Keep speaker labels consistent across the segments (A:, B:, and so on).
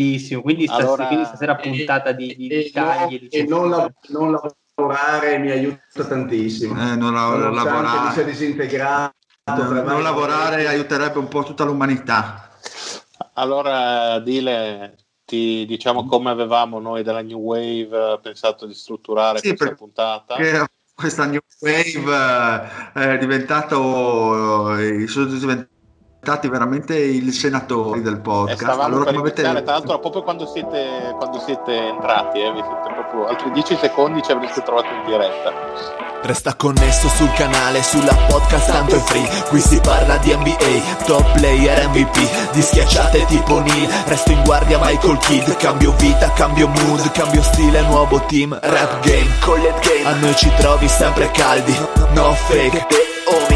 A: Grandissimo, quindi, stas-
B: Allora,
A: quindi stasera puntata di, di,
C: e,
A: tagli. di
C: e non, la- non lavorare mi aiuta tantissimo.
D: Eh, non, la- lavorare-
C: mi sia disintegrato.
D: non- non lavorare aiuterebbe un po' tutta l'umanità.
B: Allora, Dile, ti diciamo come avevamo noi della New Wave eh, pensato di strutturare
D: Sì,
B: questa
D: per-
B: puntata.
D: Che questa new wave eh, è diventato eh, sono diventati veramente i senatori del podcast.
B: stavamo
D: Allora, come avete
B: tra l'altro, proprio quando siete, quando siete entrati, eh, vi siete proprio altri 10 secondi ci avreste trovato in diretta.
E: Resta connesso sul canale, sulla podcast tanto è free. Qui si parla di NBA, top player MVP Di schiacciate tipo Neil, resto in guardia Michael Kidd. Cambio vita, cambio mood, cambio stile, nuovo team. Rap game, collet game, a noi ci trovi sempre caldi. No fake, homies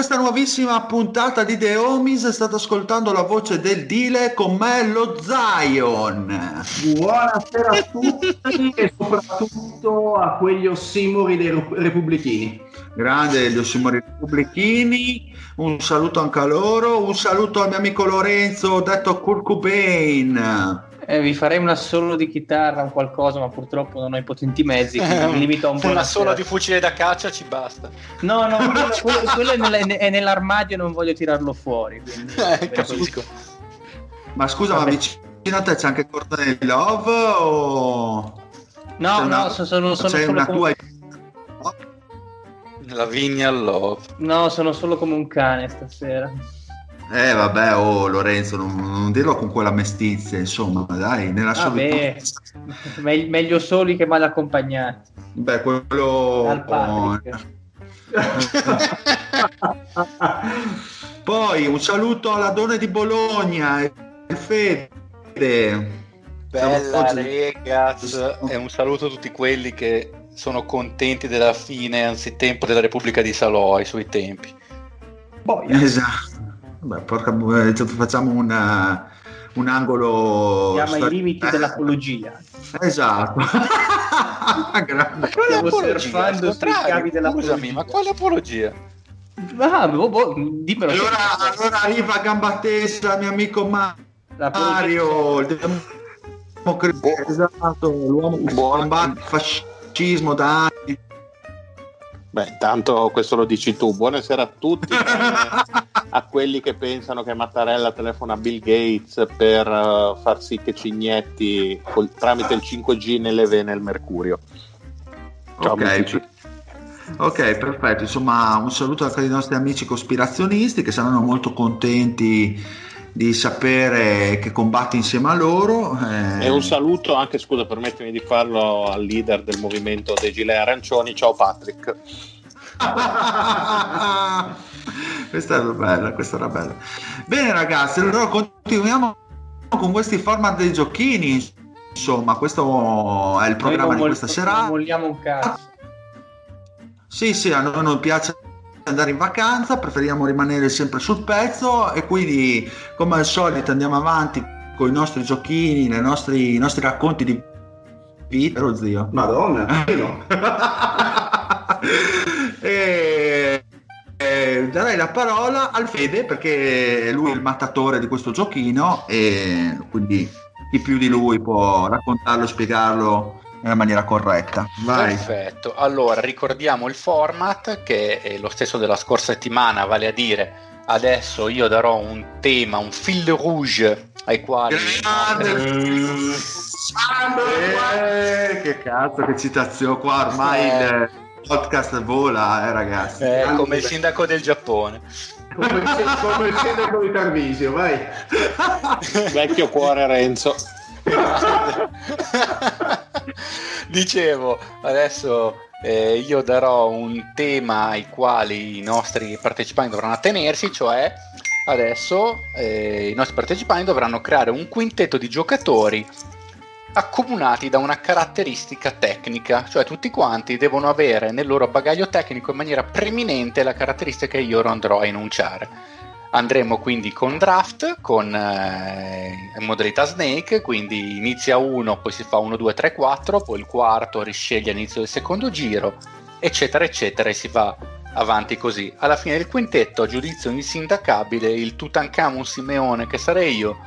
D: questa nuovissima puntata di The Homies, state ascoltando la voce del Dile con me lo Zion.
C: Buonasera a tutti e soprattutto a quegli ossimori dei repubblichini.
D: Grande gli ossimori repubblichini, un saluto anche a loro, un saluto al mio amico Lorenzo, detto Kurt Cobain.
A: Eh, vi farei una solo di chitarra, un qualcosa, ma purtroppo non ho i potenti mezzi, quindi mi limito a un po'.
F: Una sola
A: sera.
F: di fucile da caccia ci basta.
A: No, no, quello, quello- quello è, nella- è nell'armadio e non voglio tirarlo fuori. quindi-
F: Eh, capisco.
D: Ma scusa, ma
A: Vabbè.
D: vicino a te c'è anche Courtney Love o...
A: No,
D: c'è una-
A: no, so- sono, sono
D: c'è
A: solo
D: una
A: come...
D: tua...
F: La vigna love.
A: No, sono solo come un cane stasera.
D: Eh vabbè, oh Lorenzo, non, non dirlo con quella mestizia, insomma, dai, nella
A: Vabbè,
D: solitudine.
A: me- meglio soli che mal accompagnati.
D: Beh, quello...
A: Patrick.
D: Poi un saluto alla donna di Bologna, e Fede.
F: Bella ragazzi, e un saluto a tutti quelli che sono contenti della fine anzitempo della Repubblica di Salò ai suoi tempi.
A: Boia.
D: Esatto. Beh, porca, eh, facciamo una- un angolo...
A: Chiama i
D: storico-
A: limiti
D: eh,
A: dell'apologia.
D: Esatto. Grande.
F: Quale apologia? Scusami, ma quale apologia?
A: Ah, boh, boh, dimmelo.
D: Allora, allora arriva a gamba tesa mio amico
A: L'apologia-
D: Mario, il democristiano, esatto, l'uomo che
B: Buon-
D: combatte il fascismo da anni.
B: Beh, intanto questo lo dici tu. Buonasera a tutti, tranne a quelli che pensano che Mattarella telefona a Bill Gates per eh, far sì che ci inietti col- tramite il 5G nelle vene il mercurio. Ciao,
D: Ok,
B: amici.
D: ok, perfetto. Insomma, un saluto anche ai nostri amici cospirazionisti che saranno molto contenti di sapere che combatti insieme a loro. eh.
B: E un saluto anche, scusa, permettimi di farlo al leader del movimento dei gilet arancioni. Ciao Patrick.
D: questa era bella, questa era bella. Bene ragazzi, allora continuiamo con questi format dei giochini. Insomma, questo è il programma
A: non
D: di questa
A: non
D: serata.
A: molliamo un cazzo.
D: Sì, sì, a noi non piace andare in vacanza, preferiamo rimanere sempre sul pezzo e quindi come al solito andiamo avanti con i nostri giochini, nostri- i nostri racconti di vita, vero zio?
C: Madonna, no.
D: e, e darei la parola al Fede perché lui è il mattatore di questo giochino e quindi chi più di lui può raccontarlo spiegarlo nella maniera corretta. Vai.
F: Perfetto, allora ricordiamo il format che è lo stesso della scorsa settimana, vale a dire adesso io darò un tema, un fil rouge ai quali...
D: Grande cazzo, che citazione qua, ormai
F: Eh.
D: il podcast vola, eh ragazzi.
F: Eh,
C: Grande.
F: come il sindaco del Giappone.
C: Come il, come il sindaco di Tarvisio, vai.
B: Vecchio cuore Renzo.
F: Dicevo, adesso eh, io darò un tema ai quali i nostri partecipanti dovranno attenersi, cioè adesso eh, i nostri partecipanti dovranno creare un quintetto di giocatori accomunati da una caratteristica tecnica, cioè tutti quanti devono avere nel loro bagaglio tecnico in maniera preminente la caratteristica che io andrò a enunciare. Andremo quindi con draft, con eh, modalità snake, quindi inizia uno, poi si fa 1, 2, 3, 4, poi il quarto risceglie all'inizio del secondo giro, eccetera, eccetera, e si va avanti così. Alla fine del quintetto, a giudizio insindacabile, il Tutankhamun Simeone, che sarei io,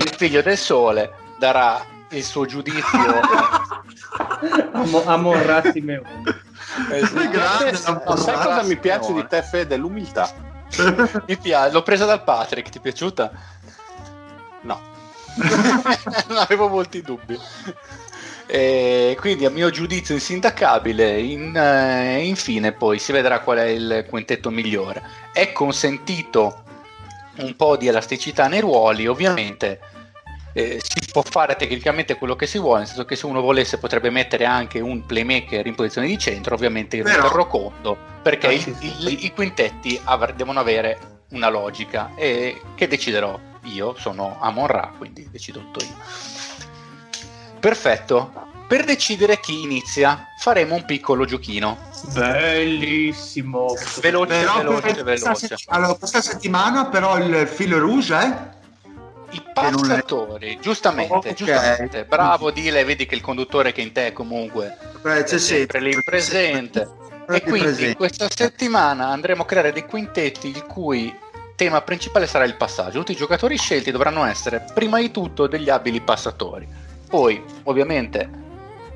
F: il figlio del sole, darà il suo giudizio.
A: Amo- Amorra Simeone.
D: grande,
B: No, sai cosa mi piace di te, Fede? L'umiltà.
F: Mi piace, l'ho presa dal Patrick, ti è piaciuta?
B: No.
F: non avevo molti dubbi. E quindi a mio giudizio insindacabile, in, eh, infine poi si vedrà qual è il quintetto migliore. È consentito un po' di elasticità nei ruoli, ovviamente eh, si può fare tecnicamente quello che si vuole, nel senso che se uno volesse potrebbe mettere anche un playmaker in posizione di centro, ovviamente io ne terrò conto, perché
A: Ah, sì, sì.
F: il- i quintetti avr- devono avere una logica e che deciderò io, sono Amon Ra, quindi decido tutto io. Perfetto. Per decidere chi inizia faremo un piccolo giochino.
A: Bellissimo.
F: Veloce,
D: Però
F: veloce,
D: questa
F: veloce.
D: setti- allora, questa settimana però il filo rouge è
F: I
D: è-
F: passatori, giustamente,
D: Ok.
F: giustamente. Bravo, Dile, vedi che il conduttore che in te comunque
D: Eh,
F: è
D: c'è
F: sempre lì presente. E quindi
D: presente.
F: questa settimana andremo a creare dei quintetti il cui tema principale sarà il passaggio. Tutti i giocatori scelti dovranno essere prima di tutto degli abili passatori. Poi, ovviamente,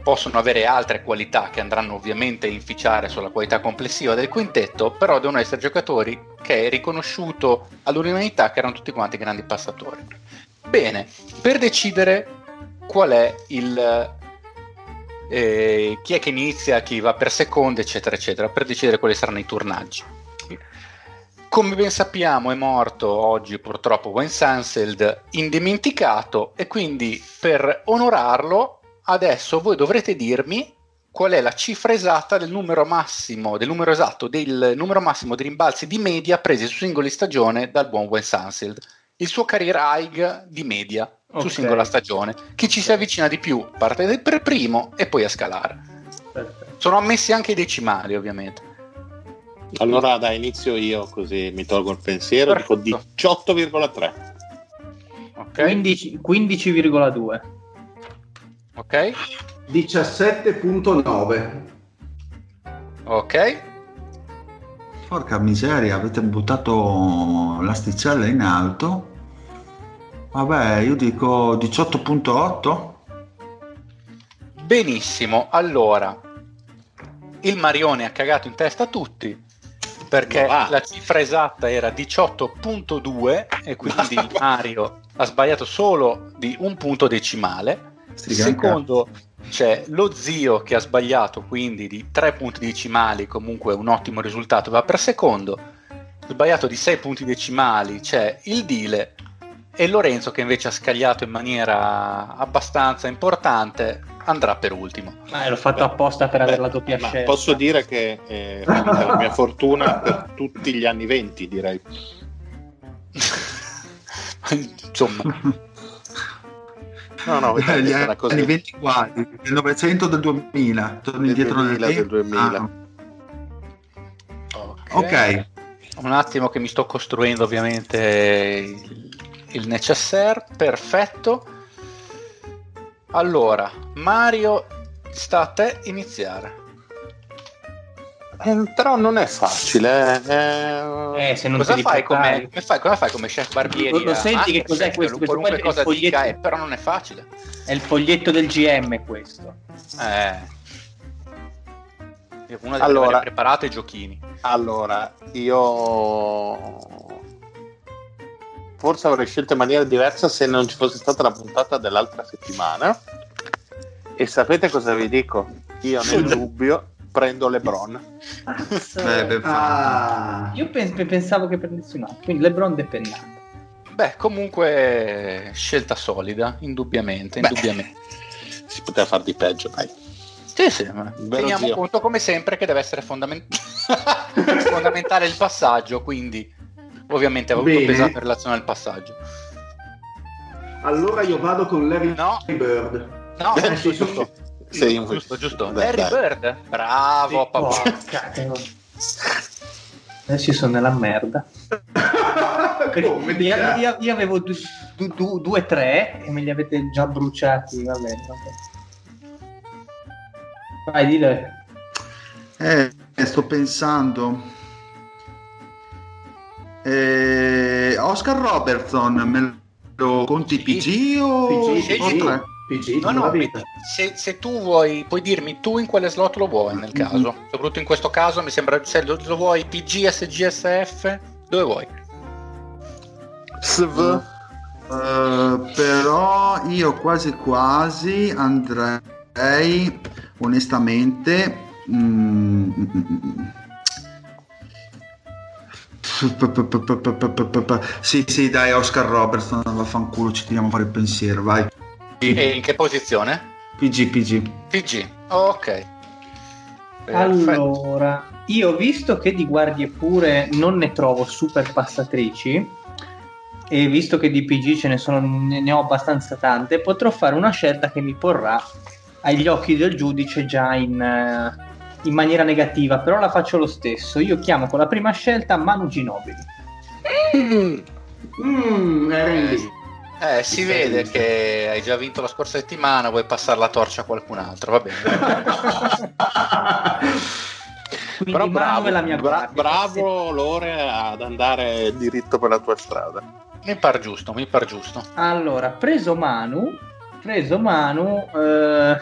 F: possono avere altre qualità che andranno ovviamente a inficiare sulla qualità complessiva del quintetto, però devono essere giocatori che è riconosciuto all'unanimità che erano tutti quanti grandi passatori. Bene, per decidere qual è il eh, chi è che inizia, chi va per seconda, eccetera, eccetera, per decidere quali saranno i turnaggi. Come ben sappiamo è morto oggi purtroppo Wayne Sanseld, indimenticato, e quindi per onorarlo adesso voi dovrete dirmi qual è la cifra esatta del numero massimo, del numero esatto del numero massimo di rimbalzi di media presi su singoli stagione dal buon Wayne Sanseld. Il suo career high di media su
A: Ok.
F: singola stagione. Chi ci si avvicina di più parte per primo e poi a scalare.
A: Perfetto.
F: Sono ammessi anche i decimali, ovviamente.
B: Allora dai, inizio io così mi tolgo il pensiero. Dico
F: Perfetto.
B: 18,3.
F: Ok?
A: 15 15,2.
F: Ok?
C: 17.9.
F: Ok?
D: Porca miseria, avete buttato l'asticella in alto. Vabbè, io dico 18.8.
F: Benissimo. Allora, il Marione ha cagato in testa a tutti perché
B: Ah.
F: la cifra esatta era 18.2 e quindi Mario ha sbagliato solo di un punto decimale. Secondo c'è lo zio che ha sbagliato quindi di 3 punti decimali, comunque un ottimo risultato, va per secondo. Sbagliato di 6 punti decimali c'è il Dile e Lorenzo che invece ha scagliato in maniera abbastanza importante andrà per ultimo.
A: Ma l'ho fatto apposta per avere la doppia
B: Ma
A: scelta.
B: posso dire che è finita la mia fortuna per tutti gli anni 20, direi.
F: Insomma,
B: No, no,
D: Gli
B: è una
D: anni
B: cosa
D: 24, del 900 del 2000. Torni
B: Del
D: indietro
B: 2000,
D: nel
B: del
D: tempo.
B: 2000.
D: Ah, ok.
F: Un attimo che mi sto costruendo ovviamente il, il necessaire, perfetto. Allora, Mario, sta a te iniziare.
B: Eh, però non è facile. eh.
A: Eh, se non
F: Cosa
A: ti
F: fai, come, come fai, come fai come chef barbieri?
A: Lo- lo senti che cos'è questo? Questo
F: Qualunque
A: è
F: cosa dica,
A: foglietto.
F: eh, però non è facile.
A: È il foglietto del GM questo.
F: Eh. Una delle
B: Allora.
F: allora, preparate giochini.
B: Allora, io forse avrei scelto in maniera diversa se non ci fosse stata la puntata dell'altra settimana. E sapete cosa vi dico? Io nel dubbio prendo LeBron.
D: Eh.
C: Ah,
A: Io pens- pensavo che prendessi un altro, quindi LeBron depennato.
F: Beh, comunque scelta solida, indubbiamente,
B: Beh.
F: indubbiamente.
B: Si poteva far di peggio, dai.
F: Sì, sì, teniamo
B: zio.
F: conto come sempre che deve essere fondament- fondamentale il passaggio, quindi ovviamente ha avuto pesante in relazione al passaggio.
C: allora io vado con Larry
F: No,
C: Bird.
F: no,
C: Eh, sì,
F: giusto,
B: Sei un-
F: giusto, giusto.
B: Dai,
F: Larry
B: dai.
F: Bird, bravo, papà.
A: Porca, eh, Adesso sono nella merda.
C: Come
A: io, io- io avevo du- du- du- due, tre e me li avete già bruciati. Va bene, va bene. Vai, dile.
D: Eh, sto pensando. Eh, Oscar Robertson, me lo conti PG o
C: PG,
D: o tre?
C: PG,
F: No, no, se, se tu vuoi, puoi dirmi tu in quale slot lo vuoi nel caso. Soprattutto in questo caso mi sembra, se lo, lo vuoi PG, SG, SF, dove vuoi?
B: Sv.
D: Eh, però io quasi quasi andrei onestamente mm, mm, mm, mm. sì sì dai Oscar Robertson vaffanculo ci tiriamo a fare il pensiero vai
F: E in che posizione?
D: PG PG
F: PG, ok. Perfetto.
A: Allora, io visto che di guardie pure non ne trovo super passatrici e visto che di PG ce ne sono ne ho abbastanza tante, potrò fare una scelta che mi porrà agli occhi del giudice già in, eh, in maniera negativa, però la faccio lo stesso. Io chiamo con la prima scelta Manu Ginobili.
C: Mm, Eren lì.
F: Eh, si vede che hai già vinto la scorsa settimana, vuoi passare la torcia a qualcun altro, va bene.
B: Però bravo,
A: la mia
B: bra- bravo Lore ad andare diritto per la tua strada.
F: Mi par giusto, mi par giusto.
A: Allora, preso Manu, preso Manu, eh,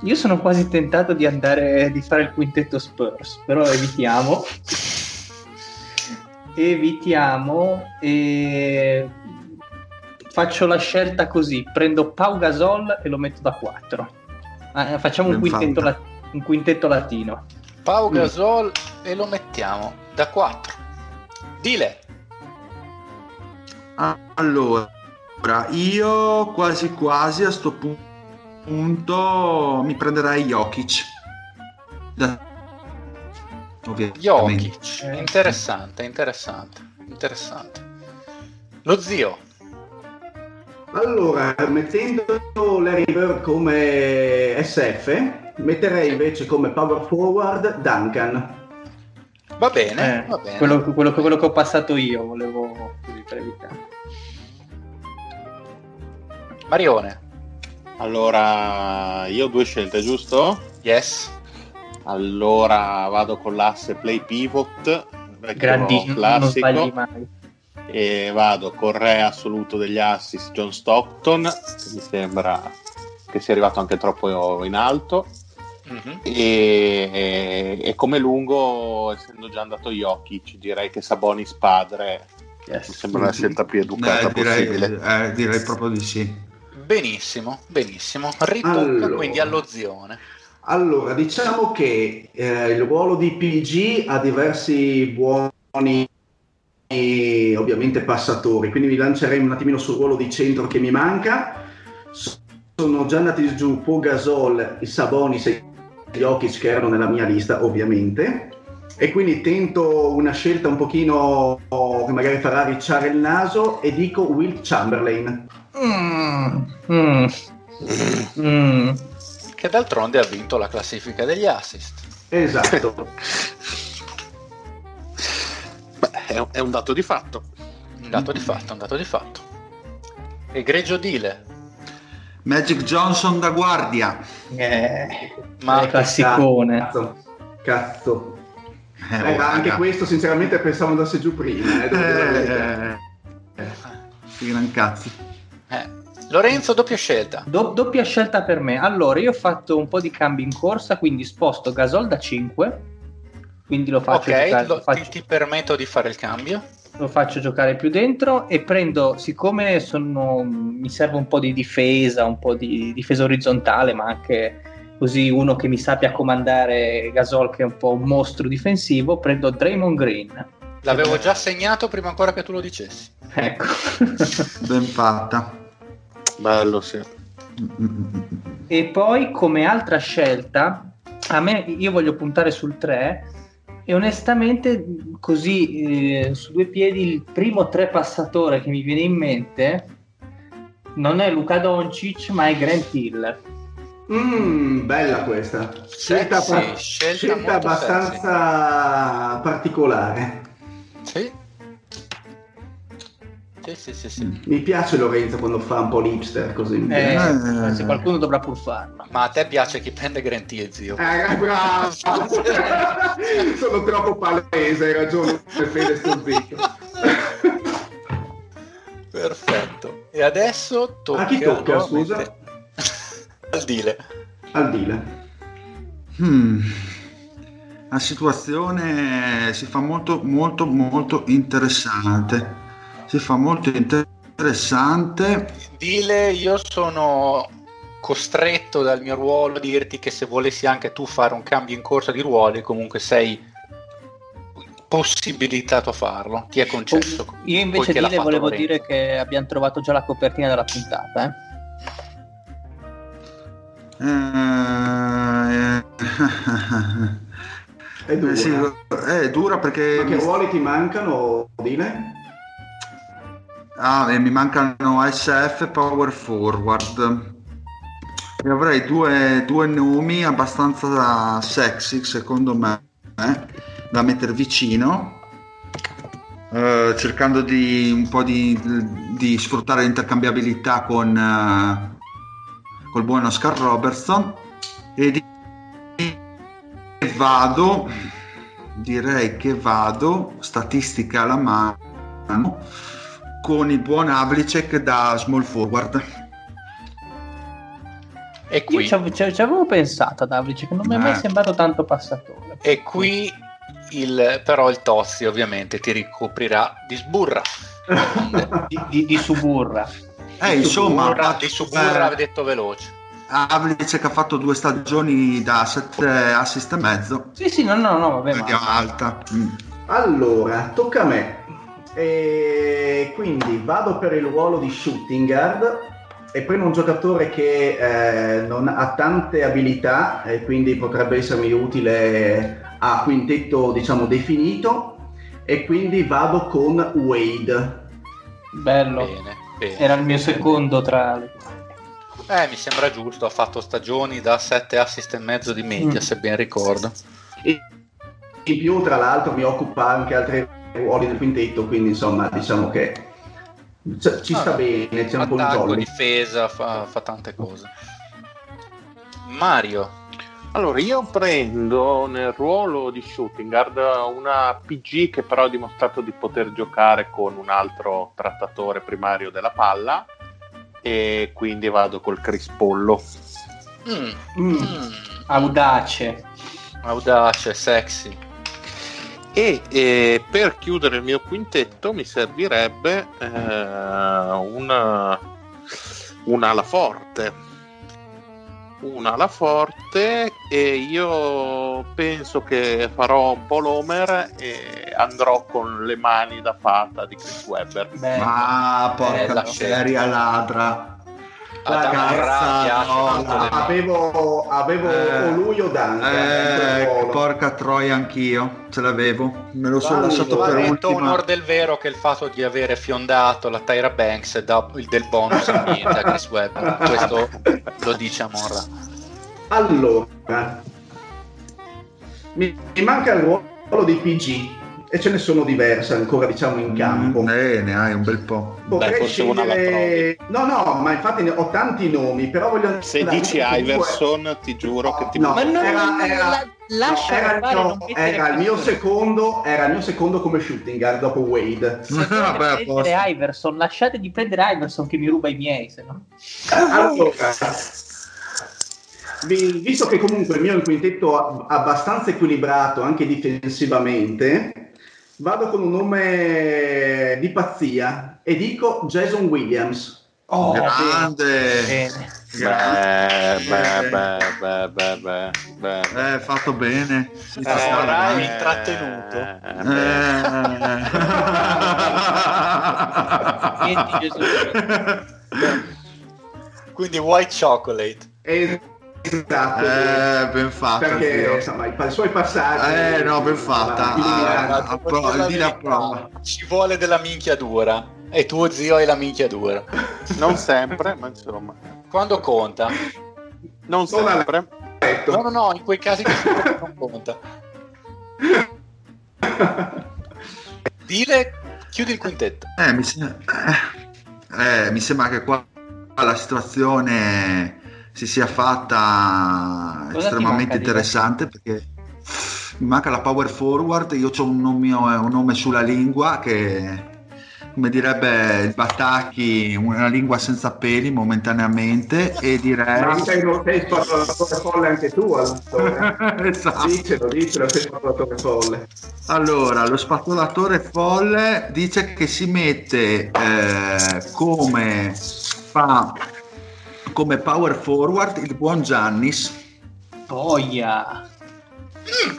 A: io sono quasi tentato di andare di fare il quintetto Spurs, però evitiamo. evitiamo e faccio la scelta così, prendo Pau Gasol e lo metto da 4. Ah, facciamo un quintetto, la- un quintetto latino.
F: Pau
C: Mm.
F: Gasol e lo mettiamo da 4. Dile.
D: allora io quasi quasi a sto pu- punto mi prenderei Jokic Da- ovviamente
F: Jokic.
A: Eh.
F: Interessante, interessante, interessante. Lo zio.
C: Allora, mettendo Larry Bird come SF, metterei invece come power forward Duncan.
F: Va bene,
A: Eh,
F: va bene.
A: quello, quello- quello che ho passato io, volevo per evitare.
F: Marione.
B: Allora, io ho due scelte, giusto?
F: Yes.
B: Allora vado con l'asse play pivot,
A: Grandissimo, non sbagli
B: classico,
A: mai.
B: E vado con re assoluto degli assist John Stockton, che mi sembra che sia arrivato anche troppo in alto,
F: Mhm.
B: e, e- e come lungo, essendo già andato Jokic, direi che Sabonis padre
A: Yes.
B: mi sembra la scelta più educata
D: Eh, direi,
B: possibile.
D: eh, direi proprio di sì
F: Benissimo, benissimo. Ritocca
C: Allora.
F: quindi allo zione.
C: Allora, diciamo che eh, il ruolo di PG ha diversi buoni e ovviamente passatori, quindi mi lancerei un attimino sul ruolo di centro che mi manca. Sono già andati giù Pogasol, i Sabonis e gli Jokic che erano nella mia lista, ovviamente. E quindi tento una scelta un pochino che magari farà ricciare il naso e dico Will Chamberlain.
A: Mm, mm, mm.
F: Che d'altronde ha vinto la classifica degli assist.
C: Esatto.
B: È, un- è un dato di fatto.
F: Un dato di fatto, un dato di fatto. Egregio Dile.
D: Magic Johnson da guardia
A: Eh,
F: Ma
A: è classicone.
C: Cazzo. Cazzo.
D: Eh,
C: Eh, ma anche questo sinceramente pensavo andasse giù prima. Eh, verità.
D: Eh, eh, che gran cazzi
F: eh, Lorenzo, doppia scelta.
A: Do- doppia scelta per me. Allora, io ho fatto un po' di cambi in corsa, quindi sposto Gasol da 5. Quindi lo faccio
F: ok,
A: giocare-
F: lo
A: faccio-
F: ti, ti permetto di fare il cambio.
A: lo faccio giocare più dentro e prendo, siccome sono, mi serve un po' di difesa, un po' di difesa orizzontale, ma anche così uno che mi sappia comandare Gasol che è un po' un mostro difensivo, prendo Draymond Green.
F: L'avevo già segnato prima ancora che tu lo dicessi.
A: Ecco.
D: Ben fatta.
B: Bello, sì.
A: e poi come altra scelta, a me io voglio puntare sul 3 e onestamente così eh, su due piedi il primo tre passatore che mi viene in mente non è Luca Doncic ma è Grant Hill.
C: Mm, bella questa. Scelta,
F: Sexy,
C: par-
F: scelta
C: scelta abbastanza particolare.
F: Sì. Sì, sì, sì, sì.
C: Mi piace Lorenzo quando fa un po' l'hipster così.
A: Eh,
D: Eh.
A: se qualcuno dovrà pur farlo.
F: Ma a te piace chi prende Grant Hill, zio?
C: Eh, bravo! Sono troppo palese, hai ragione, Fede sto zitto.
F: Perfetto. E adesso tocca...
C: A chi tocca, scusa?
F: Al dile.
C: Al dile.
D: Hmm. La situazione si fa molto, molto, molto interessante. Si fa molto interessante.
F: Dile, io sono costretto dal mio ruolo a dirti che se volessi anche tu fare un cambio in corsa di ruoli, comunque sei possibilitato a farlo. Ti è concesso.
A: Io invece
F: poiché l'ha
A: di
F: fatto
A: volevo
F: Lorenzo.
A: dire che abbiamo trovato già la copertina della puntata. Eh?
D: Eh,
C: È dura.
D: eh, sì, è dura perché
C: Ma che
D: mi-
C: ruoli ti mancano, dile?
D: Ah, mi mancano SF e Power Forward. E avrei due, due nomi abbastanza sexy, secondo me, eh, da mettere vicino. eh, cercando di un po' di, di sfruttare l'intercambiabilità con eh, col buon Oscar Robertson e di vado direi che vado statistica alla mano con il buon Havlicek da small forward
F: E qui,
A: ci avevo, ci- ci avevo pensato ad Havlicek, che non mi è mai
D: Eh.
A: sembrato tanto passatore.
F: e qui il, però il Tozzi ovviamente ti ricoprirà di sburra.
A: Di, di- di Suburra.
D: eh, insomma
F: Suburra,
D: ha
F: di
D: fatto-
F: Suburra
D: eh,
F: detto veloce.
D: Havlicek ha fatto due stagioni da 7 assist e mezzo
A: Sì, sì, no, no, no, vabbè, ma...
D: alta Mm.
C: Allora, tocca a me. E quindi vado per il ruolo di shooting guard e prendo un giocatore che eh, non ha tante abilità e quindi potrebbe essermi utile a quintetto diciamo definito e quindi vado con Wade.
A: Bello.
F: Bene, bene.
A: Era il mio secondo tra le...
F: Eh, mi sembra giusto, ha fatto stagioni da 7 assist e mezzo di media,
A: Mm.
F: se ben ricordo.
C: E in più, tra l'altro, mi occupa anche altri ruoli del quintetto, quindi insomma diciamo che c- ci sta
F: Ah,
C: bene, c'è un po' di jolly.
F: difesa, fa, fa tante cose. Mario,
B: Allora, io prendo nel ruolo di shooting guard una PG che però ha dimostrato di poter giocare con un altro trattatore primario della palla e quindi vado col Crispollo.
F: Mm,
A: Mm,
F: mm,
A: audace.
F: audace, sexy.
B: E eh, per chiudere il mio quintetto mi servirebbe eh, una, un'ala forte. Un'ala forte e io penso che farò un po' l'Homer e andrò con le mani da fata di Chris Webber.
A: Beh,
D: ma porca
F: Bella
D: miseria ladra Cazzo,
F: piace
D: no, no.
C: Avevo, avevo
D: Eh,
C: o lui o Dante.
D: Eh, porca troia anch'io, ce l'avevo, me lo sono lasciato per
F: Ha detto
D: ultima.
F: onor del vero che il fatto di avere fiondato la Tyra Banks dà il del bonus a Chris Webber. Questo lo dice Amorra.
C: Allora, mi, mi manca il ruolo di PG e ce ne sono diverse ancora, diciamo, in campo.
D: Mm, Bene, hai un bel po'.
C: Potrei
B: Beh, forse
C: scegliere... No, no, ma infatti ne ho tanti nomi, però voglio...
B: Se dici Iverson, ti giuro che ti
C: No,
A: Ma no,
C: era-
A: no, no,
C: era-
A: la- lascia
C: no, era, no,
A: non
C: era il mio secondo, era il mio secondo come shooting guard dopo Wade.
D: Vabbè,
A: prendere. Iverson, lasciate di prendere Iverson che mi ruba i miei, se no.
C: Allora, vi- visto che comunque il mio è un quintetto abbastanza equilibrato anche difensivamente, vado con un nome di pazzia e dico Jason Williams.
D: Oh, grande!
B: Beh, beh, beh.
D: Eh, fatto bene. Si
F: Eh,
D: bene.
F: intrattenuto.
D: Eh.
A: Gesù.
F: Quindi white chocolate.
C: Esatto.
D: Eh, ben fatto.
C: perché insomma, i, suoi passaggi
D: Eh, no, ben fatta. Ah, pro-.
F: Ci vuole della minchiadura. E tuo zio hai la minchiadura.
B: Non sempre, ma insomma.
F: Quando conta?
B: Non sempre.
F: No, no, no, in quei casi che non conta. Dile, chiudi il quintetto.
D: Eh, mi, se- eh, eh, mi sembra che qua la situazione si sia fatta
A: ti
D: estremamente interessante perché mi manca la power forward, io ho un nome, un nome sulla lingua che come direbbe il Batacchi, una lingua senza peli momentaneamente e direi...
C: Ma sei, sei spazzolatore folle anche tu, allora.
D: esatto.
C: Dicelo, dicelo, sei spazzolatore folle.
D: Allora, lo spazzolatore folle dice che si mette eh, come fa come power forward il buon Giannis.
A: Boia.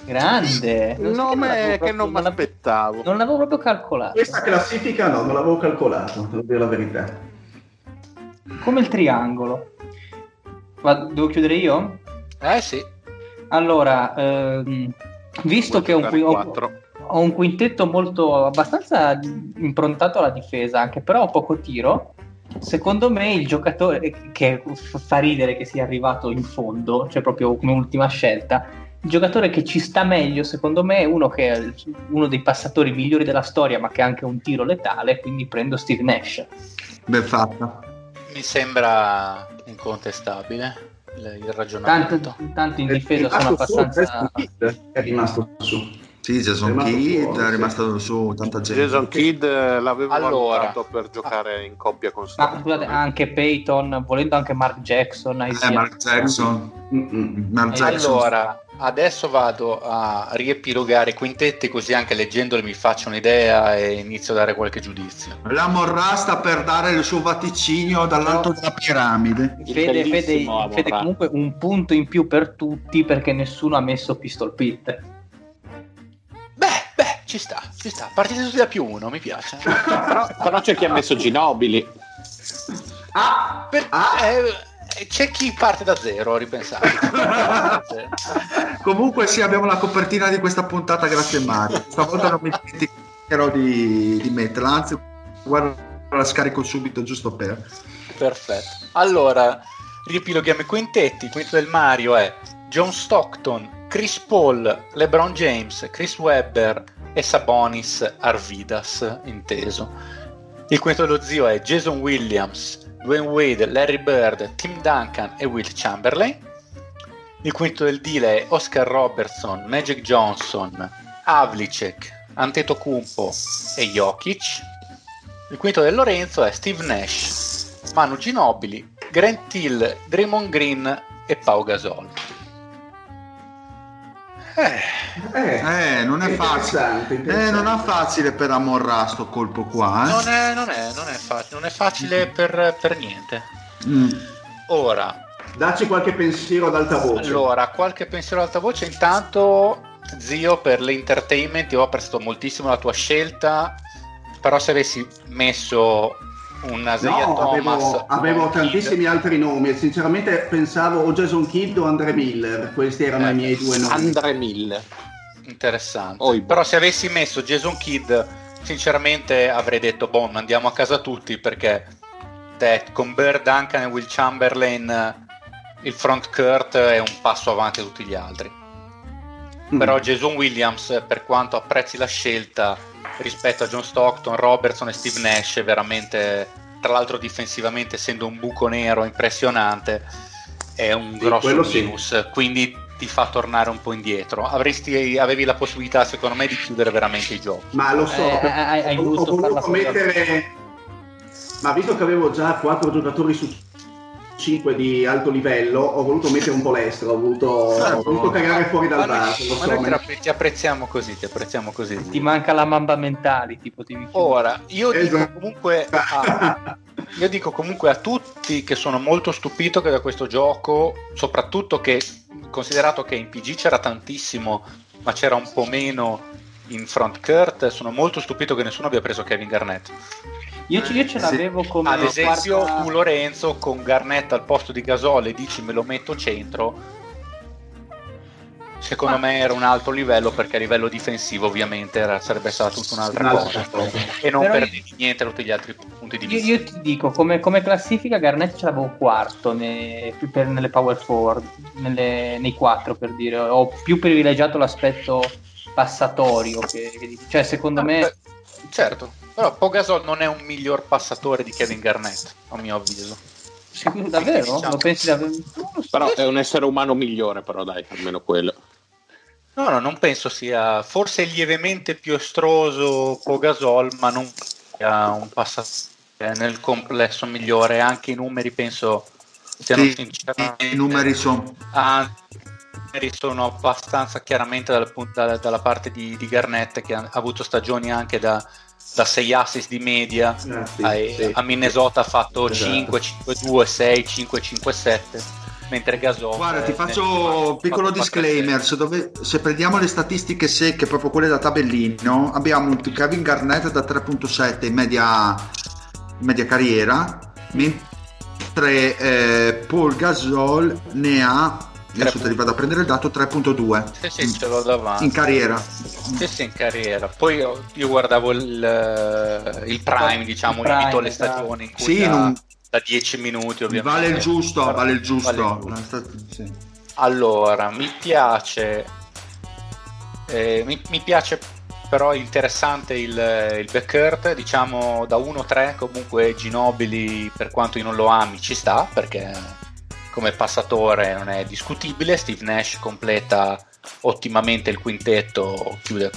A: Grande. Non so
B: Nome che non mi aspettavo.
A: Non l'avevo proprio calcolato.
C: Questa classifica no, non l'avevo calcolato, devo dire la verità.
A: Come il triangolo. Ma devo chiudere io?
F: Eh sì.
A: Allora, ehm, visto
B: Vuoi
A: che ho un, ho- ho un quintetto molto abbastanza improntato alla difesa, anche però ho poco tiro. Secondo me il giocatore che fa ridere che sia arrivato in fondo, cioè proprio come ultima scelta, il giocatore che ci sta meglio, secondo me, è uno che è uno dei passatori migliori della storia, ma che ha anche un tiro letale, quindi prendo Steve Nash.
D: Ben fatta.
F: Mi sembra incontestabile il, ragionamento.
A: Tanto, tanto in difesa sono abbastanza...
C: È rimasto su.
D: Sì, Jason Kidd
C: fuori,
D: è
C: sì.
D: rimasto su tanta gente.
B: Jason Kidd l'avevo
F: Allora.
B: valutato per giocare in coppia con
A: Ma
B: Stockton.
A: scusate, anche Peyton, volendo anche Mark Jackson,
D: Eh,
A: Isaiah-
D: Mark Jackson.
C: Mm-mm.
D: Mark
A: Eh,
D: Jackson.
F: Allora, adesso vado a riepilogare i quintetti così anche leggendoli mi faccio un'idea e inizio a dare qualche giudizio.
D: La Morra sta per dare il suo vaticinio dall'alto della piramide.
A: Fede, Fede, Fede comunque un punto in più per tutti perché nessuno ha messo Pistol Pit.
F: Beh, beh, ci sta, ci sta. Partite tutti da più uno, mi piace.
B: Però, però c'è chi ha messo Ginobili.
C: Ah,
F: Per-
C: Ah.
F: eh, c'è chi parte da zero, ripensate.
D: Comunque sì, abbiamo la copertina di questa puntata, grazie Mario. Stavolta non mi dimenticherò di, di metterla, anzi guarda, la scarico subito giusto per...
F: Perfetto. Allora, riepiloghiamo i quintetti. Il quintetto del Mario è John Stockton, Chris Paul, LeBron James, Chris Webber e Sabonis Arvidas, inteso. Il quintetto dello zio è Jason Williams, Dwayne Wade, Larry Bird, Tim Duncan e Will Chamberlain. Il quintetto del deal è Oscar Robertson, Magic Johnson, Havlicek, Antetokounmpo e Jokic. Il quinto del Lorenzo è Steve Nash, Manu Ginobili, Grant Hill, Draymond Green e Pau Gasol. Eh,
C: eh,
D: Eh, non è
C: interessante,
D: facile. Eh, non è
C: interessante.
D: facile per Amorra sto colpo qua.
F: non,
D: Eh?
F: è, non, è, non, è facile, non è facile per, per niente.
D: Mm.
F: Ora,
C: Dacci qualche pensiero ad alta voce.
F: allora, qualche pensiero ad alta voce. Intanto, zio, per l'entertainment, io ho apprezzato moltissimo la tua scelta. Però, se avessi messo un Isaiah
C: No,
F: Thomas,
C: avevo, avevo
F: un Kidd-
C: tantissimi altri nomi e sinceramente pensavo o Jason Kidd o Andre Miller, questi erano
F: Eh,
C: i miei due nomi.
B: Andre Miller.
F: Interessante.
B: Boh.
F: Però se avessi messo Jason Kidd, sinceramente avrei detto, boh, andiamo a casa tutti perché te, con Bird, Duncan e Will Chamberlain il front court è un passo avanti a tutti gli altri.
C: Mm.
F: Però Jason Williams, per quanto apprezzi la scelta rispetto a John Stockton, Robertson e Steve Nash, veramente, tra l'altro difensivamente essendo un buco nero impressionante, è un
C: Sì,
F: grosso
C: quello sì.
F: minus, quindi ti fa tornare un po' indietro. Avresti, avevi la possibilità, secondo me, di chiudere veramente i giochi.
C: Ma lo so,
A: Eh, hai- hai
C: ho,
A: voluto
C: ho voluto mettere... Ma visto che avevo già quattro giocatori su 5 di alto livello, ho voluto mettere un po' l'estero, ho voluto, ho voluto cagare fuori dal
F: ma
C: so, ma-
F: ti appre- ti apprezziamo così, ti apprezziamo così.
A: Ti manca la mamba mentale, tipo ti
F: Ora, io dico
C: Esatto.
F: comunque a, io dico comunque a tutti che sono molto stupito che da questo gioco, soprattutto che considerato che in PG c'era tantissimo, ma c'era un po' meno in front court, sono molto stupito che nessuno abbia preso Kevin Garnett.
A: Io, ce- io ce l'avevo come
F: Ad esempio,
A: quarta-
F: tu Lorenzo con Garnett al posto di Gasol e dici me lo metto centro. Secondo me era un alto livello perché a livello difensivo ovviamente era- sarebbe stata tutta un'altra
C: Un'altra
F: cosa
C: cosa.
F: e non
A: Però io-
F: perdevi niente da tutti gli altri punti di
A: Io,
F: vista.
A: io ti dico, come, come classifica Garnett ce l'avevo quarto ne- per- nelle power forward, nelle- nei quattro per dire, ho più privilegiato l'aspetto passatorio, che, che cioè secondo me
F: Eh, certo, però Pogasol non è un miglior passatore di Kevin Garnett, a mio avviso.
A: sicuro- davvero?
F: diciamo.
A: Lo pensi davvero?
B: Però è un essere umano migliore, però dai, almeno quello.
F: No, no, non penso sia forse lievemente più estroso Pogasol, ma non sia un passatore nel complesso migliore. Anche i numeri penso siano
D: Sì,
F: sinceramente
D: i numeri sono
F: Ah, i numeri sono abbastanza chiaramente dal punto- dalla, dalla parte di, di Garnett che ha, ha avuto stagioni anche da, da 6 assist di media
C: Ah, sì,
F: a,
C: sì.
F: a Minnesota ha fatto
C: Esatto.
F: 5, 5, 2, 6, 5, 5, 7 mentre Gasol
D: Guarda, ti
F: eh,
D: faccio un piccolo disclaimer. Se, dove- se prendiamo le statistiche secche, proprio quelle da tabellino, abbiamo un Kevin Garnett da 3.7 in media, in media carriera, mentre eh, Paul Gasol ne ha, adesso ti vado a prendere il dato, 3.2
F: Sì, sì, ce l'ho davanti.
D: in carriera.
F: Sì, sì, in carriera. Poi io, io guardavo il, eh, il prime, diciamo,
A: Il prime,
F: le
A: esatto.
F: stagioni in cui
D: Sì,
F: da,
D: non-
F: da 10 minuti ovviamente.
D: Vale il giusto, vale il giusto.
F: Vale il giusto.
D: Sì.
F: Allora, mi piace, eh, mi, mi piace però interessante il, il backcourt, diciamo da 1-3 comunque Ginobili per quanto io non lo ami ci sta perché come passatore non è discutibile, Steve Nash completa ottimamente il quintetto, chiude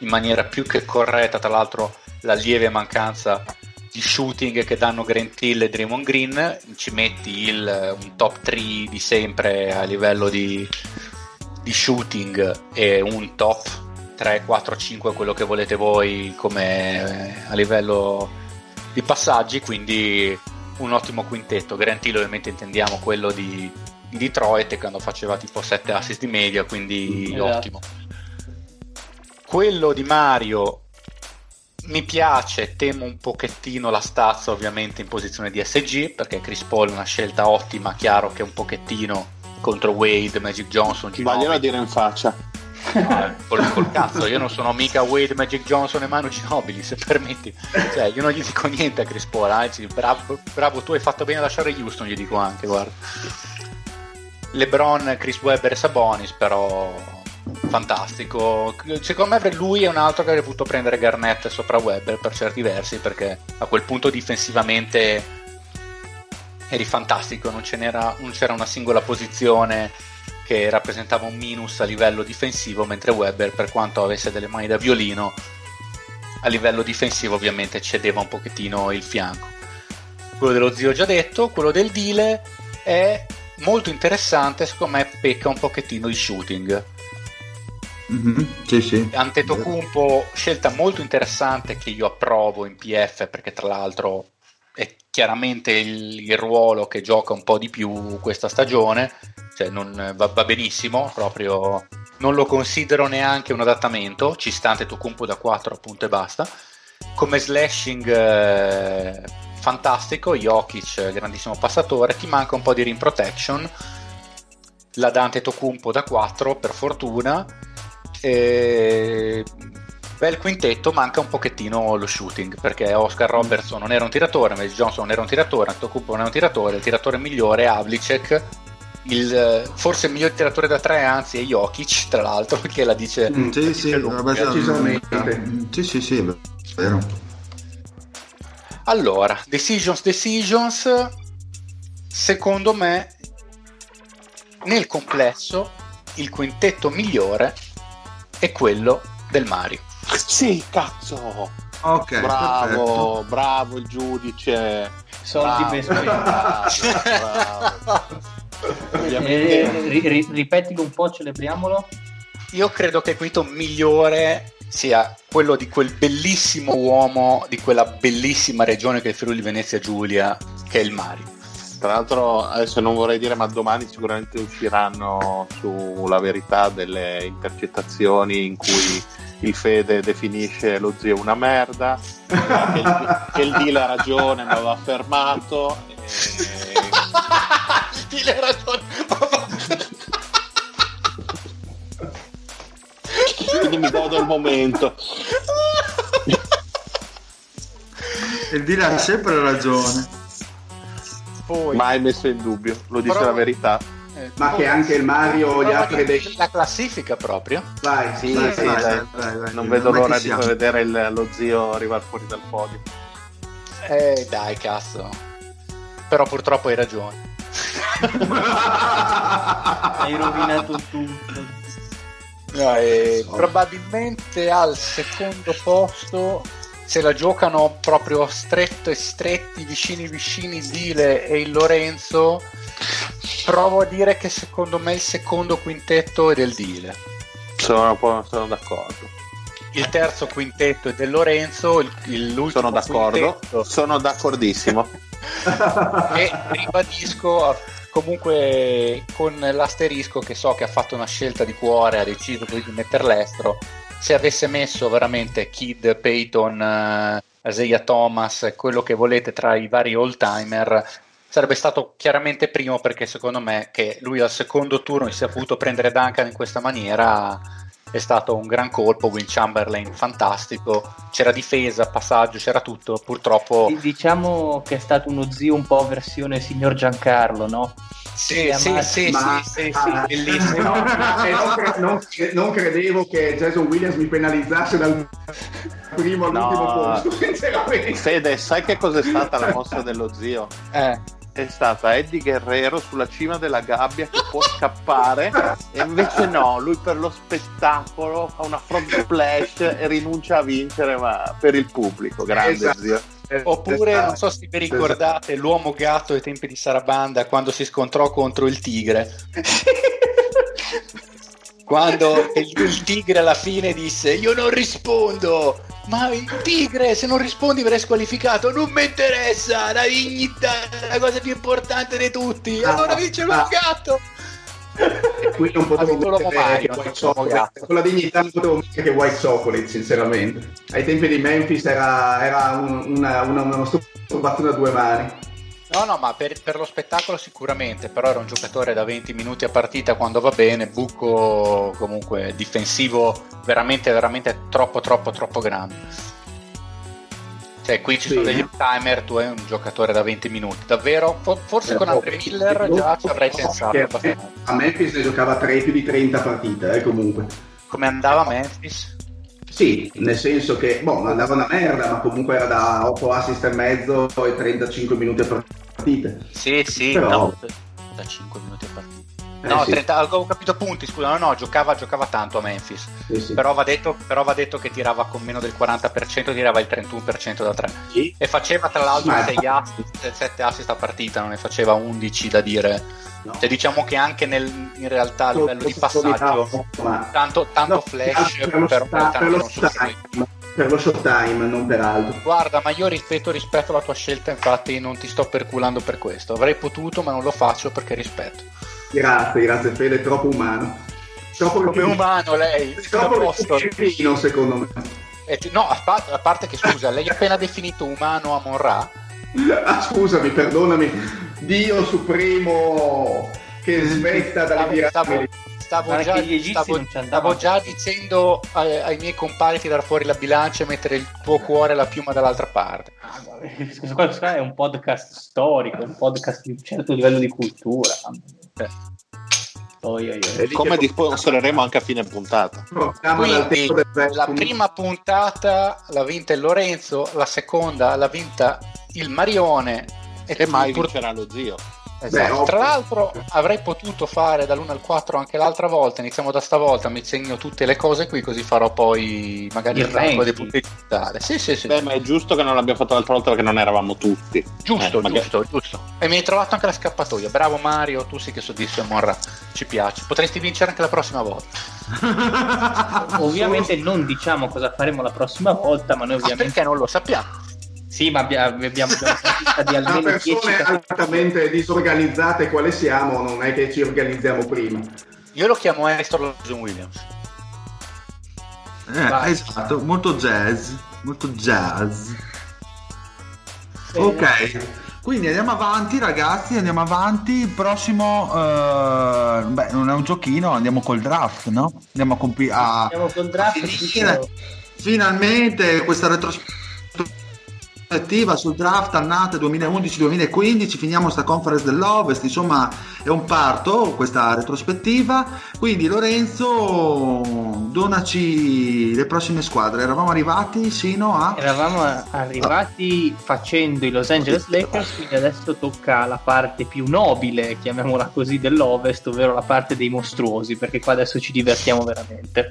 F: in maniera più che corretta tra l'altro la lieve mancanza di shooting che danno Grant Hill e Draymond Green, ci metti il, un top 3 di sempre a livello di, di shooting e un top 3, 4, 5, quello che volete voi come eh, a livello di passaggi, quindi un ottimo quintetto. Grant Hill ovviamente intendiamo quello di, di Detroit quando faceva tipo 7 assist di media, quindi
A: Esatto.
F: ottimo. Quello di Mario mi piace, temo un pochettino la stazza ovviamente in posizione di SG perché Chris Paul è una scelta ottima, chiaro che un pochettino contro Wade, Magic Johnson, Ginobili,
B: dire in faccia.
F: No, col, col cazzo, io non sono mica Wade, Magic Johnson e Manu Ginobili, se permetti. Cioè, io non gli dico niente a Chris Paul, anzi, bravo, bravo, tu hai fatto bene a lasciare Houston, gli dico anche, guarda. LeBron, Chris Webber e Sabonis, però fantastico. Secondo me lui è un altro che avrebbe potuto prendere Garnett sopra Webber per certi versi, perché a quel punto difensivamente eri fantastico, non, non c'era una singola posizione che rappresentava un minus a livello difensivo, mentre Webber, per quanto avesse delle mani da violino, a livello difensivo ovviamente cedeva un pochettino il fianco. Quello dello zio ho già detto, quello del Dile è molto interessante, secondo me pecca un pochettino di shooting.
D: Mhm, Sì, sì.
F: Antetokounmpo, scelta molto interessante che io approvo in PF perché tra l'altro chiaramente il, il ruolo che gioca un po' di più questa stagione, cioè non, va, va benissimo, proprio non lo considero neanche un adattamento, ci sta Antetokounmpo da 4 appunto e basta. Come slashing eh, fantastico, Jokic grandissimo passatore, ti manca un po' di rim protection, la Dante Tocumpo da 4 per fortuna e... Bel quintetto, manca un pochettino lo shooting perché Oscar Robertson non era un tiratore, Magic Johnson non era un tiratore, Antetokounmpo non è un tiratore, il tiratore migliore è Havlicek, il, forse il miglior tiratore da 3 anzi è Jokic tra l'altro che la dice,
C: Mm,
D: Sì,
F: la
D: sì,
F: dice lunga.
D: vabbè,
C: decisamente.
D: Sì, sì, sì, è vero.
F: Allora, decisions, decisions, secondo me nel complesso il quintetto migliore è quello del Mario.
B: Sì, cazzo!
D: Ok, perfetto.
B: Bravo, bravo il giudice.
A: Soldi
B: Bravo,
A: ben spesi.
B: bravo, bravo.
A: Eh, ri- ri- ripetilo un po', celebriamolo.
F: Io credo che il quinto migliore sia quello di quel bellissimo uomo di quella bellissima regione che è il Friuli Venezia Giulia, che è il Mario.
B: Tra l'altro, adesso non vorrei dire, ma domani sicuramente usciranno sulla verità delle intercettazioni in cui il Fede definisce lo zio una merda, che il, che il deal ha ragione, ma va fermato. E...
F: Dile ragione.
B: Quindi mi godo il momento.
D: Il Dile ha sempre ragione.
F: Poi,
B: Mai messo in dubbio, lo dice
F: Però-
B: la verità.
F: eh,
C: Ma che anche il Mario gli apre dei...
F: La classifica proprio.
C: Vai,
B: Sì,
C: vai,
B: sì,
C: vai.
B: dai.
D: vai, vai.
B: Non vedo l'ora di vedere il- lo zio arrivare fuori dal podio.
F: Eh dai, cazzo. Però purtroppo hai ragione.
A: Hai rovinato tutto.
F: No, e probabilmente al secondo posto se la giocano proprio stretto e stretti, vicini vicini Dile e il Lorenzo. Provo a dire che secondo me il secondo quintetto è del Dile.
B: Sono, sono d'accordo.
F: Il terzo quintetto è del Lorenzo, il, il- l'ultimo
B: Sono d'accordo.
F: quintetto
B: Sono d'accordissimo.
F: e ribadisco comunque con l'asterisco che so che ha fatto una scelta di cuore, ha deciso di mettere l'estro. Se avesse messo veramente Kid, Peyton, eh, Isaiah Thomas, quello che volete tra i vari old timer, sarebbe stato chiaramente primo perché secondo me che lui al secondo turno si sia potuto prendere Duncan in questa maniera è stato un gran colpo. Win Chamberlain fantastico, c'era difesa, passaggio, c'era tutto. Purtroppo
A: Di- Diciamo che è stato uno zio un po' versione signor Giancarlo, no?
F: Sì, sì,
A: chiama-
F: sì,
C: Ma-
F: sì, sì,
C: ah,
F: sì, bellissimo.
C: no, e non, cre- non- non credevo che Jason Williams mi penalizzasse dal primo all'ultimo
B: No.
C: posto.
B: Fede, sai che cos'è stata la mossa dello zio?
F: Eh,
B: È stata Eddie Guerrero sulla cima della gabbia che può scappare e invece no, lui per lo spettacolo fa una front splash e rinuncia a vincere ma per il pubblico, grande
C: Esatto.
B: zio.
F: Oppure, non so se vi ricordate, l'uomo gatto ai tempi di Sarabanda quando si scontrò contro il tigre. Quando il, tigre alla fine disse io non rispondo, ma il tigre se non rispondi verrai squalificato, non mi interessa, la dignità è la cosa più importante di tutti,
C: Ah,
F: allora vince l'uomo
C: ah.
F: gatto.
C: E qui non potevo mettere che White Chocolate. con la dignità non potevo mettere che White Chocolate sinceramente ai tempi di Memphis era, era un- una, una, uno battuto a due mani
F: No, no, ma per, per lo spettacolo sicuramente, però era un giocatore da 20 minuti a partita quando va bene, buco comunque difensivo veramente, veramente troppo, troppo, troppo grande. Cioè, qui ci
C: Sì.
F: sono degli timer, tu hai un giocatore da 20 minuti, davvero? For- Forse con Andre Miller già ci avrei pensato abbastanza.
C: a Memphis ne giocava 3 più di 30 partite eh, comunque
F: Come andava Memphis?
C: sì nel senso che boh andava una merda ma comunque era da 8 assist e mezzo e 35 minuti a partita
F: Sì, sì,
C: Però-
F: da 5 minuti a
C: Eh,
F: No,
C: sì,
F: 30, avevo capito punti, scusa, no, no, giocava, giocava tanto a Memphis.
C: sì, sì.
F: Però va, detto, però va detto che tirava con meno del 40%, tirava il 31% da 3.
C: Sì.
F: E faceva tra l'altro
C: Ma-
F: 6 assist, 7 assist a partita, non ne faceva 11 da dire.
C: No.
F: Cioè, diciamo che anche nel, in realtà a livello di
C: Lo-
F: passaggio,
C: ma-
F: tanto, tanto
C: No,
F: flash,
C: per lo,
F: però
C: sta-
F: tanto
C: per lo
F: non sono
C: per lo showtime, non per altro.
F: Guarda, ma io rispetto, rispetto la tua scelta, infatti non ti sto perculando per questo. Avrei potuto, ma non lo faccio perché rispetto.
C: Grazie, grazie Fede, è troppo umano. Troppo
F: Come umano lei, a
C: Troppo vicino, secondo me.
F: E ti- no, a parte, a parte che scusa, lei ha appena definito umano Amon Ra.
C: Ah, scusami, perdonami. Dio supremo che smetta dalle
F: Stavo,
C: piramidi.
F: stavo già, stavo- stavo già dicendo ai, ai miei compari di tirare fuori la bilancia e mettere il tuo cuore e la piuma dall'altra parte.
A: Ah, Scusa, questo qua è un podcast storico, un podcast di un certo livello di cultura. Oi.
C: È lì
B: Come
C: che
B: sponsoreremo anche a fine puntata.
C: dal
F: Quindi la prima puntata l'ha vinta il Lorenzo, la seconda l'ha vinta il Marione
B: E mai
F: pur-
B: vincerà lo zio.
F: Esatto.
C: Beh,
F: Tra l'altro avrei potuto fare dall'1 al 4 anche l'altra volta, iniziamo da stavolta, mi segno tutte le cose qui così farò poi magari
A: Il
F: rango dei punti digitali. Sì, sì, sì.
B: Beh, ma è giusto che non l'abbiamo fatto l'altra volta perché non eravamo tutti.
F: giusto,
B: Eh, magari-
F: giusto, giusto. E mi hai trovato anche la scappatoia. Bravo Mario, tu sì che soddisfi Monra. Ci piace. Potresti vincere anche la prossima volta.
A: Ovviamente non diciamo cosa faremo la prossima volta, ma noi
F: Ma
A: ovviamente...
F: perché non lo sappiamo?
A: Sì, ma abbia- abbiamo, abbiamo di almeno 10
C: persone altamente disorganizzate quale siamo, non è che ci organizziamo prima.
F: Io lo chiamo Astor John Williams.
D: Eh, esatto, molto jazz, molto jazz. Ok, quindi andiamo avanti ragazzi, andiamo avanti. Il prossimo, eh, beh, non è un giochino, andiamo col draft, no? Andiamo a compi- a,
A: Andiamo col draft.
D: a finire
A: tutto-
D: finalmente questa retrospettiva sul draft annate 2011-2015. Finiamo sta conference dell'Ovest, insomma, è un parto questa retrospettiva. Quindi, Lorenzo, donaci le prossime squadre. Eravamo arrivati sino a.
A: Eravamo arrivati facendo i Los Angeles Lakers, quindi adesso tocca la parte più nobile, chiamiamola così, dell'Ovest, ovvero la parte dei mostruosi, perché qua adesso ci divertiamo veramente.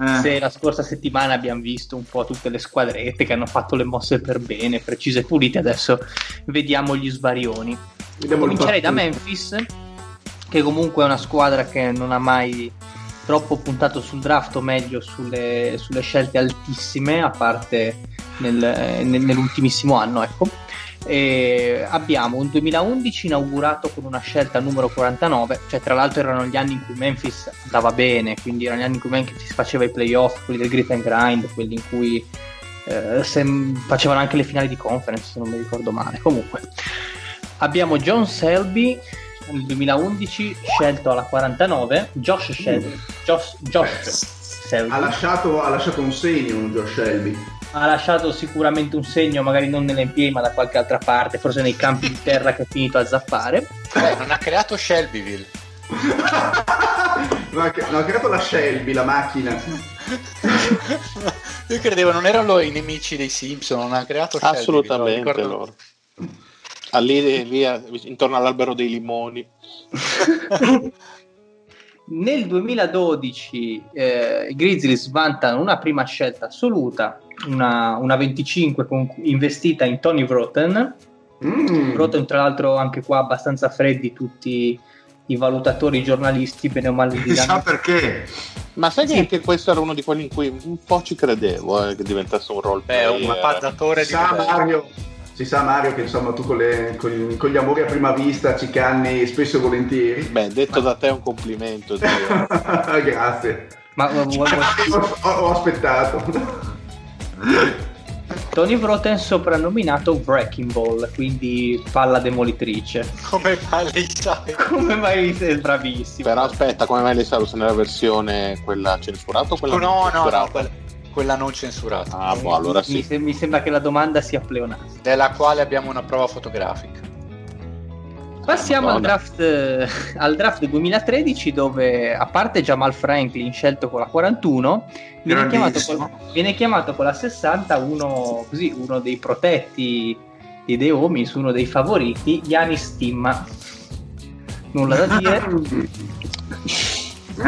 D: Eh,
A: Se la scorsa settimana abbiamo visto un po' tutte le squadrette che hanno fatto le mosse per bene, precise e pulite, adesso vediamo gli svarioni.
C: Vediamo
A: Comincerei da. Memphis, che comunque è una squadra che non ha mai troppo puntato sul draft, o meglio sulle, sulle scelte altissime, a parte nel- eh, nel- nell'ultimissimo anno. Ecco. E abbiamo un 2011 inaugurato con una scelta numero 49, cioè tra l'altro erano gli anni in cui Memphis andava bene, quindi erano gli anni in cui Memphis faceva i playoff, quelli del grit and grind, quelli in cui eh, se- facevano anche le finali di conference, se non mi ricordo male. Comunque, abbiamo John Selby nel 2011 scelto alla 49, Josh Selby, Josh, Josh Selby
C: Ha lasciato, ha lasciato un segno Josh Shelby.
A: Ha lasciato sicuramente un segno, magari non nell'NBA ma da qualche altra parte, forse nei campi di terra che è finito a zappare.
F: Beh, non ha creato Shelbyville.
C: no, ha ha creato la Shelby, la macchina.
F: Io credevo non erano i nemici dei Simpson, non ha creato Shelbyville.
B: Assolutamente
F: Ricordo-
B: loro. Ah, lì, lì, eh, intorno all'albero dei limoni.
A: Nel 2012 eh, i Grizzlies vantano una prima scelta assoluta, una, una 25 con- investita in Tony Vroten.
C: Mm.
A: Vroten tra l'altro anche qua abbastanza freddi tutti i valutatori, i giornalisti, bene o male.
D: chissà
A: danno-
D: perché.
B: Ma sai che
A: Sì.
B: anche questo era uno di quelli in cui un po' ci credevo eh, che diventasse un role
F: Beh, un mappaggiatore
C: Si
F: di
C: sa. Mario, si sa Mario che insomma tu con, le- con- con gli amori a prima vista ci canni spesso e volentieri.
B: Beh, detto da te è un complimento.
C: Grazie.
A: Ma, ma- ma- ma-
C: Ho, ho aspettato.
A: Tony Vroten soprannominato Wrecking Ball, quindi palla demolitrice.
F: Come mai sai?
A: Come mai sei bravissimo?
B: Però aspetta, come mai le sa se nella versione quella censurata o quella non
F: No, no, no, quella, quella non censurata,
B: Ah, boh, allora
A: mi,
B: sì.
A: se- mi sembra che la domanda sia pleonastica.
F: della quale abbiamo una prova fotografica.
A: Passiamo al draft, eh, al draft 2013 dove a parte Jamal Franklin scelto con la 41 viene chiamato, con, viene chiamato con la 60 uno, così, uno dei protetti di The Homies, uno dei favoriti, Yanis Timma. Nulla da dire.
D: È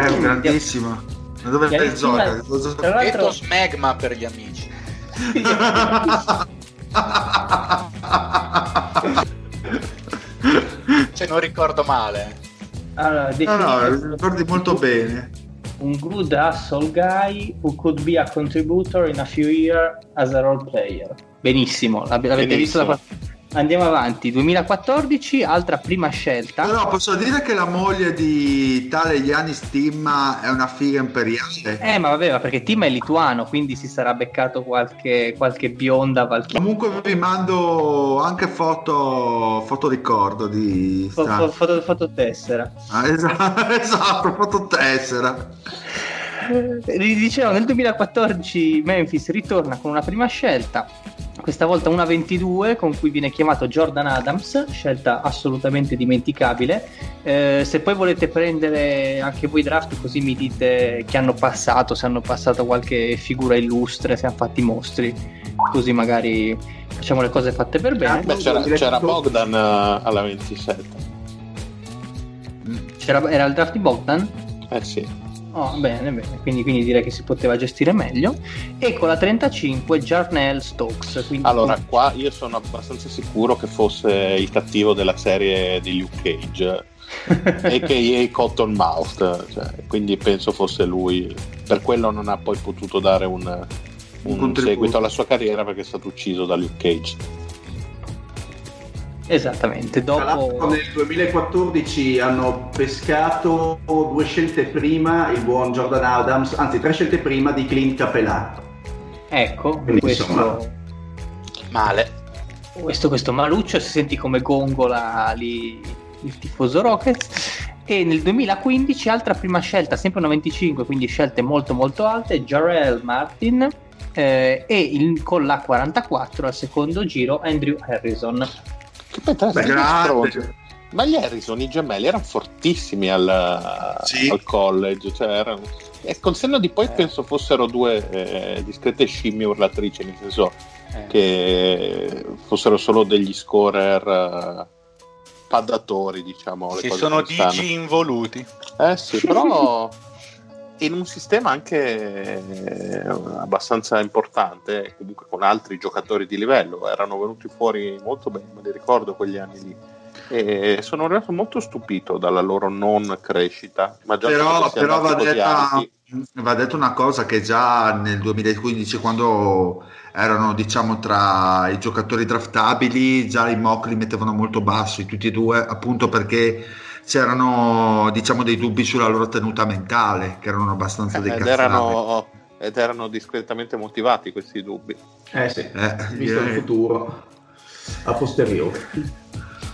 D: un grandissimo. Ma dove
A: Chiarissima-
D: gioca?
A: Tra l'altro,
F: smegma per gli amici. Cioè, non ricordo male.
A: allora,
D: No, no, ricordi molto bene.
A: un good hustle guy who could be a contributor in a few years as a role player. Benissimo, l'avete visto la Andiamo avanti, 2014, altra prima scelta.
D: Però posso dire che la moglie di tale Yanis Timma è una figa imperiale.
A: Eh, ma vabbè, ma perché Tim è lituano, quindi si sarà beccato qualche, qualche bionda valchiria.
D: Comunque vi mando anche foto, foto ricordo di
A: Fo- fo- foto, fototessera.
D: Ah, esatto, esatto, fototessera.
A: Eh, Dicevo, nel 2014 Memphis ritorna con una prima scelta, questa volta una 22 con cui viene chiamato Jordan Adams, scelta assolutamente dimenticabile. Eh, se poi volete prendere anche voi draft così mi dite che hanno passato, se hanno passato qualche figura illustre, se hanno fatti mostri, così magari facciamo le cose fatte per bene.
B: Beh, c'era, c'era Bogdan eh, alla 27.
A: C'era, era il draft di Bogdan?
B: Eh sì.
A: Oh, bene, bene, quindi, quindi direi che si poteva gestire meglio. E con la 35 Jarnell Stokes. quindi-
B: Allora, qua io sono abbastanza sicuro che fosse il cattivo della serie di Luke Cage, a.k.a. Cottonmouth, cioè, quindi penso fosse lui. Per quello non ha poi potuto dare un, un
D: contributo.
B: seguito alla sua carriera perché è stato ucciso da Luke Cage.
A: Esattamente,
C: Tra l'altro
A: dopo...
C: nel 2014 hanno pescato due scelte prima il buon Jordan Adams, anzi tre scelte prima di Clint Capelà.
A: Ecco,
C: Quindi,
A: questo,
C: insomma.
F: Male.
A: questo, questo Maluccio si senti come gongola lì il tifoso Rockets. E nel 2015 altra prima scelta, sempre una 25, quindi scelte molto molto alte, Jarrell Martin eh, e il- con la 44 al secondo giro Andrew Harrison.
B: Che poi tra l'altro Ma gli Harrison, i gemelli, erano fortissimi al,
D: Sì.
B: al college. Cioè erano... E col senno di poi penso fossero due eh, discrete scimmie urlatrici, nel senso
F: Eh.
B: che fossero solo degli scorer eh, paddatori, diciamo. cose
F: sono digi involuti.
B: Eh sì, però in un sistema anche eh, abbastanza importante, comunque con altri giocatori di livello, erano venuti fuori molto bene, me li ricordo quegli anni lì. E sono rimasto molto stupito dalla loro non crescita, ma già
D: però, però va, detta, va detto una cosa che già nel 2015 quando erano diciamo tra i giocatori draftabili già i mock li mettevano molto bassi tutti e due appunto perché c'erano diciamo dei dubbi sulla loro tenuta mentale che erano abbastanza dei
B: ed erano, ed erano discretamente motivati questi dubbi.
C: Eh sì,
D: Eh,
C: visto il
D: direi.
C: futuro a posteriori.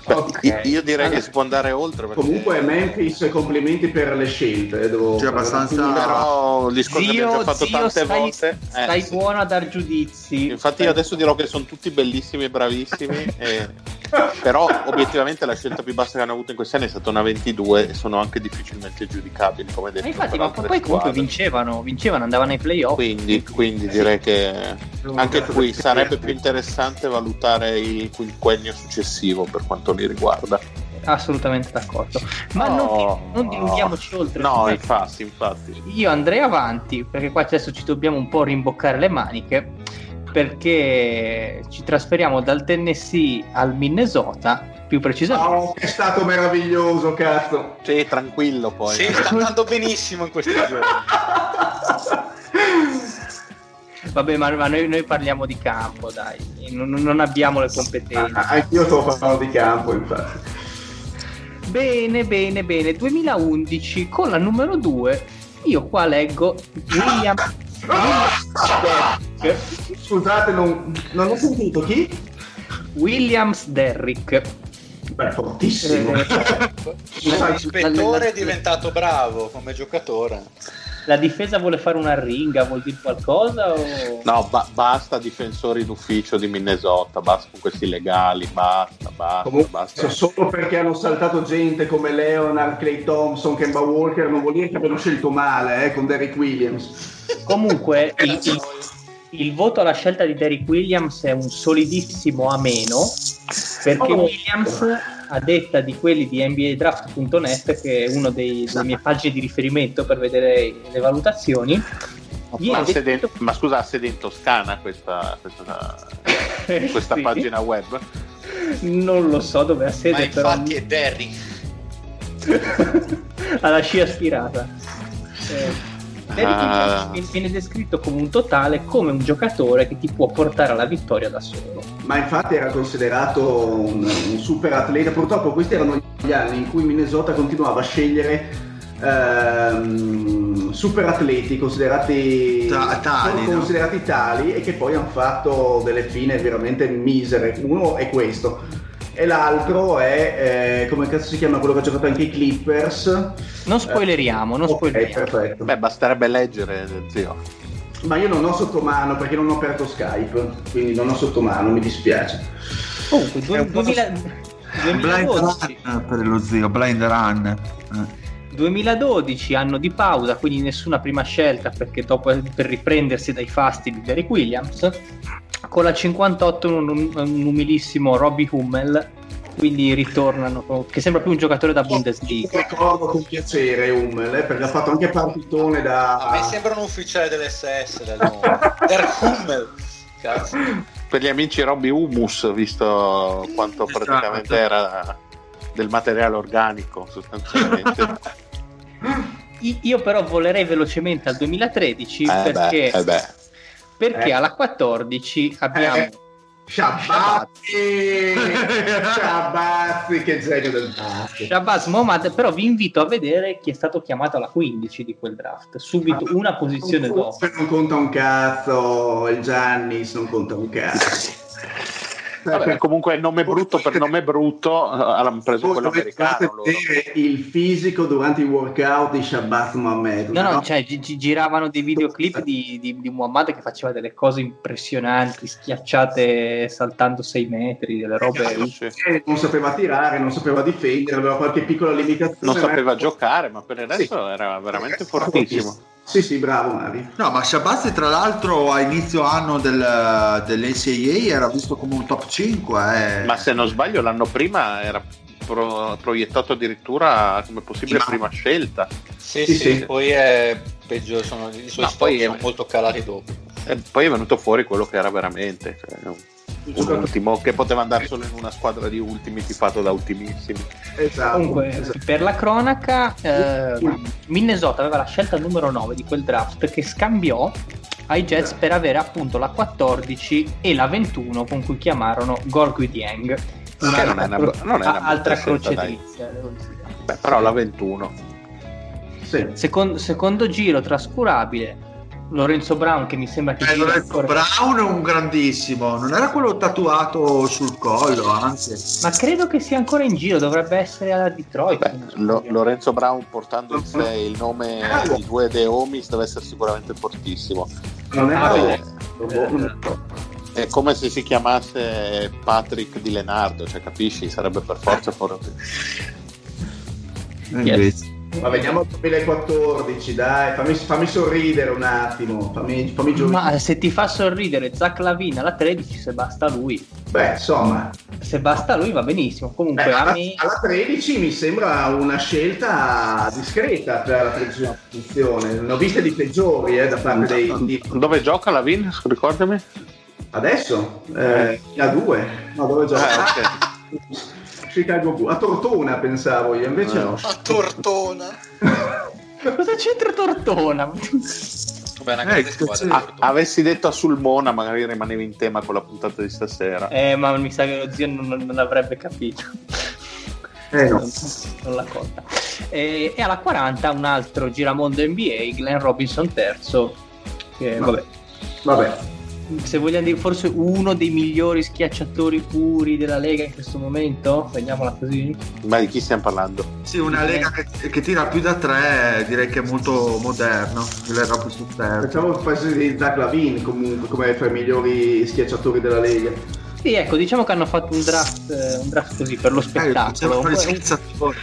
B: Beh,
A: Ok.
B: io- direi
C: Allora,
B: che si può andare oltre. Perché...
C: Comunque Memphis, complimenti per le scelte. eh, Devo
D: Sì, abbastanza-
B: Però il discorso che abbiamo
A: Zio,
B: già fatto
A: zio,
B: tante
A: stai,
B: volte. eh,
A: stai
B: sì.
A: buono a dar giudizi.
B: Infatti, io adesso dirò che sono tutti bellissimi e bravissimi. e- Però, obiettivamente, la scelta più bassa che hanno avuto in questi anni è stata una 22 e sono anche difficilmente giudicabili. Come detto,
A: Ma infatti, ma poi comunque
B: squadre.
A: vincevano, vincevano, andavano ai playoff.
B: Quindi, quindi direi che anche qui sarebbe più interessante valutare il quinquennio successivo per quanto li riguarda.
A: Assolutamente d'accordo. Ma
B: No,
A: non, non dilunghiamoci oltre.
B: No, infatti, infatti.
A: Io andrei avanti perché qua adesso ci dobbiamo un po' rimboccare le maniche perché ci trasferiamo dal Tennessee al Minnesota, più precisamente.
C: Oh, è stato meraviglioso, cazzo.
B: Sì, tranquillo poi.
F: Sì, sta andando benissimo in questi giorni.
A: Vabbè, ma, ma noi, noi parliamo di campo, dai, non, non abbiamo le competenze.
C: Ah, Anch'io sto parlando di campo, infatti.
A: Bene, bene, bene. 2011 con la numero 2. Io qua leggo William.
C: Scusate, non, non ho sentito chi?
A: Williams Derrick.
C: Beh, fortissimo.
A: Eh,
F: L'ispettore è diventato bravo come giocatore.
A: La difesa vuole fare una ringa, vuol dire qualcosa? O...
B: No, ba- basta difensori d'ufficio di Minnesota, basta con questi legali, basta, basta,
C: Comunque,
B: basta.
C: solo perché hanno saltato gente come Leonard, Clay Thompson, Kemba Walker, non vuol dire che abbiano scelto male eh, con Derrick Williams.
A: Comunque, il, il- il voto alla scelta di Derrick Williams è un solidissimo a meno, perché
C: Oh.
A: Williams, a detta di quelli di NBADraft.net, che è una delle mie pagine di riferimento per vedere le valutazioni,
B: Ma,
A: detto-
B: ma scusa, ha sede in Toscana questa, questa, questa
A: Sì.
B: pagina web?
A: Non lo so dove ha sede,
F: Ma
A: però
F: infatti è Derry.
A: alla scia aspirata. Eh,
B: Ah.
A: Williams viene descritto come un totale, come un giocatore che ti può portare alla vittoria da solo.
C: Ma infatti era considerato un, un super atleta. Purtroppo questi erano gli anni in cui Minnesota continuava a scegliere ehm, super atleti considerati
D: Ta- tali,
C: solo
D: no?
C: considerati tali e che poi hanno fatto delle fine veramente misere. Uno è questo. E l'altro è, eh, come cazzo si chiama quello che ha giocato anche i Clippers?
A: Non spoileriamo, non
C: Ok,
A: spoileriamo.
C: perfetto.
B: Beh, basterebbe leggere, zio.
C: Ma io non ho sotto mano perché non ho aperto Skype, quindi non ho sotto mano, mi dispiace.
A: Comunque,
D: po'
A: 2000
D: blind
A: 2012,
D: run per lo zio blind run Eh.
A: 2012 anno di pausa, quindi nessuna prima scelta perché dopo per riprendersi dai fasti di Derek Williams. Con la 58 un, un umilissimo Robbie Hummel quindi ritornano, che sembra più un giocatore da Bundesliga.
C: Ricordo con piacere Hummel, eh, perché ha fatto anche partitone da...
F: A me sembra un ufficiale dell'SS del Hummel. Cazzo.
B: Per gli amici Robby Humus, visto quanto
D: Esatto.
B: praticamente era del materiale organico sostanzialmente.
A: Io però volerei velocemente al 2013
B: Eh
A: perché,
B: beh, eh beh.
A: Perché
C: Eh.
A: alla 14 abbiamo...
C: Eh, Shabazzi! Shabazzi, che genio del basket!
A: Shabazz Mohamed, però vi invito a vedere chi è stato chiamato alla 15 di quel draft, subito una posizione dopo.
C: Non conta un cazzo, il Giannis non conta un cazzo.
B: Vabbè, comunque il nome brutto per nome brutto eh, hanno preso quello americano
C: il fisico durante i workout di Shabazz Mohamed.
A: No, no,
C: no?
A: cioè gi- gi- giravano dei videoclip di, di, di Muhammad che faceva delle cose impressionanti, schiacciate saltando 6 metri, delle robe...
B: Sì.
C: Eh, non sapeva tirare, non sapeva difendere, aveva qualche piccola limitazione.
B: Non sapeva
C: ma-
B: giocare, ma per il resto
C: Sì.
B: era veramente
C: Eh,
B: fortissimo.
C: Sì, sì, bravo Mario.
D: No, ma Shabazzi tra l'altro a inizio anno del, dell'NCAA era visto come un top 5. Eh.
B: Ma se non sbaglio, l'anno prima era pro- proiettato addirittura come possibile
D: Ma-
B: prima scelta.
F: Sì,
C: Sì,
F: sì,
C: sì.
F: poi è peggio, sono, i suoi
B: Ma
F: stop
B: poi è-
F: sono molto calati dopo.
B: E poi è venuto fuori quello che era veramente. cioè, ultimo che poteva andare solo in una squadra di ultimi tifato da ultimissimi.
C: Esatto.
A: Comunque,
C: esatto.
A: per la cronaca, eh, Minnesota aveva la scelta numero 9 di quel draft che scambiò ai Jets per avere appunto la 14 e la 21 con cui chiamarono Gorgui Dieng.
B: Che non è una non è una
A: altra croce.
B: Beh, però la 21.
C: Sì.
A: Secondo, secondo giro trascurabile, Lorenzo Brown che mi sembra che
D: Eh, Lorenzo
A: ancora-
D: Brown è un grandissimo, non era quello tatuato sul collo, anzi.
A: ma credo che sia ancora in giro, dovrebbe essere alla Detroit.
B: Beh, Lo-. Lorenzo Brown portando in sé il nome di due De Omis deve essere sicuramente fortissimo.
C: Non è
A: Ah.
C: Boh,
B: È come se si chiamasse Patrick di Lenardo, cioè capisci? Sarebbe per forza forte.
D: Eh, Invece.
C: Ma veniamo al 2014, dai, fammi, fammi sorridere un attimo, fammi, fammi giocare.
A: Ma se ti fa sorridere Zach Lavin alla 13, se basta lui,
C: Beh, insomma,
A: se basta lui va benissimo. Comunque
C: beh, alla,
A: me
C: alla 13 mi sembra una scelta discreta per la tredicesima posizione. Ne ho viste di peggiori eh, da parte dei... di-
B: Dove gioca la Vin? Ricordami.
C: Adesso? Eh, a due? No, dove gioca?
B: Ah, ok.
C: Ah, Chicago Bulls. A Tortona pensavo io, invece
B: Eh.
C: no.
F: A Tortona.
A: Cosa c'entra Tortona?
F: Beh, una
D: Eh,
F: squadra.
B: Ah, avessi detto a Sulmona, magari rimanevi in tema con la puntata di stasera.
A: eh, ma mi sa che lo zio non, non avrebbe capito.
C: Eh no.
A: Non, non l'ha colta. E, e alla 40 un altro giramondo NBA, Glenn Robinson terzo. Che, vabbè,
C: Vabbè,
A: se vogliamo dire forse uno dei migliori schiacciatori puri della Lega in questo momento, vediamola così.
B: Ma di chi stiamo parlando?
D: Sì, una lega che, che tira più da tre, direi che è molto moderno. Le robe sul terzo.
C: facciamo il paese di Zach Lavin comunque come fra i migliori schiacciatori della Lega.
A: Sì, ecco, diciamo che hanno fatto un draft, eh, un draft così per lo
D: Eh,
A: spettacolo.
D: schizzatori.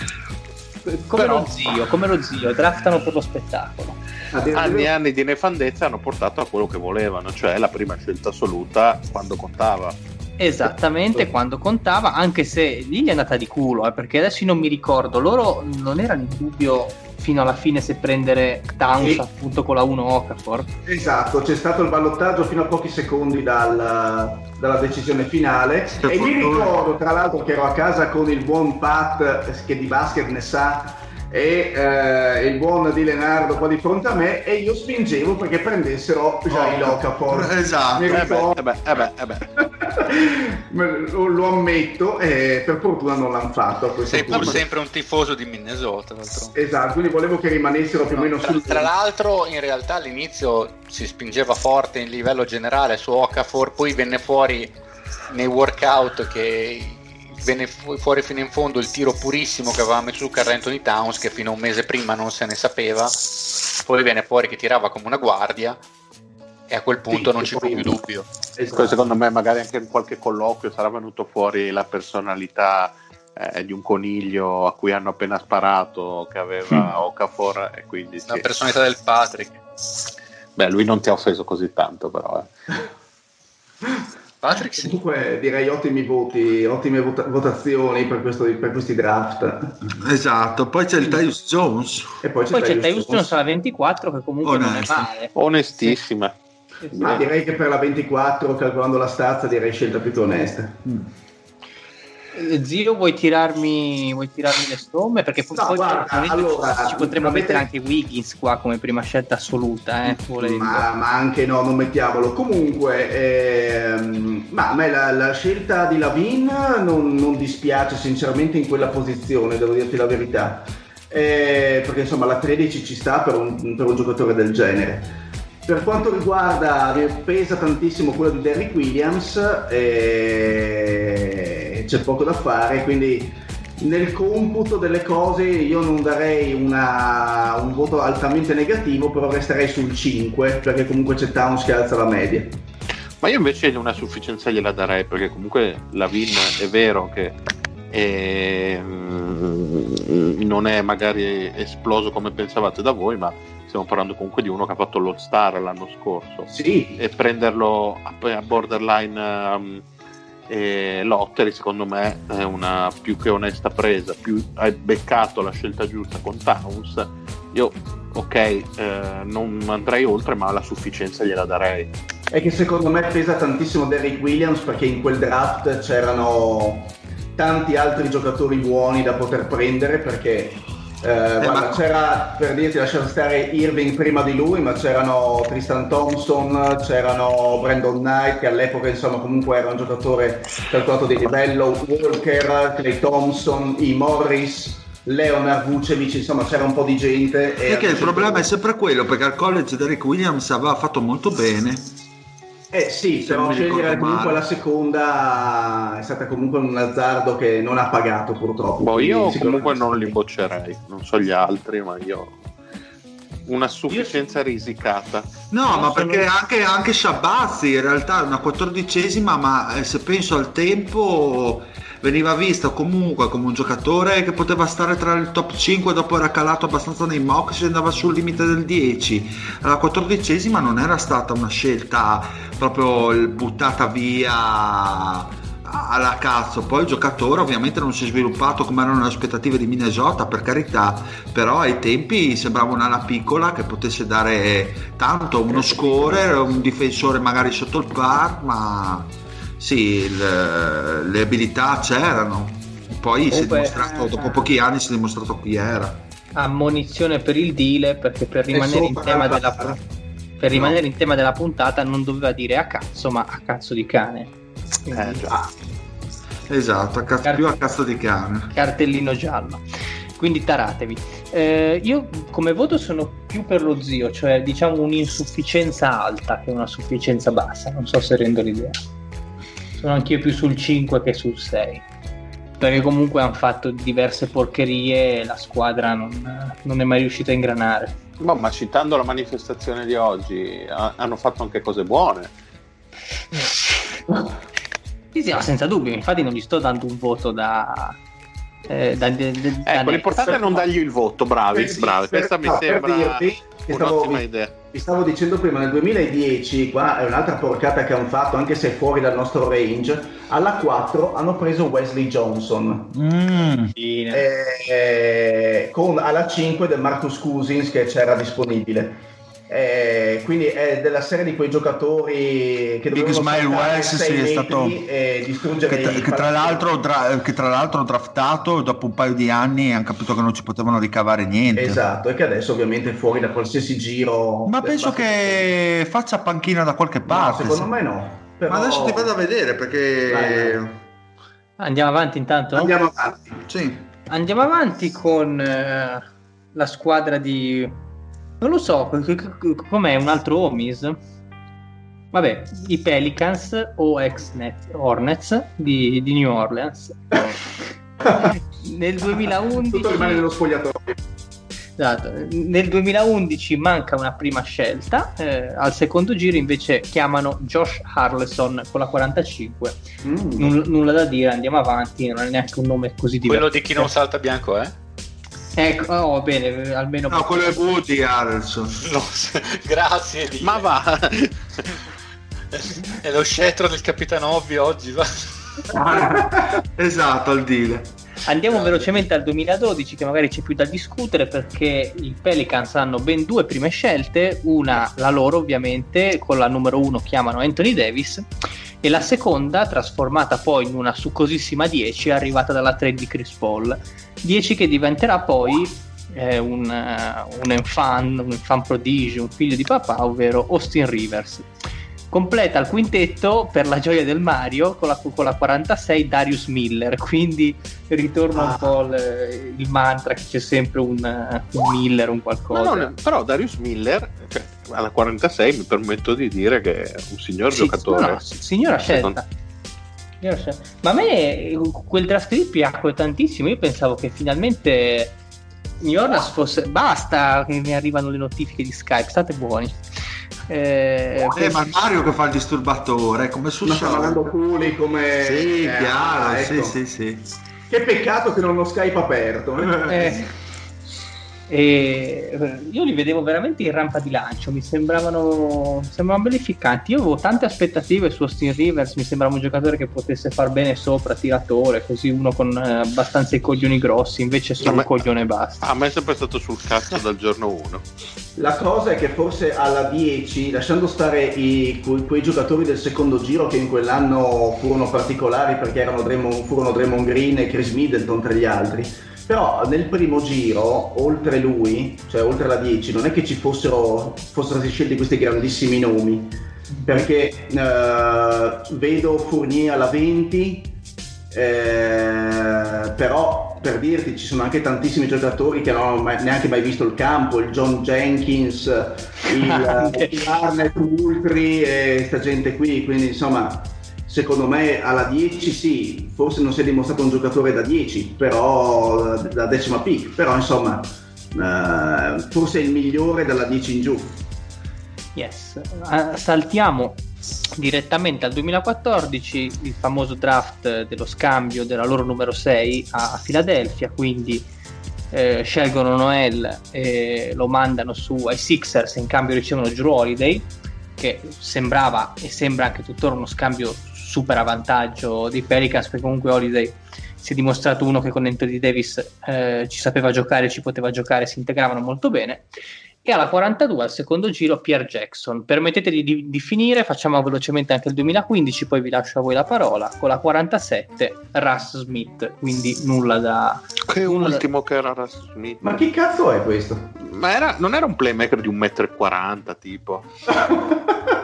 A: Come
B: Però-
A: lo zio, come lo zio, draftano per lo spettacolo.
C: A dire-
B: Anni e anni di nefandezza hanno portato a quello che volevano, cioè la prima scelta assoluta quando contava.
A: Esattamente quando contava, anche se lì gli è andata di culo, eh, perché adesso io non mi ricordo, loro non erano in dubbio fino alla fine se prendere Towns
C: Sì.
A: appunto con la 1 Okafor.
C: Esatto, c'è stato il ballottaggio fino a pochi secondi dal- dalla decisione finale
D: Per
C: e mi ricordo tra l'altro che ero a casa con il buon Pat che di basket ne sa e eh, il buon Di Lenardo qua di fronte a me e io spingevo perché prendessero Jair Okafor.
D: Esatto.
C: Mi
B: Eh beh, eh beh, eh beh, eh beh.
C: lo, ammetto e per fortuna non l'hanno fatto
F: Sei pur
C: punto.
F: sempre un tifoso di Minnesota. d'altronde.
C: Esatto, quindi volevo che rimanessero più o meno
F: Tra,
C: sul
F: tra l'altro, in realtà all'inizio si spingeva forte in livello generale su Okafor, poi venne fuori nei workout che venne fu- fuori fino in fondo il tiro purissimo che aveva messo su Carl Anthony Towns, che fino a un mese prima non se ne sapeva. Poi venne fuori che tirava come una guardia, e a quel punto
C: Sì,
F: non ci fu più dubbio.
C: Esatto.
B: Poi secondo me magari anche in qualche colloquio sarà venuto fuori la personalità eh, di un coniglio a cui hanno appena sparato che aveva Okafor e quindi
F: La
B: sì.
F: personalità del Patrick.
B: Beh, lui non ti ha offeso così tanto però. eh.
F: Patrick? Sì.
C: Comunque direi ottimi voti, ottime vota- votazioni per, questo, per, questi draft.
D: Esatto, poi c'è il Tyus Jones.
A: E poi c'è, poi c'è Tyus Jones alla 24 che comunque Onesti. non è male.
B: Onestissima.
C: Sì. Ma direi che per la 24, calcolando la stazza, direi scelta più onesta. Mm.
A: Eh, zio, vuoi tirarmi, vuoi tirarmi le somme? Perché no, poi guarda, allora, ci potremmo mettere anche Wiggins qua come prima scelta assoluta. Eh,
C: ma, ma, anche no, non mettiamolo. Comunque, ehm, ma a me la, la, scelta di Lavin non, non, dispiace sinceramente in quella posizione, devo dirti la verità. Eh, perché insomma la 13 ci sta per un, per un giocatore del genere. Per quanto riguarda, pesa tantissimo quello di Derrick Williams. Eh, c'è poco da fare, quindi nel computo delle cose io non darei una, un voto altamente negativo, però resterei sul 5 perché comunque c'è Towns che alza la media.
B: Ma io invece una sufficienza gliela darei perché comunque la Vin è vero che è, mm, non è magari esploso come pensavate da voi, ma stiamo parlando comunque di uno che ha fatto l'All Star l'anno scorso.
C: Sì.
B: E prenderlo a, borderline... Um, e Lottery secondo me è una più che onesta presa più hai beccato la scelta giusta con Towns io ok eh, non andrei oltre ma la sufficienza gliela darei
C: è che secondo me pesa tantissimo Derrick Williams perché in quel draft c'erano tanti altri giocatori buoni da poter prendere perché eh, eh, guarda, ma... c'era per dirti lasciamo stare Irving prima di lui, ma c'erano Tristan Thompson, c'erano Brandon Knight, che all'epoca insomma comunque era un giocatore calcolato di livello, Walker, Clay Thompson, E. Morris. Leonard Vucevic, insomma c'era un po' di gente.
D: Perché il problema è sempre quello, perché al college Derek Williams aveva fatto molto bene
C: eh sì, Se però scegliere comunque male. la seconda è stata comunque un azzardo che non ha pagato purtroppo.
B: Boh, io comunque non li boccerei, non so gli altri, ma io una sufficienza io... risicata.
D: No, no ma perché anche, anche Shabazzi in realtà è una quattordicesima, ma eh, se penso al tempo veniva visto comunque come un giocatore che poteva stare tra il top 5 dopo era calato abbastanza nei mock andava sul limite del 10 alla quattordicesima non era stata una scelta proprio buttata via alla cazzo. Poi il giocatore ovviamente non si è sviluppato come erano le aspettative di Minnesota per carità però ai tempi sembrava un'ala piccola che potesse dare tanto uno scorer un difensore magari sotto il par ma sì, le, le abilità c'erano. Poi si è dimostrato, eh, dopo pochi anni si è dimostrato chi era.
A: Ammonizione per il deal perché per rimanere, in tema, della, per rimanere no. in tema della puntata non doveva dire a cazzo, ma a cazzo di cane.
D: Eh, già. Esatto, a cazzo, Cart- più a cazzo di cane.
A: Cartellino giallo. Quindi taratevi. Eh, io come voto sono più per lo zio, cioè diciamo un'insufficienza alta che una sufficienza bassa. Non so se rendo l'idea sono anch'io più sul 5 che sul 6 perché comunque hanno fatto diverse porcherie e la squadra non, non, è mai riuscita a ingranare.
B: No, ma citando la manifestazione di oggi, ha, hanno fatto anche cose buone.
A: Sì, sì, no, senza dubbio, infatti non gli sto dando un voto da...
B: Eh, da, da, da ecco, l'importante è non dargli il voto, bravi, bravi. Questa mi sembra dirti, un'ottima idea
C: vi stavo dicendo prima, nel 2010, qua è un'altra porcata che hanno fatto, anche se fuori dal nostro range, alla 4 hanno preso Wesley Johnson. Mm. E, e, con alla 5 del Marcus Cousins che c'era disponibile. Eh, quindi è della serie di quei giocatori che
D: Big Smile Wells sì, è stato
C: e distruggere
D: che, che, tra l'altro, tra, che tra l'altro draftato dopo un paio di anni hanno capito che non ci potevano ricavare niente.
C: Esatto e che adesso ovviamente è fuori da qualsiasi giro
D: ma penso che tutto. faccia panchina da qualche parte
C: no, secondo me no
D: però... ma adesso ti vado a vedere perché
A: vai, andiamo avanti intanto
C: andiamo avanti.
D: Sì.
A: andiamo avanti con eh, la squadra di non lo so, com'è un altro Omis? Vabbè, i Pelicans o ex Hornets di, di New Orleans. Nel 2011...
C: Tutto rimane nello spogliatoio.
A: Esatto. Nel 2011 manca una prima scelta, eh, al secondo giro invece chiamano Josh Harleson con la 45. Mm. Nulla, nulla da dire, andiamo avanti, non è neanche un nome così diverso.
F: Quello di chi non salta bianco, eh?
A: Ecco, oh, bene, almeno...
D: No, quello è Woody Harrelson.
F: No, grazie.
B: Dio. Ma va...
F: È lo scettro del capitano Ovvio oggi, va.
D: esatto, al deal.
A: Andiamo velocemente al 2012 che magari c'è più da discutere perché i Pelicans hanno ben due prime scelte, una la loro ovviamente, con la numero uno chiamano Anthony Davis e la seconda trasformata poi in una succosissima 10 arrivata dalla trade di Chris Paul, 10 che diventerà poi eh, un, uh, un enfant, un enfant prodigio, un figlio di papà, ovvero Austin Rivers. Completa il quintetto per la gioia del Mario con la, con la 46 Darius Miller. Quindi ritorna ah. un po' il, il, mantra che c'è sempre un, un Miller un qualcosa.
B: no, però Darius Miller cioè, alla 46 mi permetto di dire che è un signor sì, giocatore. no,
A: signora scelta ma a me quel draft lì piacque tantissimo io pensavo che finalmente New Orleans fosse basta che mi arrivano le notifiche di Skype state buoni
D: eh, eh, ma Mario che fa il disturbatore, come sul
C: show. mandando culi come...
D: Sì, eh, chiaro, ah, ecco. sì, sì, sì.
C: Che peccato che non lo Skype aperto.
A: Eh. Eh. E io li vedevo veramente in rampa di lancio, mi sembravano, sembravano bellificanti. Io avevo tante aspettative su Austin Rivers, mi sembrava un giocatore che potesse far bene sopra, tiratore, così uno con eh, abbastanza i coglioni grossi, invece solo un coglione basta.
B: A me è sempre stato sul cazzo dal giorno 1.
C: La cosa è che forse alla 10, lasciando stare i, quei, quei, giocatori del secondo giro che in quell'anno furono particolari perché erano Draymond, furono Draymond Green e Chris Middleton tra gli altri, però nel primo giro, oltre lui, cioè oltre la 10, non è che ci fossero, fossero scelti questi grandissimi nomi, perché eh, vedo Fournier alla 20, eh, però per dirti ci sono anche tantissimi giocatori che non hanno mai, neanche mai visto il campo, il John Jenkins, il, il Arnett Ultri e sta gente qui, quindi insomma secondo me alla 10 sì, forse non si è dimostrato un giocatore da 10, però da decima pick, però insomma uh, forse è il migliore dalla 10 in giù.
A: Yes, uh, saltiamo direttamente al 2014, il famoso draft dello scambio della loro numero 6 a, a Filadelfia, quindi eh, scelgono Noel e lo mandano su ai Sixers in cambio ricevono Drew Holiday che sembrava e sembra anche tuttora uno scambio super avvantaggio dei Pelicans perché comunque Holiday si è dimostrato uno che con Anthony Davis eh, ci sapeva giocare, ci poteva giocare, si integravano molto bene e alla 42 al secondo giro Pierre Jackson. Permettete di, di, di, finire, facciamo velocemente anche il 2015, poi vi lascio a voi la parola. Con la 47 Russ Smith, quindi nulla da...
B: Che nulla ultimo da... che era Russ Smith.
C: Ma chi cazzo è questo?
B: Ma era, non era un playmaker di 1,40 m tipo.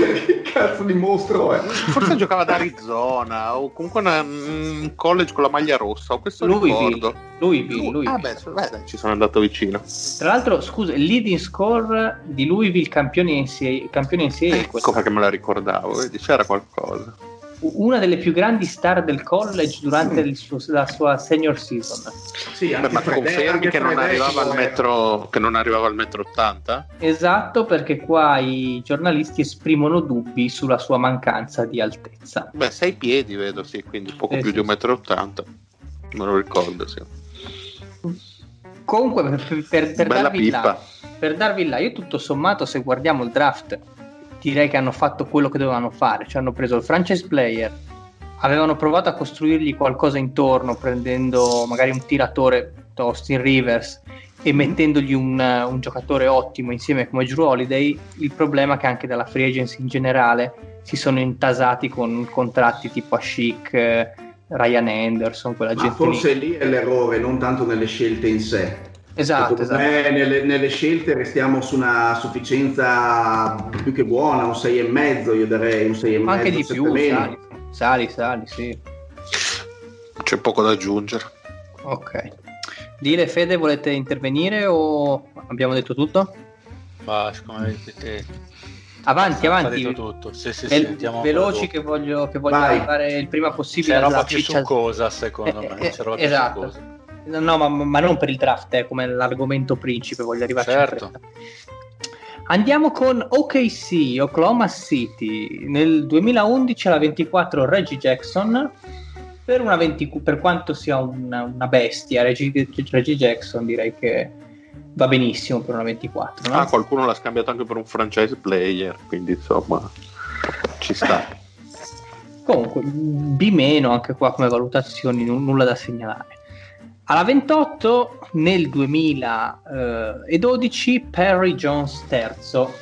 C: che cazzo di mostro è?
B: Forse giocava ad Arizona o comunque un college con la maglia rossa. O questo
A: Louisville.
B: ricordo.
A: Louisville, Louisville.
B: Ah, beh, beh, ci sono andato vicino.
A: Tra l'altro, scusa, il leading score di Louisville campione NCAA. Campione NCAA
B: ecco perché me la ricordavo, vedi, c'era qualcosa
A: una delle più grandi star del college durante suo, la sua senior season.
B: Sì, Beh, ma confermi che non, arrivava al metro, che non arrivava al metro 80?
A: Esatto, perché qua i giornalisti esprimono dubbi sulla sua mancanza di altezza.
B: Beh, sei piedi vedo, sì, quindi poco eh, più sì. di un metro 80. Me lo ricordo, sì.
A: Comunque, per, per, per darvi là, per darvi là, io tutto sommato, se guardiamo il draft direi che hanno fatto quello che dovevano fare, cioè hanno preso il franchise player, avevano provato a costruirgli qualcosa intorno prendendo magari un tiratore Austin Rivers e mettendogli un, un, giocatore ottimo insieme come Drew Holiday, il problema è che anche dalla free agency in generale si sono intasati con contratti tipo a Chic, eh, Ryan Anderson, quella
C: Ma
A: gente
C: forse
A: lì.
C: lì è l'errore, non tanto nelle scelte in sé.
A: Esatto, esatto.
C: Me, nelle, nelle, scelte restiamo su una sufficienza più che buona, un 6,5 io darei un 6,5.
A: Anche di più, sali, sali, sali, sì.
B: C'è poco da aggiungere.
A: Ok. Dile Fede, volete intervenire o abbiamo detto tutto?
F: Ma come vedete...
A: Avanti, avanti.
F: Detto tutto. Sì, sì,
A: Vel- sì, veloci che voglio, che voglio arrivare il prima possibile.
F: C'è roba più succosa, secondo eh, me. C'è roba
A: eh, esatto. più succosa. No, ma, ma, non per il draft, eh, come l'argomento principe, voglio arrivare
F: certo.
A: Andiamo con OKC, Oklahoma City. Nel 2011 alla 24 Reggie Jackson. Per, 20, per quanto sia una, una bestia, Reggie, Reggie, Jackson direi che va benissimo per una 24. No?
B: Ah, qualcuno l'ha scambiato anche per un franchise player, quindi insomma ci sta.
A: Comunque, B meno anche qua come valutazioni, n- nulla da segnalare. Alla 28 nel 2012 Perry Jones terzo.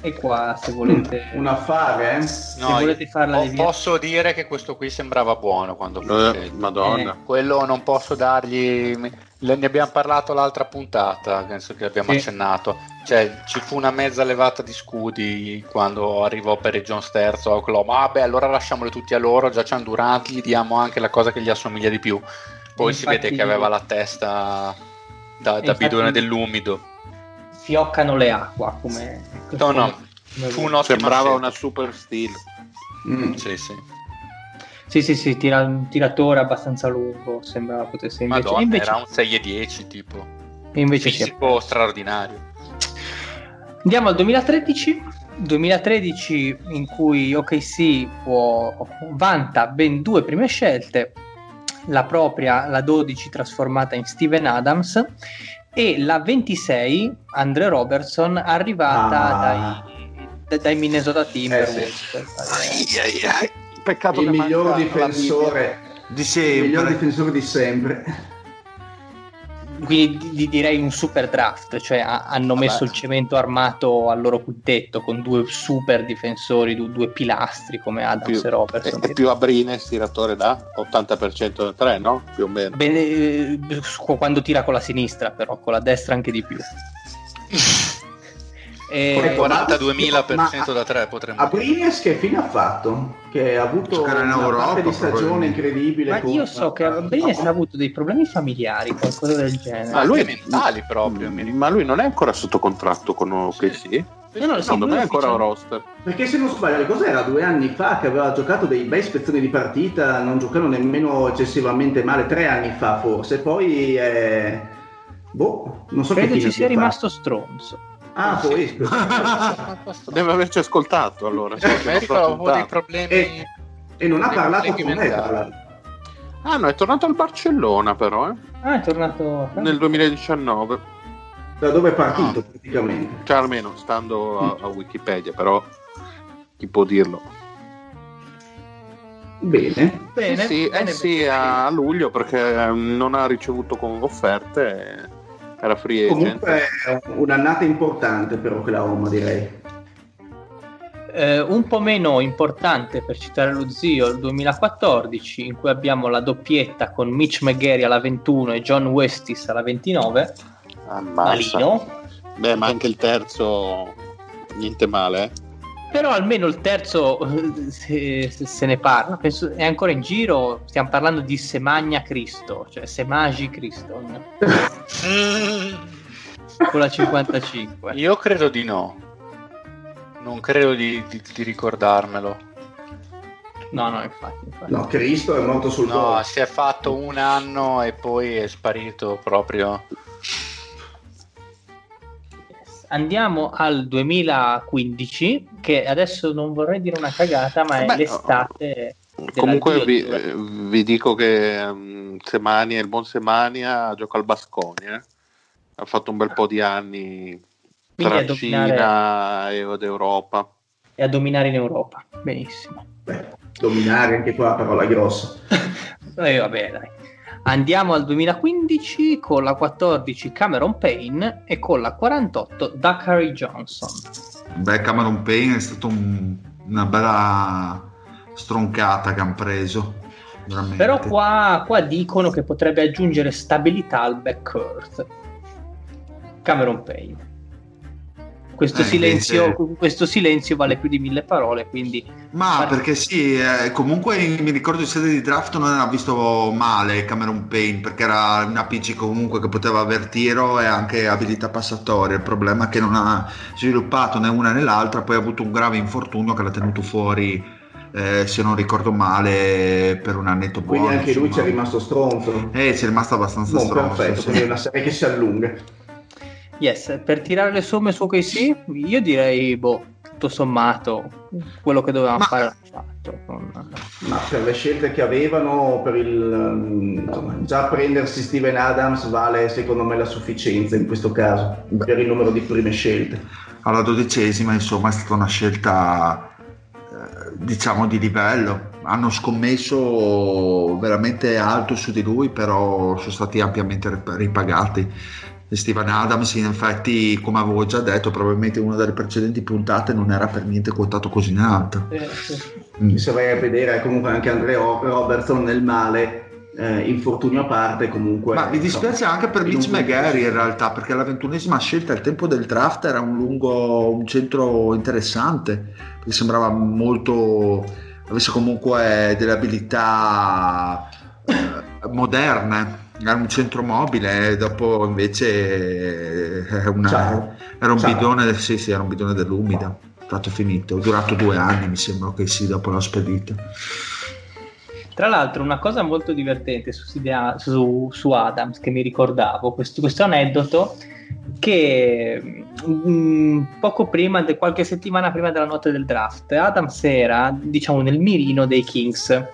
A: E qua se volete,
C: Un affare, eh?
A: se
F: No,
A: volete farla
F: po- posso dire che questo qui sembrava buono quando
B: Eh. Madonna.
F: Quello non posso dargli. Ne abbiamo parlato l'altra puntata, penso che abbiamo
A: Sì.
F: accennato. Cioè, ci fu una mezza levata di scudi quando arrivò per il Jones terzo a Oklahoma. Ah, beh, allora lasciamoli tutti a loro. Già c'hanno Durant, gli diamo anche la cosa che gli assomiglia di più. Poi si
A: Infatti-
F: vede che aveva la testa da, da bidone dell'umido.
A: fioccano le acqua come,
F: No, no,
A: come-
F: fu un'ottima
B: Sembrava una super steel.
C: Mm.
F: Sì, sì.
A: Sì, sì, sì, tira, un tiratore abbastanza lungo, sembrava potesse invece,
F: Madonna,
A: invece,
F: era un 6 e 10 tipo.
A: invece sì.
F: Fisico straordinario.
A: Andiamo al 2013, 2013 in cui OKC può, vanta ben due prime scelte, la propria, la 12 trasformata in Steven Adams e la 26 Andre Robertson arrivata
C: Ah.
A: dai, da- dai Minnesota Timberwolves.
B: Peccato
C: Il miglior difensore,
D: Di
C: il miglior
D: sempre.
C: difensore di sempre.
A: Quindi di- di- direi un super draft, cioè ha- hanno
B: Vabbè.
A: messo il cemento armato al loro quintetto con due super difensori, du- due pilastri come Adams
B: più,
A: e Robertson.
B: e, e più Abrines tiratore da 80% da 3, no? Più o meno.
A: Bene, eh, quando tira con la sinistra, però con la destra anche di più. E-
F: Con il
C: Ecco, ma-
F: 42.000% da 3 potremmo dire.
C: Abrines che fine ha fatto? Che ha avuto
D: Giocare in
C: una
D: Europa,
C: parte di stagione incredibile.
A: ma
C: con-
A: io so che Abrines ha avuto dei problemi familiari, qualcosa del genere.
B: Ma lui-
F: Anche mentali proprio. ricordo.
B: Ma lui non è ancora sotto contratto con OKC?
A: No, no, sì,
B: Secondo me è
A: è
B: ancora un
A: ufficiale-
B: roster.
C: Perché se non sbaglio, cos'era? Due anni fa che aveva giocato dei bei spezzoni di partita, non giocando nemmeno eccessivamente male, tre anni fa forse, poi eh, boh, non so
A: Credo
C: che
A: ci sia
C: abbia
A: rimasto stronzo.
C: Ah, poi
B: Deve averci ascoltato allora.
F: Sì, mi ricordo avevo dei problemi.
C: E- e non ha parlato con me.
B: Ah, no, è tornato al Barcellona però, eh?
A: Ah, è tornato
B: nel 2019.
C: Da dove è partito praticamente.
B: Cioè, almeno stando a, a Wikipedia, però chi può dirlo?
C: Bene.
A: Bene,
B: sì, sì,
A: bene,
B: eh sì,
A: bene.
B: a luglio perché ehm, non ha ricevuto con offerte, eh, era free agent.
C: Comunque è un'annata importante per Oklahoma direi.
A: Eh, un po' meno importante per citare lo zio il 2014 in cui abbiamo la doppietta con Mitch McGarry alla 21 e John Westis alla 29
B: Ammazza.
A: malino
B: Beh, ma anche il terzo, niente male.
A: Però almeno il terzo eh, se, se- se ne parla penso è ancora in giro stiamo parlando di Semagna Cristo cioè Semagi Cristo con la 55
F: Io credo di no. Non credo di, di- di ricordarmelo.
A: no no infatti, infatti.
C: No, Cristo è morto sul
F: No,
C: gol.
F: si è fatto un anno e poi è sparito proprio.
A: Andiamo al 2015, che adesso non vorrei dire una cagata, ma è
B: Beh,
A: l'estate. della
B: Comunque vi, eh, vi dico che ehm, Semania, il buon Semania gioca al Basconia. eh. Ha fatto un bel po' di anni
A: Quindi
B: tra Cina e- ed Europa.
A: e a dominare in Europa. Benissimo.
C: Beh, dominare anche qua parola grossa.
A: Eh, vabbè, dai. Andiamo al 2015 con la 14 Cameron Payne e con la 48 Dakari Johnson.
D: Beh, Cameron Payne è stata un- una bella stroncata che hanno preso. Veramente.
A: Però qua, qua dicono che potrebbe aggiungere stabilità al backcourt. Cameron Payne. Questo,
D: Eh,
A: silenzio,
D: invece-
A: questo silenzio vale più di mille parole, quindi
D: Ma
A: Guarda-
D: perché sì, eh, comunque mi ricordo in sede di draft non era visto male Cameron Payne perché era una PC comunque che poteva aver tiro e anche abilità passatorie. Il problema è che non ha sviluppato né una né l'altra, poi ha avuto un grave infortunio che l'ha tenuto fuori, eh, se non ricordo male, per un annetto buono.
C: Quindi anche lui ci è rimasto stronzo.
D: Eh, ci è rimasto abbastanza
C: Boh,
D: stronzo.
C: perfetto,
D: sì.
C: quindi è una serie che si allunga.
A: Yes, per tirare le somme su OKC, io direi, boh, tutto sommato, quello che dovevamo
D: Ma-
A: fare l'hanno fatto. Con...
C: Ma per le scelte che avevano, per il, mm, insomma, già prendersi Steven Adams vale secondo me la sufficienza in questo caso, per il numero di prime scelte.
D: Alla dodicesima, insomma, è stata una scelta eh, diciamo di livello. Hanno scommesso veramente alto su di lui, però sono stati ampiamente ripagati. Steven Adams in effetti come avevo già detto probabilmente una delle precedenti puntate non era per niente quotato così in alto
C: eh, sì. mm. se vai a vedere comunque anche Andrea Robertson nel male eh, infortunio a parte comunque
D: ma mi dispiace insomma, anche per Mitch McGarry in realtà perché la ventunesima scelta al tempo del draft era un lungo un centro interessante che sembrava molto avesse comunque delle abilità eh, moderne era un centro mobile dopo invece era, una, era un Ciao. bidone sì, sì, era un bidone dell'umida. Stato finito, è durato due anni mi sembra che sì, dopo l'ho spedito.
A: Tra l'altro una cosa molto divertente su, su, su Adams che mi ricordavo, questo, questo aneddoto che mh, mm, poco prima, qualche settimana prima della notte del draft, Adams era diciamo nel mirino dei Kings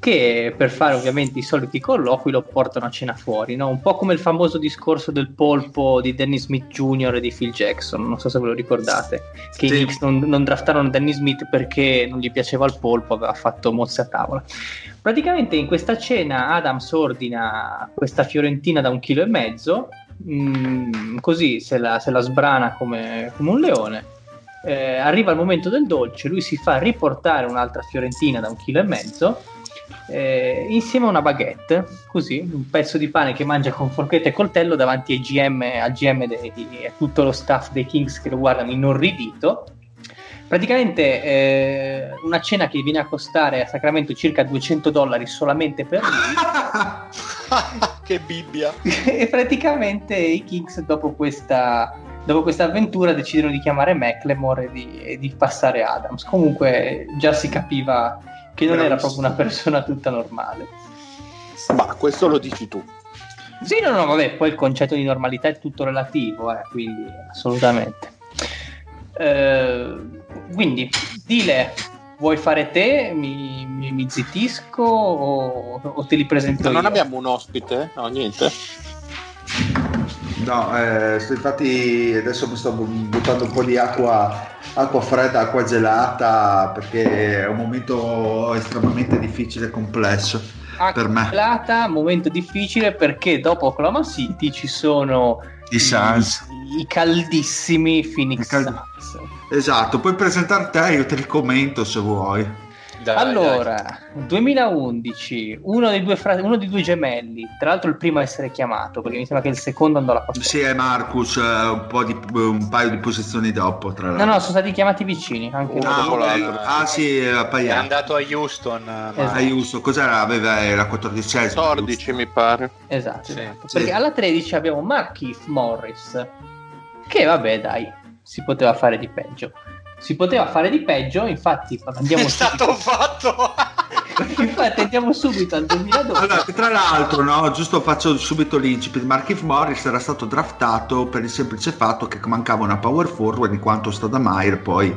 A: che per fare ovviamente i soliti colloqui lo portano a cena fuori, no? un po' come il famoso discorso del polpo di Danny Smith Jr. e di Phil Jackson, non so se ve lo ricordate, che sì. i Knicks non, non draftarono Danny Smith perché non gli piaceva il polpo, aveva fatto mozze a tavola. Praticamente in questa cena Adams ordina questa fiorentina da un chilo e mezzo, mh, mm, così se la, se la sbrana come, come un leone. Eh, arriva il momento del dolce, lui si fa riportare un'altra fiorentina da un chilo e mezzo eh, insieme a una baguette, così, un pezzo di pane che mangia con forchetta e coltello davanti ai GM, al GM e a tutto lo staff dei Kings che lo guardano inorridito. Praticamente eh, una cena che viene a costare a Sacramento circa 200 dollari solamente per lui.
F: che bibbia!
A: e praticamente i Kings dopo questa, dopo questa avventura decidono di chiamare McLemore e di, e di passare Adams. Comunque già si capiva che non era proprio una persona tutta normale.
B: Ma questo lo dici tu.
A: Sì, no, no, vabbè, poi il concetto di normalità è tutto relativo, eh, quindi assolutamente. Eh, quindi, Dile, vuoi fare te? Mi, mi, mi zittisco o, o, te li presento
B: non
A: io?
B: Non abbiamo un ospite? No, niente.
D: No, eh, infatti adesso mi sto buttando un po' di acqua acqua fredda, acqua gelata, perché è un momento estremamente difficile e complesso acqua per me.
A: Gelata, momento difficile perché dopo Oklahoma City ci sono
D: i Suns.
A: I, i caldissimi Phoenix cal- Suns.
D: Esatto, puoi presentare te, io te li commento se vuoi.
A: Dai, allora, dai. 2011, uno dei, due fra- uno dei due gemelli, tra l'altro il primo a essere chiamato, perché mi sembra che il secondo andò alla
D: posta. Sì, è Marcus, uh, un, po di, un paio di posizioni dopo, tra l'altro.
A: No, no, sono stati chiamati vicini, anche
D: ah, dopo l'altro. Ah, sì,
F: uh, è andato a Houston.
D: Esatto. A Houston, cos'era? Aveva la 14
B: 14 mi pare.
A: Esatto, sì. esatto. perché sì. alla 13 abbiamo Markif Morris, che vabbè dai, si poteva fare di peggio si poteva fare di peggio, infatti andiamo
F: È stato fatto!
A: infatti andiamo subito al 2012.
D: Allora, tra l'altro, no, giusto faccio subito l'incipit, Markif Morris era stato draftato per il semplice fatto che mancava una power forward in quanto Stadamire poi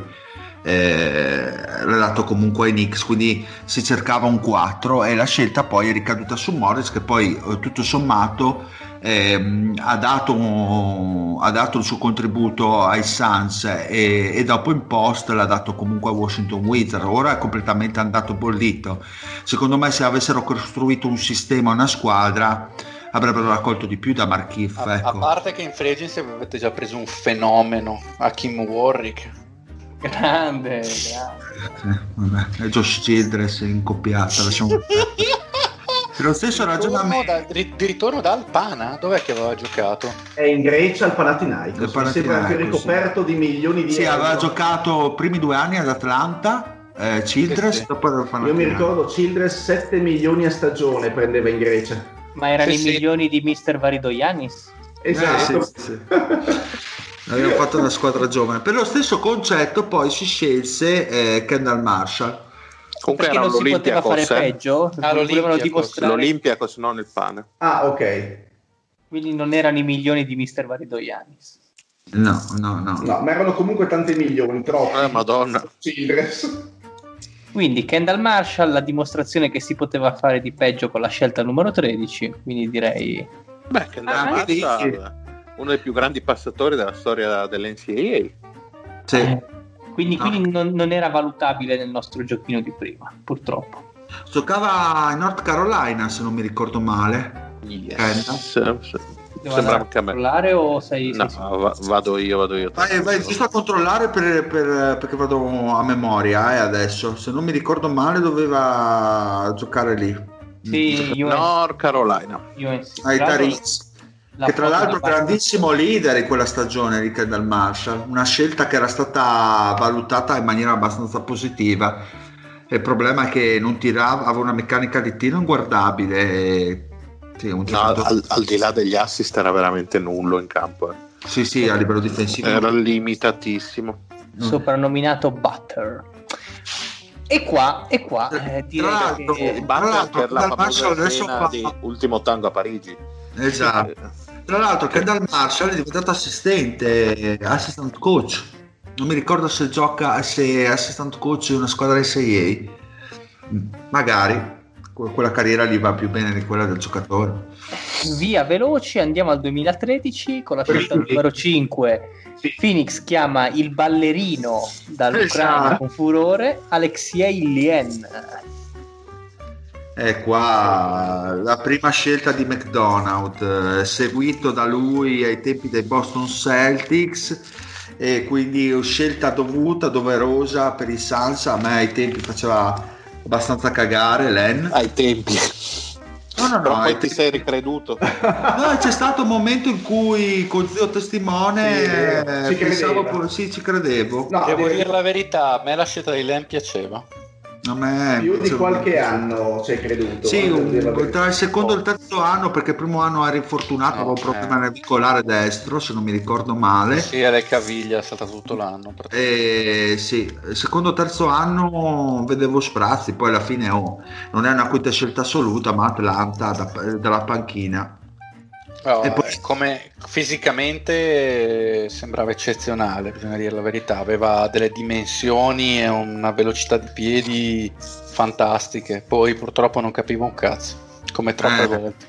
D: eh, l'ha dato comunque ai Knicks quindi si cercava un 4 e la scelta poi è ricaduta su Morris che poi eh, tutto sommato eh, ha, dato, ha, dato, il suo contributo ai Suns e, e, dopo in post l'ha dato comunque a Washington Wizards ora è completamente andato bollito secondo me se avessero costruito un sistema una squadra avrebbero raccolto di più da Markif
F: a,
D: ecco.
F: a parte che in free agency avete già preso un fenomeno a Kim Warwick
A: grande,
D: grande. Eh, è Josh Childress in coppiata lasciamo lo stesso ragionamento
F: da, di ritorno da Alpana dov'è che aveva giocato?
C: è in Grecia al Panathinaikos mi sembra che ricoperto sì. di milioni di
D: sì,
C: euro.
D: aveva giocato primi due anni ad Atlanta eh, Childress sì,
C: sì. io mi ricordo Childress 7 milioni a stagione prendeva in Grecia.
A: Ma erano i milioni di Mister Varidoyanis
C: esatto.
D: Eh, sì, abbiamo fatto una squadra giovane. Per lo stesso concetto poi si scelse eh, Kendall Marshall
A: Comunque perché non si poteva fare peggio?
B: Ah, dimostrare. l'Olympiacos non il pane.
C: Ah ok.
A: Quindi non erano i milioni di Mister Varidoyanis
D: no no no.
C: No ma erano comunque tanti milioni troppo
B: eh madonna.
A: Quindi Kendall Marshall, la dimostrazione che si poteva fare di peggio con la scelta numero 13, quindi direi...
B: Beh, Kendall
D: Ah,
B: Marshall, uno dei più grandi passatori della storia dell'NCAA.
D: Sì.
A: eh, quindi,
D: No.
A: quindi non, non era valutabile nel nostro giochino di prima, purtroppo.
D: Giocava in North Carolina, se non mi ricordo male.
B: Yes.
A: Devo
B: Sembra anche a me.
A: controllare o sei...
B: No,
A: sei
B: va- vado io, vado io.
D: Vai, vai giusto a controllare per- per- perché vado a memoria eh, adesso. Se non mi ricordo male doveva giocare lì.
A: Sì, UNC.
B: North Carolina.
A: UNC.
D: Ai
A: l'altro,
D: Tariz.
A: La
D: Che tra l'altro grandissimo leader in quella stagione di Kendall Marshall, una scelta che era stata valutata in maniera abbastanza positiva. Il problema è che non tirava, aveva una meccanica di tiro inguardabile. Sì, un
B: No,
D: giocatore-
B: al, al di là degli assist era veramente nullo in campo. eh.
D: sì, sì, a livello difensivo.
B: Era limitatissimo.
A: soprannominato Butter. E qua, e qua eh, direi
D: Tra l'altro-
A: che...
D: L'altro,
B: per la famosa
D: Marshall adesso
B: scena
D: fa-
B: di Ultimo Tango a Parigi.
D: Esatto. Tra l'altro, Kendall Marshall è diventato assistente, assistant coach. Non mi ricordo se gioca, se è assistant coach di una squadra SIA. Magari que- quella carriera gli va più bene di quella del giocatore.
A: Via veloci, andiamo al 2013 con la scelta numero 5. Phoenix chiama il ballerino dall'Ucraina
D: Esatto.
A: con furore Alexei Lien.
D: E qua la prima scelta di McDonald, eh, seguito da lui ai tempi dei Boston Celtics, e quindi scelta dovuta, doverosa per i Suns. A me ai tempi faceva abbastanza cagare Len.
B: Ai tempi.
D: No, no,
B: Però
D: no,
B: poi
D: ai
B: ti sei ricreduto.
D: No, c'è stato un momento in cui con zio testimone
C: Sì,
D: eh,
C: ci
D: pensavo, sì, ci credevo.
C: No,
F: Devo dire la verità, a me la scelta di Len piaceva.
D: A me
C: più di qualche
D: molto.
C: anno ci hai creduto.
D: Sì, un- tra il secondo e il terzo anno, perché il primo anno ero infortunato, avevo un
F: Eh.
D: problema navicolare destro, se non mi ricordo male.
F: Sì, alle caviglie è stata tutto l'anno. praticamente.
D: E sì, il secondo e terzo anno vedevo sprazzi, poi alla fine oh, non è una quinta scelta assoluta, ma Atlanta da- dalla panchina.
F: Oh,
D: E poi-
F: come fisicamente eh, sembrava eccezionale, bisogna dire la verità, aveva delle dimensioni e una velocità di piedi fantastiche, poi purtroppo non capivo un cazzo, come troppe
D: Eh.
F: volte.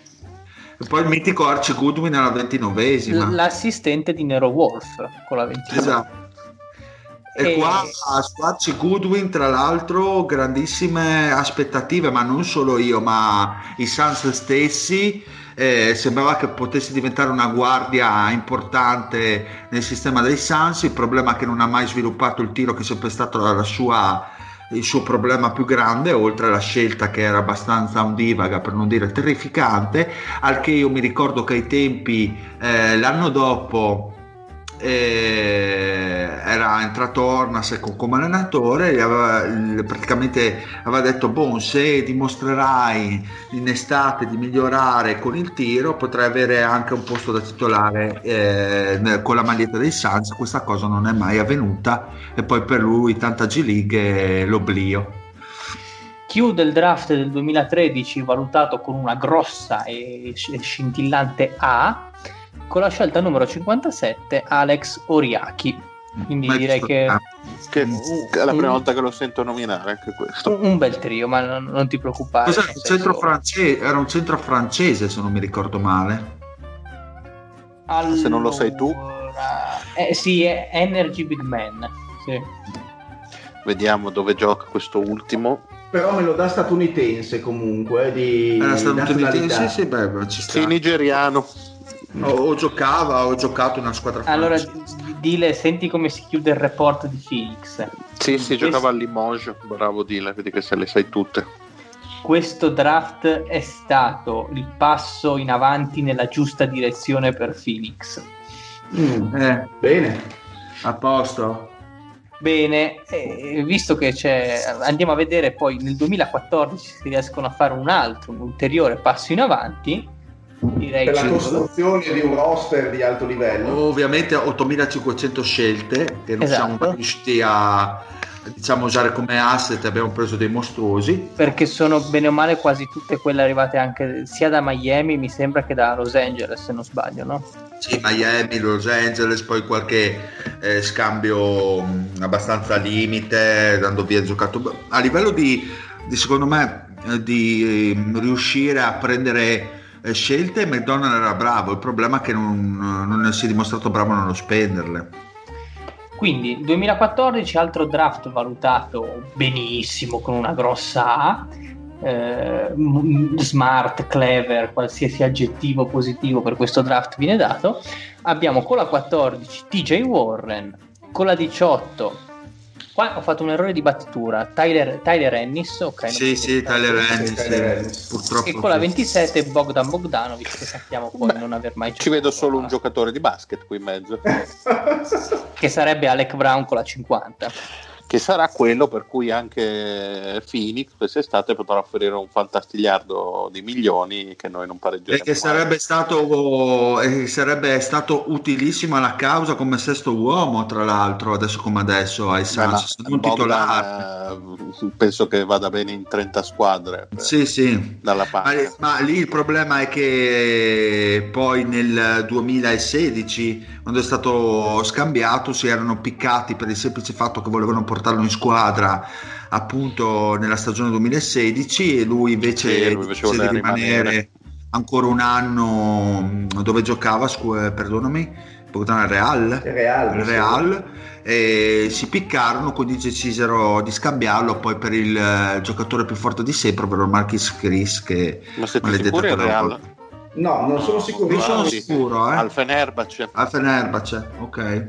D: E poi il mitico Archie Goodwin alla ventinovesima.
A: L- l'assistente di Nero Wolf con la 29.
D: Esatto. E
A: E-
D: qua a Squarci Goodwin, tra l'altro, grandissime aspettative, ma non solo io, ma i Suns stessi. Eh, sembrava che potesse diventare una guardia importante nel sistema dei Suns. Il problema è che non ha mai sviluppato il tiro, che è sempre stato sua- il suo problema più grande, oltre alla scelta che era abbastanza ondivaga, per non dire terrificante. Al che io mi ricordo che ai tempi, eh, l'anno dopo, era entrato Ornas co- come allenatore e aveva, praticamente aveva detto boh se dimostrerai in estate di migliorare con il tiro potrai avere anche un posto da titolare eh, con la maglietta dei Suns. Questa cosa non è mai avvenuta e poi per lui tanta G League l'oblio.
A: Chiude il draft del 2013 valutato con una grossa e sc- scintillante A con la scelta numero 57 Alex Oriaki. Quindi
D: Mai
A: direi che
B: Che è la prima volta che lo sento nominare anche questo.
A: un, un bel trio, ma non, non ti preoccupare.
D: cos'è? Un centro francese, era un centro francese se non mi ricordo male
B: Se non lo sai tu.
A: Allora- Eh, sì, è Energy Big Man. Sì.
B: Vediamo dove gioca questo ultimo.
C: Però me lo dà statunitense comunque di
D: era stato
C: nazionalità.
D: sì beh, ci sta.
B: Sì, nigeriano.
D: O, o giocava o giocato in una squadra
A: Allora,
D: francese.
A: d- dile, senti come si chiude il report di Phoenix.
B: Sì, sì,
A: Questo-
B: giocava a Limoges. Bravo Dile, vedi che se le sai tutte.
A: Questo draft è stato il passo in avanti nella giusta direzione per Phoenix.
C: Mm,
D: eh,
C: Bene.
D: a posto
A: Bene, eh, visto che c'è, andiamo a vedere poi nel 2014 se riescono a fare un altro, un ulteriore passo in avanti. Direi
C: Per la costruzione di un roster di alto livello.
D: Ovviamente 8500 scelte che non
A: Esatto.
D: siamo mai riusciti a, diciamo usare come asset abbiamo preso dei mostruosi
A: perché sono bene o male quasi tutte quelle arrivate anche sia da Miami mi sembra che da Los Angeles se non sbaglio no?
D: Sì, Miami, Los Angeles, poi qualche eh, scambio mh, abbastanza limite, dando via giocato. A livello di, di secondo me, eh, di eh, riuscire a prendere scelte, McDonald era bravo. Il problema è che non, non si è dimostrato bravo nello spenderle.
A: Quindi 2014 altro draft valutato benissimo con una grossa A eh, smart, clever, qualsiasi aggettivo positivo per questo draft viene dato. Abbiamo con la 14 TJ Warren, con la 18 Qua ho fatto un errore di battitura. Tyler, Tyler Ennis, ok.
D: Sì, sì, Tyler Ennis, sì,
A: purtroppo. E con la 27 Bogdan Bogdanovic, che sappiamo poi Beh, non aver mai
B: giocato. Ci vedo solo un giocatore di basket qui in mezzo.
A: che sarebbe Alec Brown con la 50
B: che sarà quello per cui anche Phoenix quest'estate potrà offrire un fantastigliardo di milioni che noi non pareggeremo.
D: E che sarebbe stato, eh, sarebbe stato utilissimo alla causa come sesto uomo, tra l'altro, adesso come adesso ai Suns,
B: un titolare. Eh, penso che vada bene in 30 squadre.
D: Per, sì, sì.
B: Dalla parte.
D: Ma, ma lì il problema è che poi nel 2016, quando è stato scambiato, si erano piccati per il semplice fatto che volevano portare portarlo in squadra appunto nella stagione 2016 e lui invece, sì, lui invece di rimanere, rimanere, ancora un anno dove giocava, scu- eh, perdonami, Bogdan Real,
C: Real,
D: Real e si piccarono quindi decisero di scambiarlo poi per il uh, giocatore più forte di sempre ovvero Marquis Chris che
B: ma siete sicuri è Real?
C: No, non sono sicuro.
D: Non sono sicuro, eh.
B: Al Fenerbahce.
D: Al Fenerbahce, ok.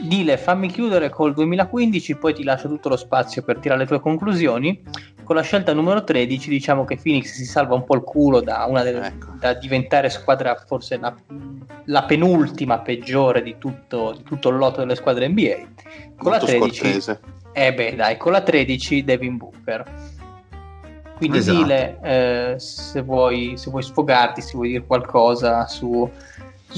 A: Dile, fammi chiudere col 2015, poi ti lascio tutto lo spazio per tirare le tue conclusioni. Con la scelta numero 13 diciamo che Phoenix si salva un po' il culo da, delle, ecco. da diventare squadra forse la, la penultima peggiore di tutto, di tutto, il lotto delle squadre NBA. Con
B: Molto
A: la 13... Eh beh dai, con la 13 Devin Booker. Quindi esatto. Dile, eh, se, vuoi, se vuoi sfogarti, se vuoi dire qualcosa su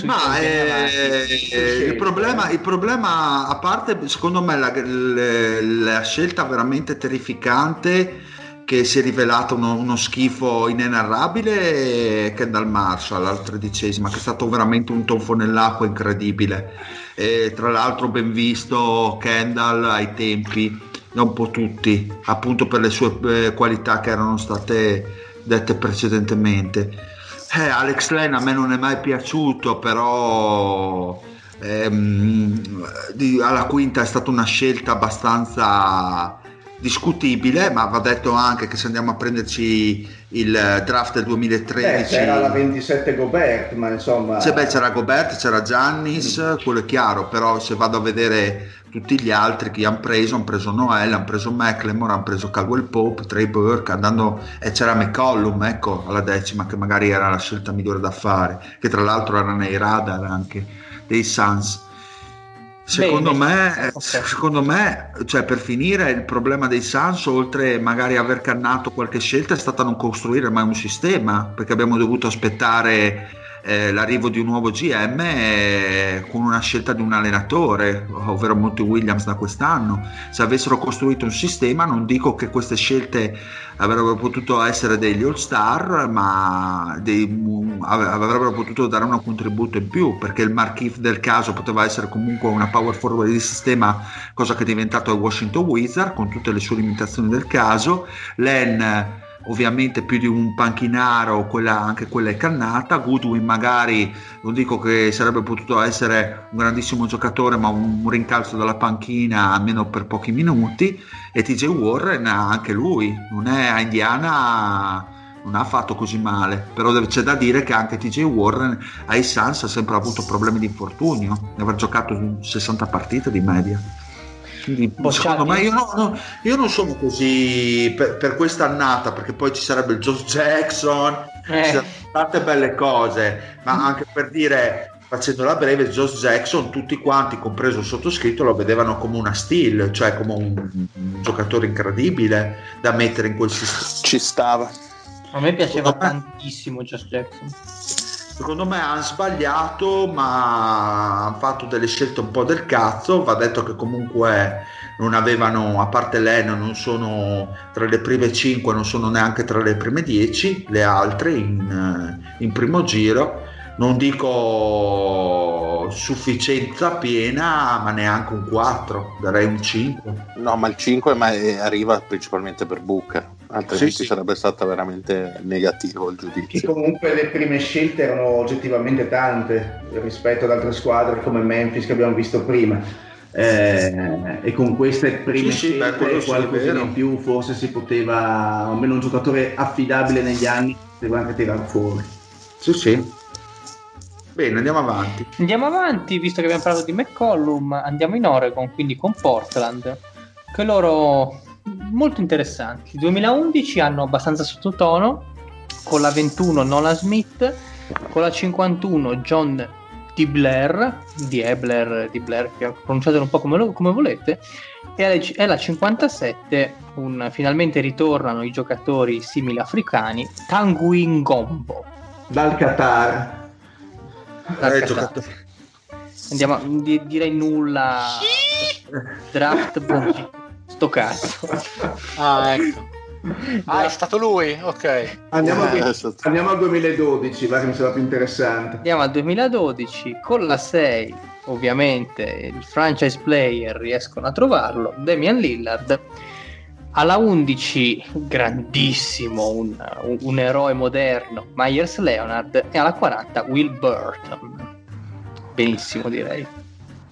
D: ma eh, il, problema, il, problema, a parte, secondo me, la, la, la, scelta veramente terrificante che si è rivelata uno, uno schifo inenarrabile è Kendall Marshall al tredicesima, che è stato veramente un tonfo nell'acqua incredibile. E, tra l'altro, ben visto Kendall ai tempi da un po' tutti, appunto per le sue eh, qualità che erano state dette precedentemente eh, Alex Lane a me non è mai piaciuto, però ehm, di, alla quinta è stata una scelta abbastanza discutibile, ma va detto anche che se andiamo a prenderci il draft del 2013 eh,
C: c'era la 27 Gobert, ma insomma
D: se beh, c'era Gobert, c'era Giannis, mm. quello è chiaro, però se vado a vedere tutti gli altri che hanno preso, hanno preso Noel, hanno preso McLemore, hanno preso Caldwell Pope, Trey Burke, andando, e c'era McCollum, ecco, alla decima, che magari era la scelta migliore da fare, che tra l'altro era nei radar anche dei Suns. Secondo Bene. me, okay. secondo me, cioè per finire, il problema dei Suns, oltre magari aver cannato qualche scelta, è stata non costruire mai un sistema, perché abbiamo dovuto aspettare eh, l'arrivo di un nuovo GM eh, con una scelta di un allenatore, ovvero Monty Williams da quest'anno. Se avessero costruito un sistema, non dico che queste scelte avrebbero potuto essere degli all-star, ma dei, avrebbero potuto dare un contributo in più, perché il marquif del caso poteva essere comunque una power forward di sistema, cosa che è diventato il Washington Wizard, con tutte le sue limitazioni del caso. Len ovviamente più di un panchinaro, quella, anche quella è cannata. Goodwin magari, non dico che sarebbe potuto essere un grandissimo giocatore, ma un rincalzo dalla panchina almeno per pochi minuti. E TJ Warren, anche lui, non è a Indiana non ha fatto così male, però c'è da dire che anche TJ Warren ai Suns ha sempre avuto problemi di infortunio, ne aver giocato 60 partite di media. Secondo me io, no, no, io, non sono così per, per questa annata, perché poi ci sarebbe il Joe Jackson, eh. ci sarebbero tante belle cose, ma anche per dire facendola breve, Joe Jackson, tutti quanti, compreso il sottoscritto, lo vedevano come una steal, cioè come un, un giocatore incredibile da mettere in quel sistema.
B: Ci stava.
A: A me piaceva tantissimo Josh Jackson
D: secondo me hanno sbagliato ma hanno fatto delle scelte un po' del cazzo va detto che comunque non avevano, a parte Leno, non sono tra le prime 5, non sono neanche tra le prime 10, le altre in, in primo giro. Non dico sufficienza piena, ma neanche un 4, darei un 5.
B: No, ma il 5 ma arriva principalmente per Booker, altrimenti
D: Sì, sì.
B: sarebbe stato veramente negativo il giudizio.
C: comunque le prime scelte erano oggettivamente tante rispetto ad altre squadre come Memphis che abbiamo visto prima. Eh, e con queste prime
D: Sì,
C: scelte
D: quello sì,
C: qualcosa in più forse si poteva, almeno un giocatore affidabile negli anni, si poteva anche tirare fuori.
D: Sì, sì. Bene, andiamo avanti.
A: Andiamo avanti, visto che abbiamo parlato di McCollum, andiamo in Oregon, quindi con Portland, che loro molto interessanti. Il 2011 hanno abbastanza sottotono, con la 21 Nolan Smith, con la 51 John Di Blair, di Ebler, Di Blair, pronunciatelo un po' come, lo- come volete, e alla- la 57 un- finalmente ritornano i giocatori simili africani, Tanguy Gombo.
C: Dal Qatar.
A: Dal
D: Eh,
A: Qatar. Andiamo, di- direi nulla. Draft. Sto cazzo.
F: Ah, ecco. Ah, è stato lui? Ok.
C: Andiamo,
B: Eh,
C: al-
B: adesso-
C: andiamo al 2012, va che mi sembra più interessante.
A: Andiamo al 2012 con la 6. Ovviamente il franchise player riescono a trovarlo. Damian Lillard. Alla 11, grandissimo, un, un- un eroe moderno, Myers Leonard. E alla 40, Will Burton. Benissimo, direi.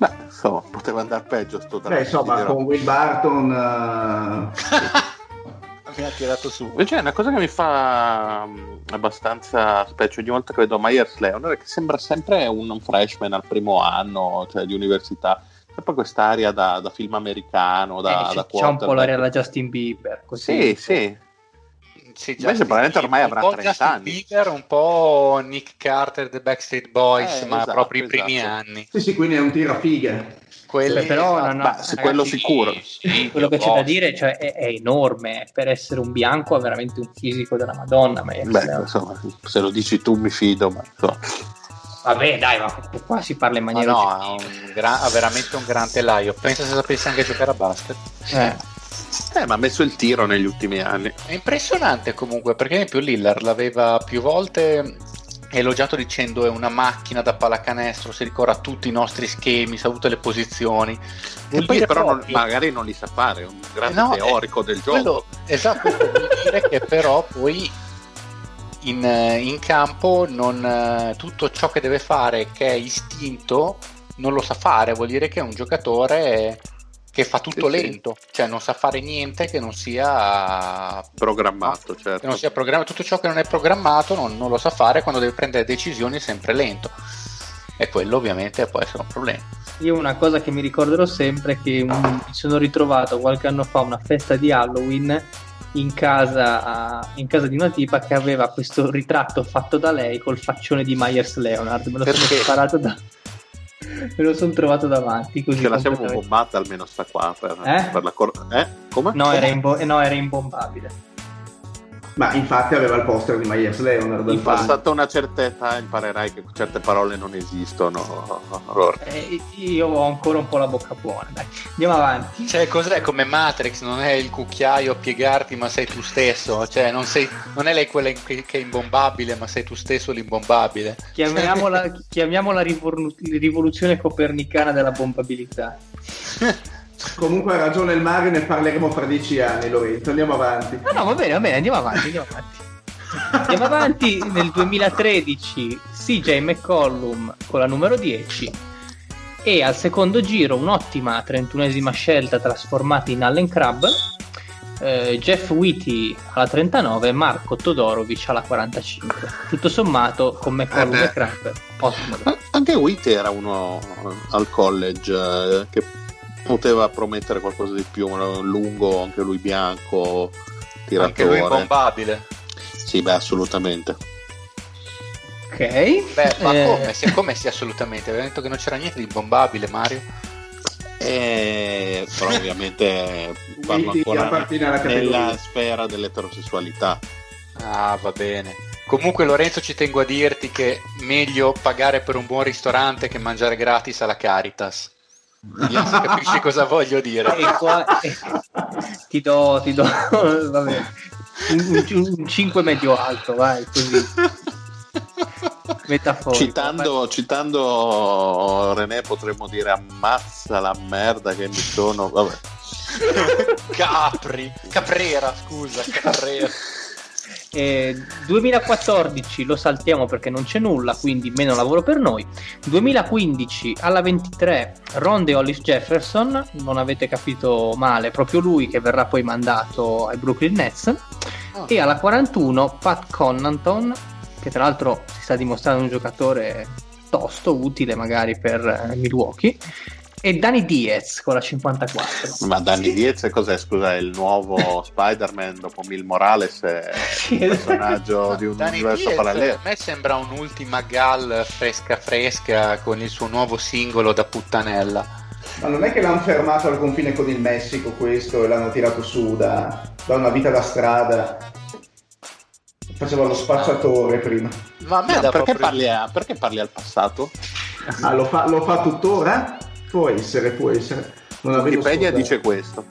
B: Beh, insomma, poteva andare peggio sto.
C: Beh, insomma, con Will Barton eh,
F: Mi ha tirato su.
B: Invece è una cosa che mi fa mm, abbastanza specie ogni volta che vedo Myers Leonard è che sembra sempre un, un freshman al primo anno, cioè di università. C'è poi quest'aria da, da film americano, da,
A: Eh, c'è,
B: da
A: c'è un po' l'aria alla Justin Bieber. Così.
B: Sì, sì.
F: Sì,
B: Invece probabilmente ormai avrà
F: un po'
B: 30
F: Justin
B: anni.
F: Bieber, un po' Nick Carter The Backstreet Boys,
B: Eh,
F: ma
B: esatto,
F: proprio i primi
B: esatto.
F: anni.
C: Sì, sì, quindi è un tirafiga.
F: Quelli,
A: Beh, però
F: esatto.
A: non- no,
B: Beh, su quello sicuro.
F: Sì,
A: quello che c'è da dire cioè, è, è enorme per essere un bianco ha veramente un fisico della madonna Myers
B: Beh,
A: Leonard.
B: insomma, se lo dici tu mi fido, ma insomma.
A: vabbè dai ma qua si parla in
F: Ma
A: maniera
F: no, ha, un gra- ha veramente un gran telaio. Pensa se sapesse anche giocare a basket.
A: eh.
B: Eh, ma ha messo il tiro negli ultimi anni.
F: È impressionante comunque, perché ad esempio Lillard l'aveva più volte elogiato dicendo è una macchina da pallacanestro, si ricorda tutti i nostri schemi, sa tutte le posizioni.
B: E
F: Vuol
B: poi
F: dire
B: però non- magari non li sa fare, è un grande
F: No,
B: teorico
F: eh,
B: del gioco.
F: esatto, vuol dire che però poi in, in campo non, tutto ciò che deve fare che è istinto non lo sa fare, vuol dire che è un giocatore che fa tutto
B: Sì, sì.
F: lento, cioè non sa fare niente che non sia
B: Programmato,
F: che
B: certo.
F: non sia programmato, tutto ciò che non è programmato non, non lo sa fare quando deve prendere decisioni è sempre lento. E quello ovviamente può essere un problema.
A: io una cosa che mi ricorderò sempre è che un- mi sono ritrovato qualche anno fa a una festa di Halloween in casa, in casa di una tipa che aveva questo ritratto fatto da lei col faccione di Myers Leonard me lo sono
F: Perché?
A: sparato da me lo sono trovato davanti così
B: Ce la siamo bombata almeno sta qua per,
A: Eh?
B: per la cor- Eh? Come?
A: no era, imbo- eh, no era imbombabile
C: Ma infatti aveva il poster di Myers Leonard.
B: In passata una certa età imparerai che certe parole non esistono.
A: Eh, io ho ancora un po' la bocca buona dai. andiamo avanti
F: Cioè, cos'è come Matrix? Non è il cucchiaio a piegarti, ma sei tu stesso. Cioè, non, sei, non è lei quella in- che è imbombabile, ma sei tu stesso l'imbombabile.
A: chiamiamola, chiamiamola rivolu- rivoluzione copernicana della bombabilità
C: Comunque ha ragione il Mario, ne parleremo fra dieci anni, Lorenzo. Andiamo avanti.
A: No, no, va bene, va bene, andiamo avanti, andiamo avanti. Andiamo avanti nel 2013 CJ McCollum con la numero 10 e al secondo giro un'ottima 31esima scelta trasformata in Allen Crab eh, Jeff Whitty alla 39 Marco Todorovic alla 45 tutto sommato con McCollum
D: Eh
A: e Crab ottimo
B: Anche Witt era uno al college eh, che poteva promettere qualcosa di più, un lungo, anche lui bianco,
F: Anche lui
B: tiratore.
F: imbombabile.
B: Sì, beh, assolutamente.
A: ok
F: Beh, ma
A: Eh,
F: come? Sì, come sì, assolutamente? Aveva detto che non c'era niente di imbombabile, Mario.
B: E, però ovviamente parlo ancora nella sfera dell'eterosessualità.
F: Ah, va bene. Comunque, Lorenzo, ci tengo a dirti che meglio pagare per un buon ristorante che mangiare gratis alla Caritas. Se capisci cosa voglio dire.
A: E qua, e- ti do, ti do vabbè, un, un- un 5 medio alto, vai, così. Metaforico.
B: Citando, citando René potremmo dire ammazza la merda che mi sono... Vabbè.
F: Capri, Caprera, scusa, Caprera.
A: Eh, 2014 lo saltiamo perché non c'è nulla, quindi meno lavoro per noi. 2015 alla 23 Ronde Hollis Jefferson, non avete capito male, proprio lui che verrà poi mandato ai Brooklyn Nets. E alla 41 Pat Connaughton, che tra l'altro si sta dimostrando un giocatore tosto, utile magari per eh, Milwaukee. E Danny Diaz con la 54.
B: Ma Danny Diez cos'è? Scusa, è il nuovo Spider-Man dopo Mil Morales? È
A: Sì,
B: un personaggio di un
F: Dani
B: universo
F: Diaz,
B: parallelo?
F: a me sembra un'ultima gal fresca fresca con il suo nuovo singolo da puttanella.
C: Ma non è che l'hanno fermato al confine con il Messico questo e l'hanno tirato su da, da una vita da strada. Faceva lo spacciatore prima.
F: Ma a me
B: No,
F: da
B: perché,
F: proprio...
B: parli a- perché parli al passato?
C: Ah, lo fa, lo fa tuttora? Può essere, può essere. Non
B: Wikipedia dice questo.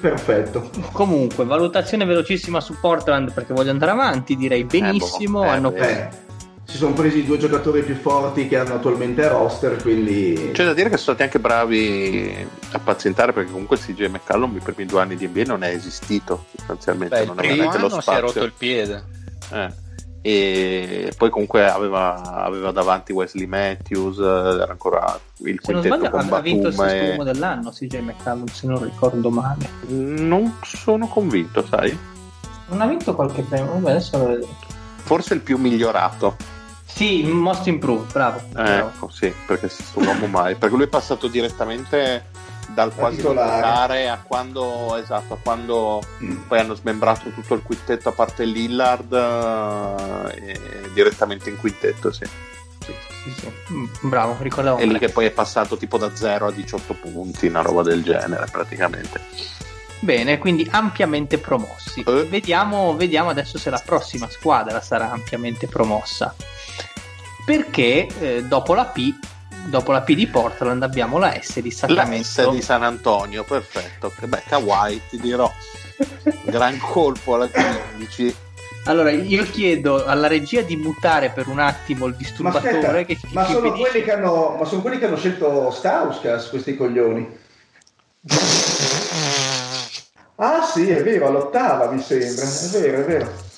C: Perfetto.
A: Comunque, valutazione velocissima su Portland perché voglio andare avanti. Direi benissimo.
B: boh, eh,
A: hanno
B: beh.
A: preso-
C: Eh, si sono presi i due giocatori più forti che hanno attualmente roster, quindi...
B: C'è da dire che sono stati anche bravi a pazientare perché comunque CJ McCallum per i primi due anni di NBA non è esistito sostanzialmente,
F: Beh, il
B: non
F: primo
B: aveva neanche lo
F: anno si è rotto
B: spazio.
F: il piede.
B: Eh. E poi comunque aveva, aveva davanti Wesley Matthews, era ancora il
A: Se non sbaglio, ha, vinto il sesto
B: e-
A: uomo dell'anno. CJ McCallum, se non ricordo male.
B: Non sono convinto, sai?
A: Non ha vinto qualche premio. Vabbè, adesso.
B: Forse il più migliorato.
A: Sì, Most Improved, bravo. bravo.
B: Ecco, sì, perché sto uomo mai. Perché lui è passato direttamente dal quasi
C: titolare.
B: a quando esatto, a quando
C: Mm.
B: poi hanno smembrato tutto il quintetto a parte Lillard eh, e direttamente in quintetto, sì. Sì.
A: Sì, sì. Mm, Bravo, ricordavo.
B: È lì che poi è passato tipo da 0 a 18 punti, una roba del genere praticamente.
A: Bene, quindi ampiamente promossi.
B: Eh.
A: Vediamo, vediamo adesso se la prossima squadra sarà ampiamente promossa. Perché eh, dopo la P, dopo la P di Portland abbiamo la S di
B: La
A: Sacramento.
B: S di San Antonio, perfetto. Che beh, Kawhi, ti dirò. Gran colpo alla 15.
A: Allora, io chiedo alla regia di mutare per un attimo il
C: Ma
A: disturbatore
C: aspetta,
A: che,
C: ma
A: che
C: sono,
A: impedisce-
C: quelli che hanno, ma sono quelli che hanno scelto Stauskas, questi coglioni. Ah sì, è vero, all'ottava mi sembra, è vero, è vero.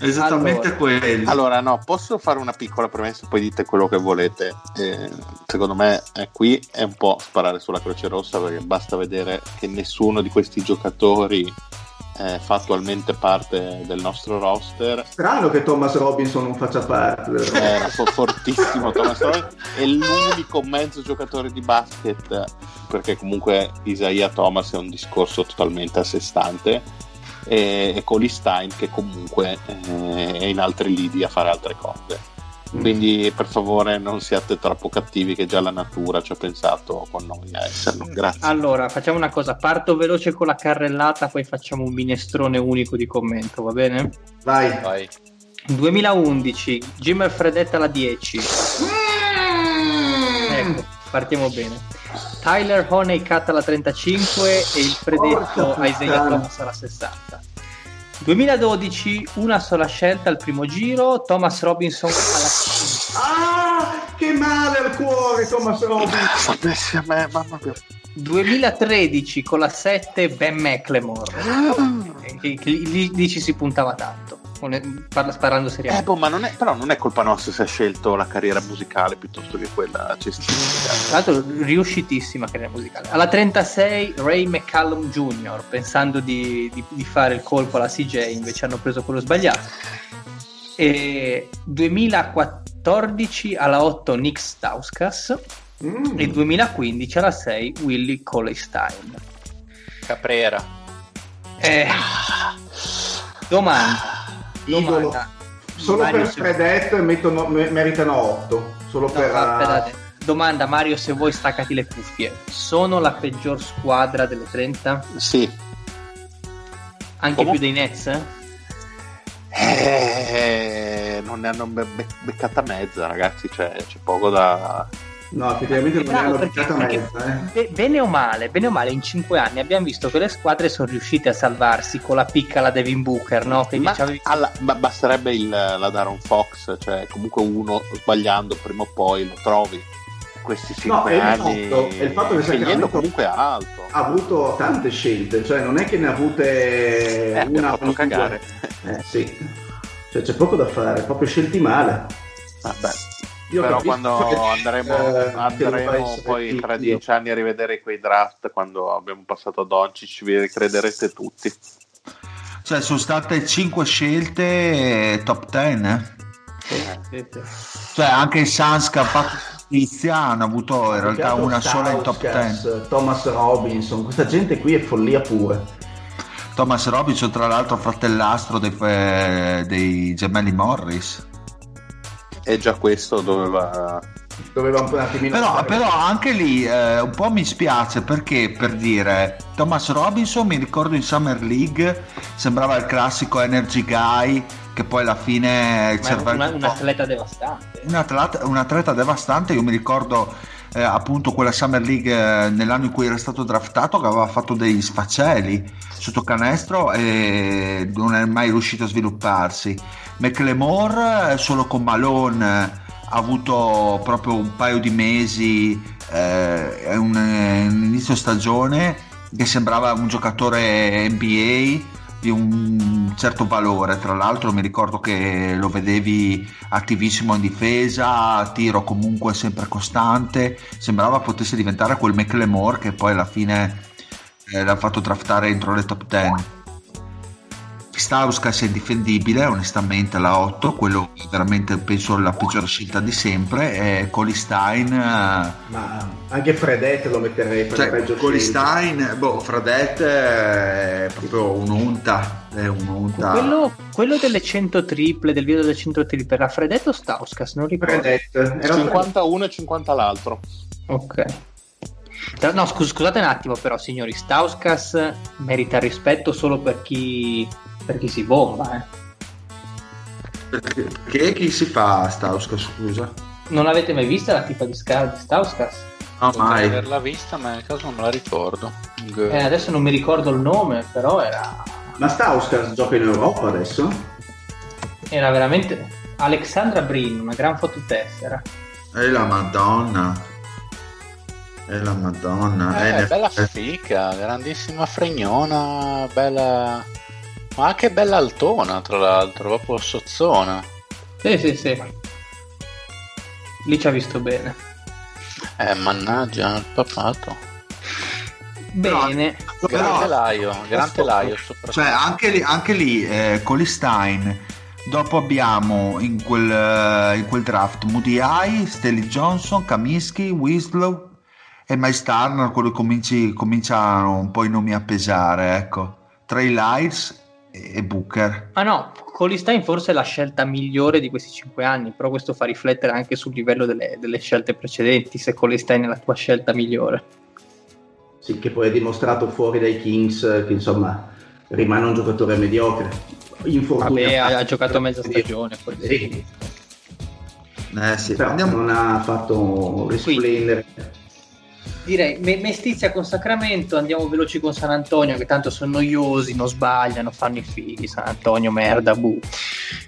D: Esattamente
A: Allora.
D: quelli.
B: Allora, no, posso fare una piccola premessa, poi dite quello che volete. Eh, secondo me eh, qui è un po' sparare sulla Croce Rossa perché basta vedere che nessuno di questi giocatori eh, fa attualmente parte del nostro roster.
C: Strano che Thomas Robinson non faccia parte.
B: Era fo- fortissimo Thomas Robinson, è l'unico mezzo giocatore di basket perché comunque Isaiah Thomas è un discorso totalmente a sé stante e, e Cody Stein che comunque eh, è in altri lidi a fare altre cose quindi per favore non siate troppo cattivi che già la natura ci ha pensato con noi a esserlo grazie
A: Allora, facciamo una cosa, parto veloce con la carrellata, poi facciamo un minestrone unico di commento, va bene?
C: Vai.
F: Vai.
A: 2011, Jimmer Fredetta alla 10.
C: Mm.
A: Ecco, partiamo bene. Tyler Honey Cat alla 35 e il predetto Isaiah. Thomas alla 60. 2012, una sola scelta al primo giro, Thomas Robinson alla 5.
C: Ah, che male al cuore Thomas Robinson.
B: a me, mamma mia.
A: 2013 con la 7 Ben McLemore. Che lì, lì ci si puntava tanto. Parla- Parlando
B: Eh,
A: seriamente.
B: boh, ma non è, però non è colpa nostra se ha scelto la carriera musicale piuttosto che quella cestistica.
A: Tra l'altro riuscitissima carriera musicale. Alla 36 Ray McCallum Jr. pensando di, di- di fare il colpo alla CJ, invece hanno preso quello sbagliato. E 2014 alla 8 Nick Stauskas
C: Mm.
A: e 2015 alla 6 Willie Coley Stein.
F: Caprera.
A: Eh, domanda.
C: Idolo.
A: Domanda.
C: Solo
A: Mario,
C: per
A: se-
C: predetto mettono- me- meritano 8. Solo
A: No,
C: per...
A: aspettate. Domanda Mario se vuoi staccati le cuffie. Sono la peggior squadra delle 30?
B: Sì,
A: Anche
B: Come?
A: più dei Nets?
B: Eh, non ne hanno be- be- beccata mezza, ragazzi. Cioè, c'è poco da.
C: No, effettivamente non è una
A: perché-
C: mezza, eh.
A: be- bene o male, bene o male, in cinque anni abbiamo visto che le squadre sono riuscite a salvarsi con la piccola Devin Booker, no?
B: Ma, alla- ma basterebbe il, la Daron Fox, cioè comunque uno sbagliando prima o poi lo trovi. Questi
C: No,
B: cinque
C: il
B: anni
C: fatto- è il fatto che
B: scegliendo comunque alto.
C: Ha avuto tante scelte, cioè non è che ne ha avute
B: Eh,
C: una
B: fatto cagare.
C: Eh sì, cioè c'è poco da fare, proprio scelti male.
B: Vabbè.
C: Io
B: Però
C: capisco
B: quando andremo,
C: eh,
B: andremo poi tra dieci anni a rivedere quei draft quando abbiamo passato ad oggi ci vi crederete tutti.
D: Cioè, sono state 5 scelte eh, top 10. eh. Cioè, anche i Suns che hanno fatto inizia hanno avuto in realtà una sola in top
C: Stauskas,
D: 10.
C: Thomas Robinson, questa gente qui è follia pure.
D: Thomas Robinson, tra l'altro, fratellastro dei, eh, dei gemelli Morris.
B: E già questo doveva...
C: Doveva un attimino
D: Però, però anche lì eh, un po' mi spiace perché per dire Thomas Robinson mi ricordo in Summer League sembrava il classico energy guy che poi alla fine il
A: Ma
D: cervello
A: una-
D: un
A: un
D: po'-
A: atleta devastante.
D: un atleta, un atleta devastante, io mi ricordo eh, appunto quella Summer League eh, nell'anno in cui era stato draftato che aveva fatto dei sfaceli sotto canestro e non è mai riuscito a svilupparsi. McLemore eh, solo con Malone eh, ha avuto proprio un paio di mesi, eh, un, eh, un inizio stagione che sembrava un giocatore NBA di un certo valore. Tra l'altro, mi ricordo che lo vedevi attivissimo in difesa, tiro comunque sempre costante. Sembrava potesse diventare quel McLemore che poi alla fine eh, l'ha fatto draftare entro le top 10. Stauskas è indifendibile, onestamente la 8, quello veramente penso la peggiore scelta di sempre. E Coli Stein, eh,
C: Ma anche Fredette lo metterei per
D: cioè,
C: peggio
D: Coli
C: scelta.
D: Stein, boh, Fradette è proprio un'unta, è un'unta.
A: Quello, quello delle 100 triple, del video delle 100 triple, era Fredetto o Stauskas? Non ricordo.
C: Fredette. Era
B: 50 uno e 50 l'altro.
A: Ok. No, scus- scusate un attimo, però, signori, Stauskas merita rispetto solo per chi, per chi si bomba. eh.
D: Perché, perché chi si fa Stauskas, scusa?
A: Non avete mai vista la tipa di, Ska- di Stauskas?
D: No,
F: Potrei
D: mai.
F: averla vista, ma nel caso non me la ricordo.
A: Eh, adesso non mi ricordo il nome, però era,
C: Ma Stauskas gioca in Europa adesso?
A: era veramente Alexandra Brin, una gran fototessera.
D: È la Madonna. È la Madonna.
F: Eh,
D: È
F: bella fica, grandissima fregnona, bella... Ma anche bella altona, tra l'altro, proprio sozzona.
A: Sì, sì, sì. Lì ci ha visto bene.
F: Eh, mannaggia, il papato.
A: Bene.
F: Gran telaio, gran telaio soprattutto.
D: Cioè, anche lì, anche lì eh, Coli Stein. Dopo abbiamo in quel, eh, in quel draft Moody Eye, Stelly Johnson, Kaminsky, Winslow e Miles Turner, quello cominci, cominciano un po' i nomi a pesare, ecco. Trey Lyles e Booker.
A: Ah no, Colistein forse è la scelta migliore di questi cinque anni, però questo fa riflettere anche sul livello delle, delle scelte precedenti, se Colistein è la tua scelta migliore.
C: Sì, che poi è dimostrato fuori dai Kings che insomma rimane un giocatore mediocre. Infortuni
A: Vabbè,
C: a
A: ha, ha giocato mezza stagione. poi.
C: Sì,
D: Eh sì,
C: però
D: andiamo.
C: non ha fatto risplendere.
A: Direi me- mestizia con Sacramento, andiamo veloci con San Antonio, che tanto sono noiosi, non sbagliano, fanno i figli. San Antonio, merda, buh.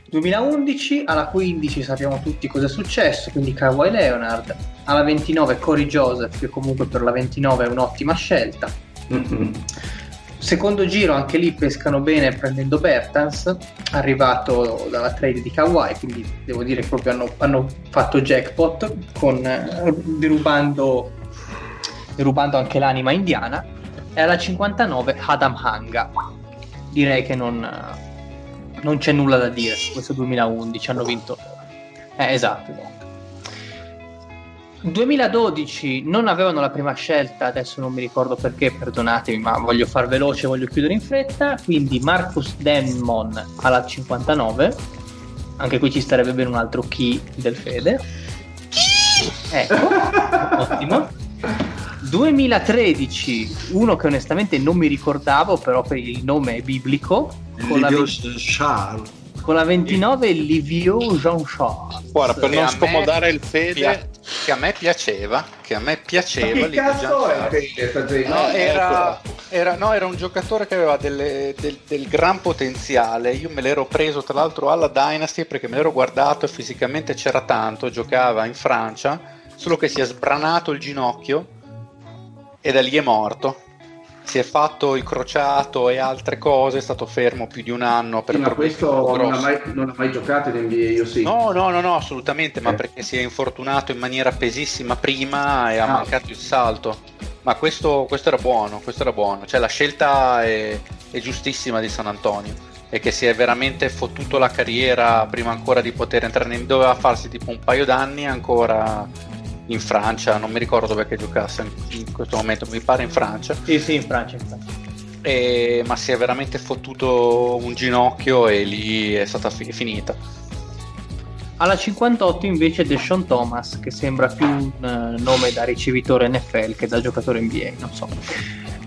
A: 2011, alla 15 sappiamo tutti cosa è successo, quindi Kawhi Leonard. Alla 29 Corey Joseph, che comunque per la 29 è un'ottima scelta.
C: Mm-mm.
A: Secondo giro anche lì pescano bene prendendo Bertans, arrivato dalla trade di Kawhi, quindi devo dire che proprio hanno, hanno fatto jackpot con, eh, derubando, derubando anche l'anima indiana. E alla 59 Adam Hanga. Direi che non, non c'è nulla da dire su questo 2011, hanno vinto. Eh, esatto. esatto. 2012 non avevano la prima scelta, adesso non mi ricordo perché, perdonatemi, ma voglio far veloce, voglio chiudere in fretta. Quindi Marcus Denmon alla 59, anche qui ci starebbe bene un altro key del Fede. Ecco, ottimo. 2013, uno che onestamente non mi ricordavo, però per il nome è biblico. Con la,
D: Livio
A: ve-
D: Charles.
A: con la 29 Livio Jean Charles.
B: Guarda, per
F: E
B: non
F: a me
B: scomodare il Fede,
F: pia- che a me piaceva, che a me piaceva.
C: Ma che cazzo è gente?
F: No, era,
B: ecco.
F: era- no, era un giocatore che aveva delle- del, del gran potenziale. Io me l'ero preso tra l'altro alla Dynasty perché me l'ero guardato e fisicamente c'era tanto. Giocava in Francia, solo che si è sbranato il ginocchio e da lì è morto. Si è fatto il crociato e altre cose, è stato fermo più di un anno per
C: Sì, ma questo non ha, mai, non ha mai giocato in NBA, io sì.
F: No, no, no, no, assolutamente, ma
C: Eh.
F: perché si è infortunato in maniera pesissima prima e ha
C: Ah.
F: mancato il salto. Ma questo, questo era buono, questo era buono. Cioè la scelta è, è giustissima di San Antonio e che si è veramente fottuto la carriera prima ancora di poter entrare in... doveva farsi tipo un paio d'anni ancora in Francia, non mi ricordo dove che giocasse in- questo momento, mi pare in Francia.
A: Sì, sì, in Francia. in Francia.
F: E- ma si è veramente fottuto un ginocchio e lì è stata fi- finita.
A: Alla 58 invece Deshaun Thomas, che sembra più un eh, nome da ricevitore NFL che da giocatore NBA, non so.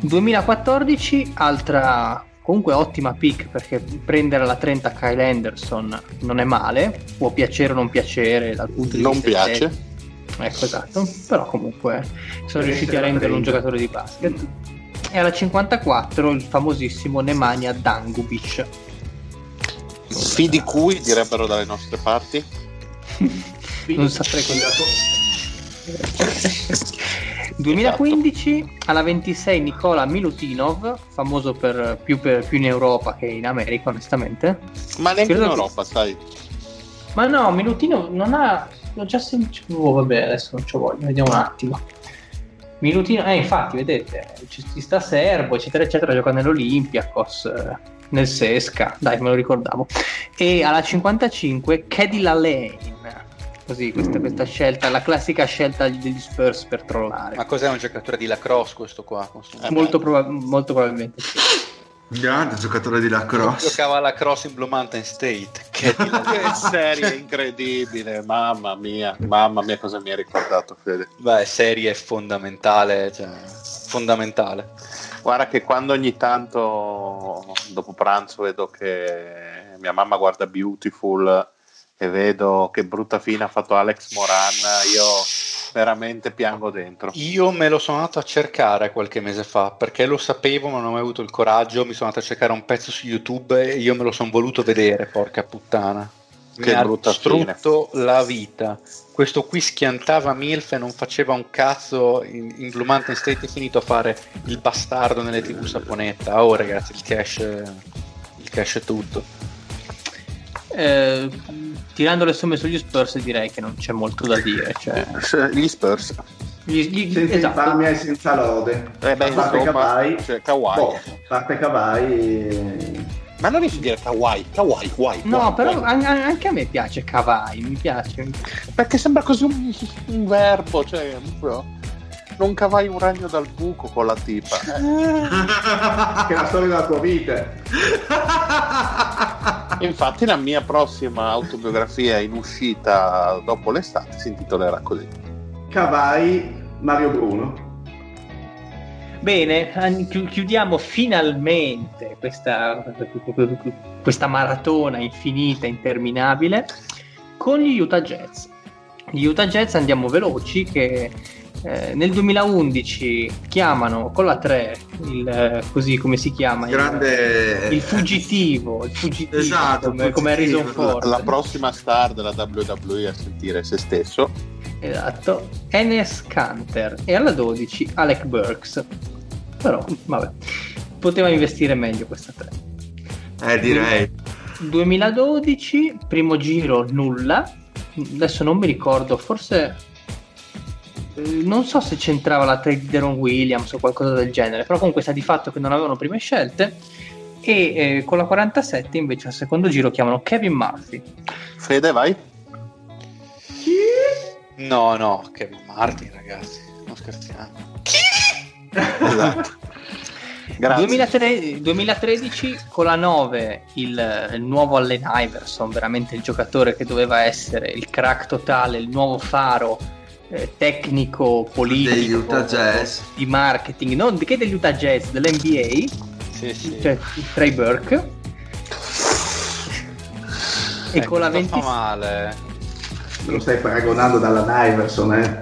A: 2014, altra comunque ottima pick perché prendere la 30 Kyle Anderson non è male, può piacere o non piacere dal punto di
B: Non
A: vista
B: piace.
A: estetico. Ecco, esatto, però comunque sono riusciti a renderlo un
C: 30.
A: giocatore di basket. E alla 54 il famosissimo Nemanja Dangubic.
B: Fi di cui direbbero dalle nostre parti.
A: non saprei cosa 2015 alla 26 Nicola Milutinov, famoso per, più, per- più in Europa che in America, onestamente.
B: Ma neanche in
A: Credo che-
B: Europa, sai.
A: Ma no, Milutinov non ha. L'ho già sentito. Oh, vabbè, adesso non ci voglio, vediamo un attimo. Milutinov, eh, infatti, vedete, ci, ci sta Serbo, eccetera, eccetera, gioca nell'Olympiakos, eh, nel Sesca, dai, me lo ricordavo. E alla 55 Cadila Lane. Così, questa, questa scelta, la classica scelta degli Spurs per trollare.
F: Ma cos'è un giocatore di lacrosse questo qua?
B: Eh,
A: molto, proba- molto probabilmente sì.
D: Grande giocatore di lacrosse.
F: Giocava alla cross in Blue Mountain State. Che
B: Che serie incredibile, mamma mia, mamma mia cosa mi hai ricordato Fede.
F: Beh, serie fondamentale, cioè, fondamentale.
B: Guarda che quando ogni tanto dopo pranzo vedo che mia mamma guarda Beautiful e vedo che brutta fine ha fatto Alex Moran, io veramente piango dentro.
F: Io me lo sono andato a cercare qualche mese fa perché lo sapevo, ma non ho mai avuto il coraggio. Mi sono andato a cercare un pezzo su YouTube e io me lo sono voluto vedere. Porca puttana, mi
B: Che
F: ha
B: brutta
F: distrutto la vita. Questo qui schiantava Milf e non faceva un cazzo. In, in Blue Mountain State è finito a fare il bastardo nelle tv saponetta. Oh, ragazzi, il cash, il cash è tutto.
A: Eh, tirando le somme sugli Spurs direi che non c'è molto da dire. Cioè,
B: Gli Spurs.
A: gli- gli-
C: Senza
A: esatto.
C: infamia e senza lode.
B: Eh beh,
C: parte Kawhi,
B: cioè, Kawhi.
C: boh, parte Kawhi,
B: Ma non riesci a dire Kawhi, Kawhi, Kawhi.
A: No, però an- an- anche a me piace Kawhi, mi piace.
B: Perché sembra così un, un verbo, cioè proprio, non cavai un ragno dal buco con la tipa.
C: che è la storia della tua vita.
B: Infatti la mia prossima autobiografia in uscita dopo l'estate si intitolerà così.
C: Kawhi, Mario Bruno.
A: Bene, chiudiamo finalmente questa, questa maratona infinita, interminabile, con gli Utah Jazz. Gli Utah Jazz andiamo veloci che eh, nel 2011 chiamano con la 3 il così come si chiama il-
D: Grande
A: il, fuggitivo, il fuggitivo
D: Esatto,
A: come,
D: il
A: come. Harrison Ford.
B: La prossima star della WWE a sentire se stesso.
A: Esatto, Enes Kanter e alla 12 Alec Burks. Però, vabbè, poteva investire meglio questa 3.
D: Eh, direi.
A: 2012, primo giro nulla. Adesso non mi ricordo, forse non so se c'entrava la trade di Deron Williams o qualcosa del genere, però comunque sta di fatto che non avevano prime scelte. E eh, con la 47 invece al secondo giro chiamano Kevin Murphy.
B: Fede, vai.
F: No, no, Kevin Martin, ragazzi, non scherziamo.
B: Esatto. Grazie.
A: 2003 2013 con la 9 il, il nuovo Allen Iverson, veramente il giocatore che doveva essere il crack totale, il nuovo faro eh, tecnico, politico,
D: Jazz.
A: di marketing, non che degli Utah Jazz, dell'NBA,
F: Sì, sì.
A: cioè Trey Burke. E
F: Eh,
A: con la
F: cosa
A: 20
F: fa male.
C: lo stai paragonando dalla Iverson, eh?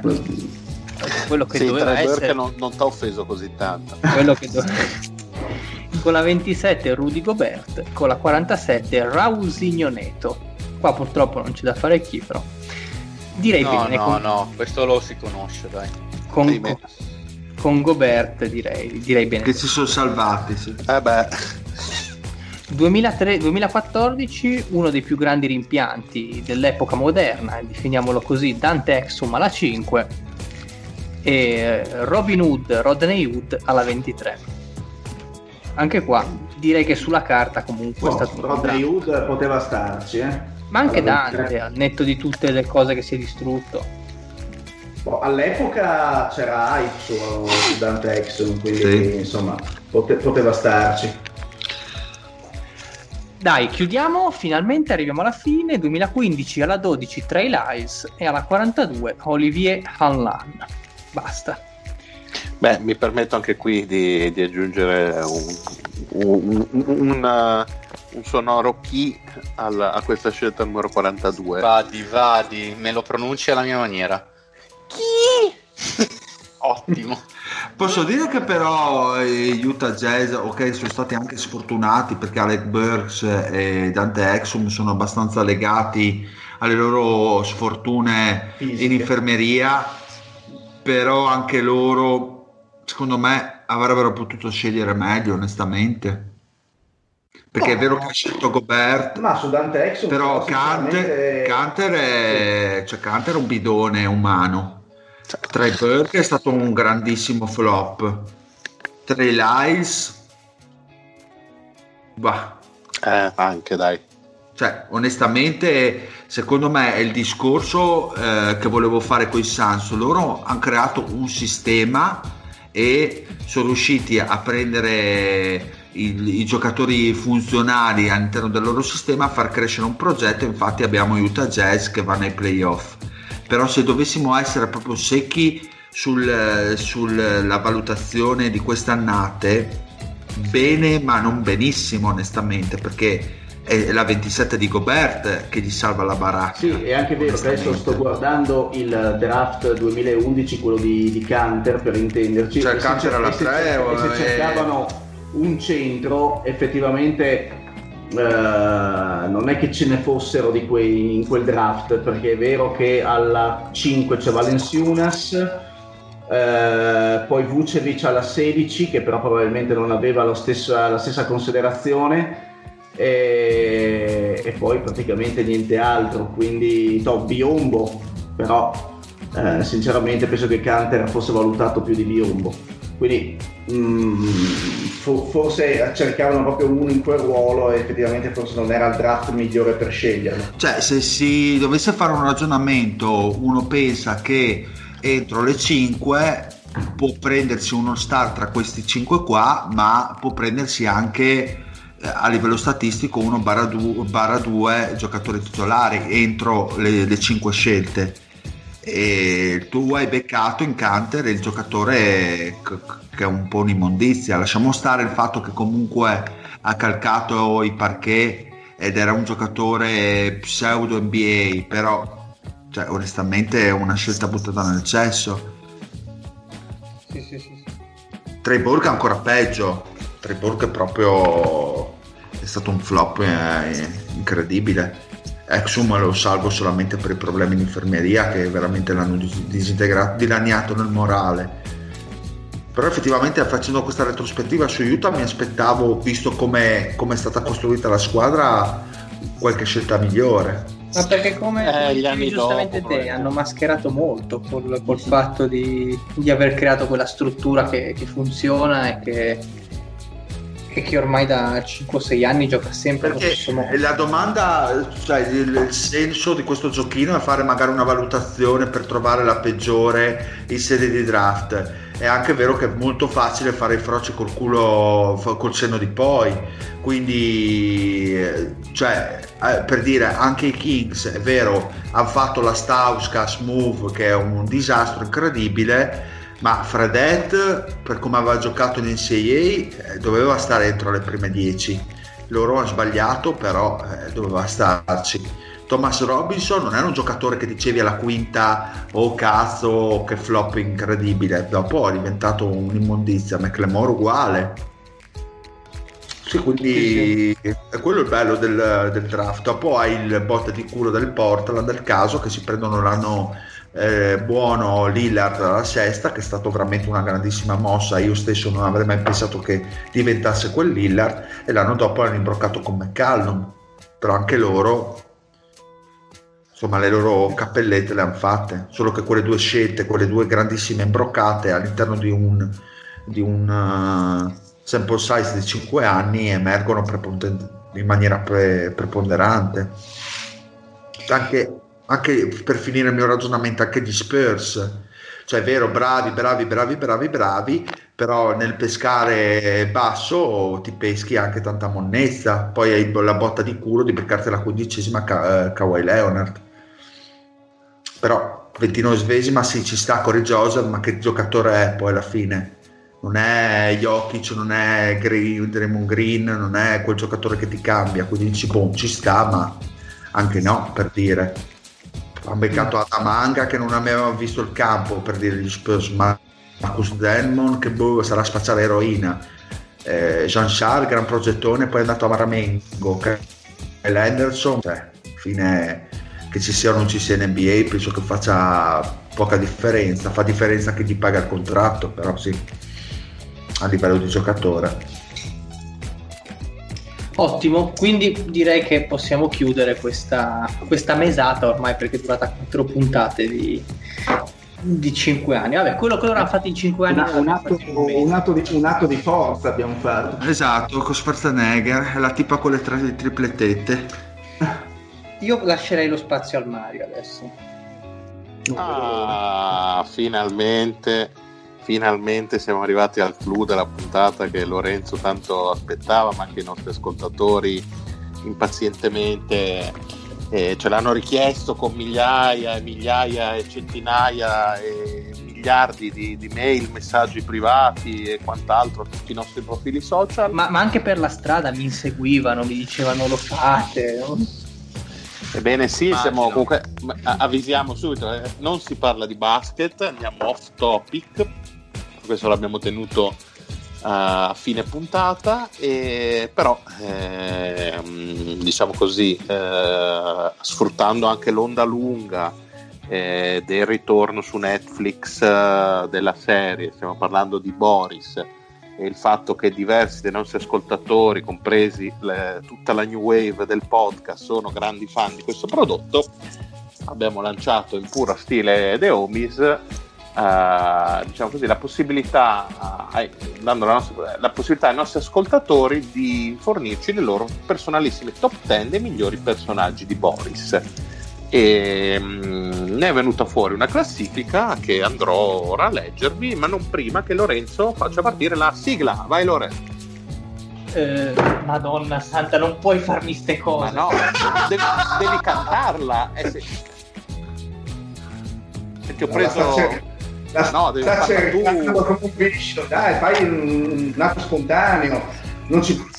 A: Quello che
B: Sì,
A: doveva
B: Trey Burke
A: essere...
B: non, non ti ha offeso così tanto.
A: quello che do- con la 27 Rudy Gobert, con la 47 Rausinho Neto. Qua purtroppo non c'è da fare chi però. Direi
F: No,
A: bene,
F: no,
A: con,
F: no, questo lo si conosce, dai.
A: con,
B: Sì,
A: con Gobert direi, direi bene.
D: Che si sono salvati, sì.
B: Eh beh,
A: 2003 2014 uno dei più grandi rimpianti dell'epoca moderna, definiamolo così, Dante Exum alla 5 e Robin Hood, Rodney Hood alla 23. Anche qua direi che sulla carta comunque è
C: Oh,
A: stato un
C: Rodney. Hood poteva starci, eh?
A: Ma anche Dante,
C: 23.
A: al netto di tutte le cose che si è distrutto.
C: Boh, all'epoca c'era hype su, Dante Exum, quindi
D: Sì.
C: insomma pote- poteva starci.
A: Dai, chiudiamo, finalmente arriviamo alla fine, 2015 alla 12 Trey Lyles e alla 42 Olivier Hanlan. Basta.
B: beh, mi permetto anche qui di, di aggiungere un, un, un- un, uh, un sonoro chi al- a questa scelta numero 42.
F: Vadi, vadi, me lo pronunci alla mia maniera. Chi? Ottimo.
D: Posso dire che però eh, Utah Jazz, ok, sono stati anche sfortunati perché Alec Burks e Dante Exum sono abbastanza legati alle loro sfortune
C: Fisiche.
D: in infermeria, però anche loro, secondo me, avrebbero potuto scegliere meglio, onestamente. Perché è
C: No.
D: vero che ha scelto Gobert,
C: Ma su Dante Exum
D: però Canter, Canter è, cioè Canter è un bidone umano. Trey Burke è stato un grandissimo flop. Trey Lyles, bah,
B: Eh, anche dai.
D: cioè onestamente secondo me è il discorso eh, che volevo fare con i Suns. Loro hanno creato un sistema e sono riusciti a prendere i, i giocatori funzionali all'interno del loro sistema a far crescere un progetto. Infatti abbiamo Utah Jazz che va nei playoff. Però se dovessimo essere proprio secchi sul- sulla valutazione di quest'annate, bene ma non benissimo onestamente, perché è la 27 di Gobert che gli salva la baracca.
C: Sì, è anche vero adesso sto guardando il draft 2011, quello di, di Canter per intenderci.
D: Cioè,
C: se
D: Canter alla
C: e se,
D: tre,
C: cer- e se cercavano un centro, effettivamente eh, non è che ce ne fossero di quei in quel draft, perché è vero che alla 5 c'è Valenciunas. eh, poi Vucevic alla 16 che però probabilmente non aveva stesso- la stessa considerazione e, e poi praticamente niente altro quindi no, Biombo però eh, sinceramente penso che Canter fosse valutato più di Biombo quindi mm, fo- forse cercavano proprio uno in quel ruolo e effettivamente forse non era il draft migliore per sceglierlo
D: Cioè, se si dovesse fare un ragionamento, uno pensa che entro le 5 può prendersi uno star tra questi 5 qua, ma può prendersi anche eh, a livello statistico 1 barra 2 giocatori titolari entro le, le 5 scelte. E tu hai beccato in Canter il giocatore che è un po' un'immondizia. Lasciamo stare il fatto che comunque ha calcato i parquet ed era un giocatore pseudo NBA, però cioè, onestamente è una scelta buttata nel cesso.
A: Sì, sì, sì.
D: È ancora peggio. Trey Burke è proprio è stato un flop eh, incredibile. Exum lo salvo solamente per i problemi di infermeria che veramente l'hanno dis- disintegrato, dilaniato nel morale. Però effettivamente facendo questa retrospettiva su Utah mi aspettavo, visto come come è stata costruita la squadra, qualche scelta migliore.
A: Ma perché come,
B: Eh, gli anni
A: giustamente
B: dopo,
A: te, hanno mascherato molto col, col fatto di, di aver creato quella struttura che, che funziona e che, e che ormai da 5-6 anni gioca sempre
D: Perché la domanda, cioè il, il senso di questo giochino è fare magari una valutazione per trovare la peggiore in sede di draft. È anche vero che è molto facile fare i froci col culo, col senno di poi. Quindi, cioè, eh, per dire, anche i Kings, è vero, hanno fatto la Stauskas move che è un disastro incredibile. Ma Fredet, per come aveva giocato in NCAA, eh, doveva stare entro le prime 10 loro hanno sbagliato però eh, doveva starci. Thomas Robinson non era un giocatore che dicevi alla quinta oh cazzo che flop incredibile dopo è diventato un'immondizia McLemore uguale. Sì, quindi sì, sì. è quello il bello del, del, draft. Dopo hai il botte di culo del Portland del caso che si prendono l'anno eh, buono Lillard alla sesta che è stato veramente una grandissima mossa. Io stesso non avrei mai pensato che diventasse quel Lillard e l'anno dopo hanno imbroccato con McCallum. Però anche loro insomma le loro cappellette le hanno fatte. Solo che quelle due scelte quelle due grandissime imbroccate all'interno di un, di un uh, sample size di 5 anni emergono in maniera pre- preponderante. Anche anche per finire il mio ragionamento anche di Spurs. Cioè è vero bravi bravi bravi bravi bravi però nel pescare basso ti peschi anche tanta monnezza. Poi hai la botta di culo di beccarti la quindicesima Ka- uh, Kawhi Leonard. Però 29esima sì ci sta Corey Joseph ma che giocatore è poi alla fine? Non è Jokic, non è Green, Draymond Green, non è quel giocatore che ti cambia, quindi dici boh, ci sta, ma anche no, per dire ha beccato Adamanga che non aveva visto il campo per dire gli Spurs Marcus Denmon che boh, sarà spacciare eroina eh, Jean Charles gran progettone poi è andato a Maramengo Kyle Henderson cioè, fine che ci sia o non ci sia in NBA penso che faccia poca differenza. Fa differenza che ti paga il contratto però sì a livello di giocatore
A: Ottimo, quindi direi che possiamo chiudere questa, questa mesata ormai perché è durata quattro puntate di, di 5 anni. Vabbè, quello che loro fatto in 5 anni.
C: Un, un, atto, un, atto di, un, atto, di, forza abbiamo fatto.
D: Esatto, con Schwarzenegger, la tipa con le tre triplette.
A: Io lascerei lo spazio al Mario adesso.
B: Ah, finalmente finalmente siamo arrivati al clou della puntata che Lorenzo tanto aspettava, ma che i nostri ascoltatori impazientemente eh, ce l'hanno richiesto con migliaia e migliaia e centinaia e miliardi di, di, mail, messaggi privati e quant'altro a tutti i nostri profili social.
A: Ma, ma anche per la strada mi inseguivano, mi dicevano lo fate. No?
B: Ebbene sì, siamo, comunque, avvisiamo subito, eh, non si parla di basket, andiamo off topic questo l'abbiamo tenuto uh, a fine puntata, e, però eh, diciamo così, eh, sfruttando anche l'onda lunga eh, del ritorno su Netflix eh, della serie, stiamo parlando di Boris e il fatto che diversi dei nostri ascoltatori, compresi le, tutta la new wave del podcast, sono grandi fan di questo prodotto, abbiamo lanciato in pura stile The Homies Uh, diciamo così, la possibilità, uh, dando la, nostra, la, possibilità ai nostri ascoltatori di fornirci le loro personalissime top 10 dei migliori personaggi di Boris. E um, ne è venuta fuori una classifica che andrò ora a leggervi, ma non prima che Lorenzo faccia partire la sigla. Vai Lorenzo.
A: Eh, Madonna santa, non puoi farmi ste cose.
B: Ma no, devi, devi cantarla. Eh, se... Perché ho preso
C: la no, devi sta cercando come un pesce, dai, fai un, un atto spontaneo, non ci...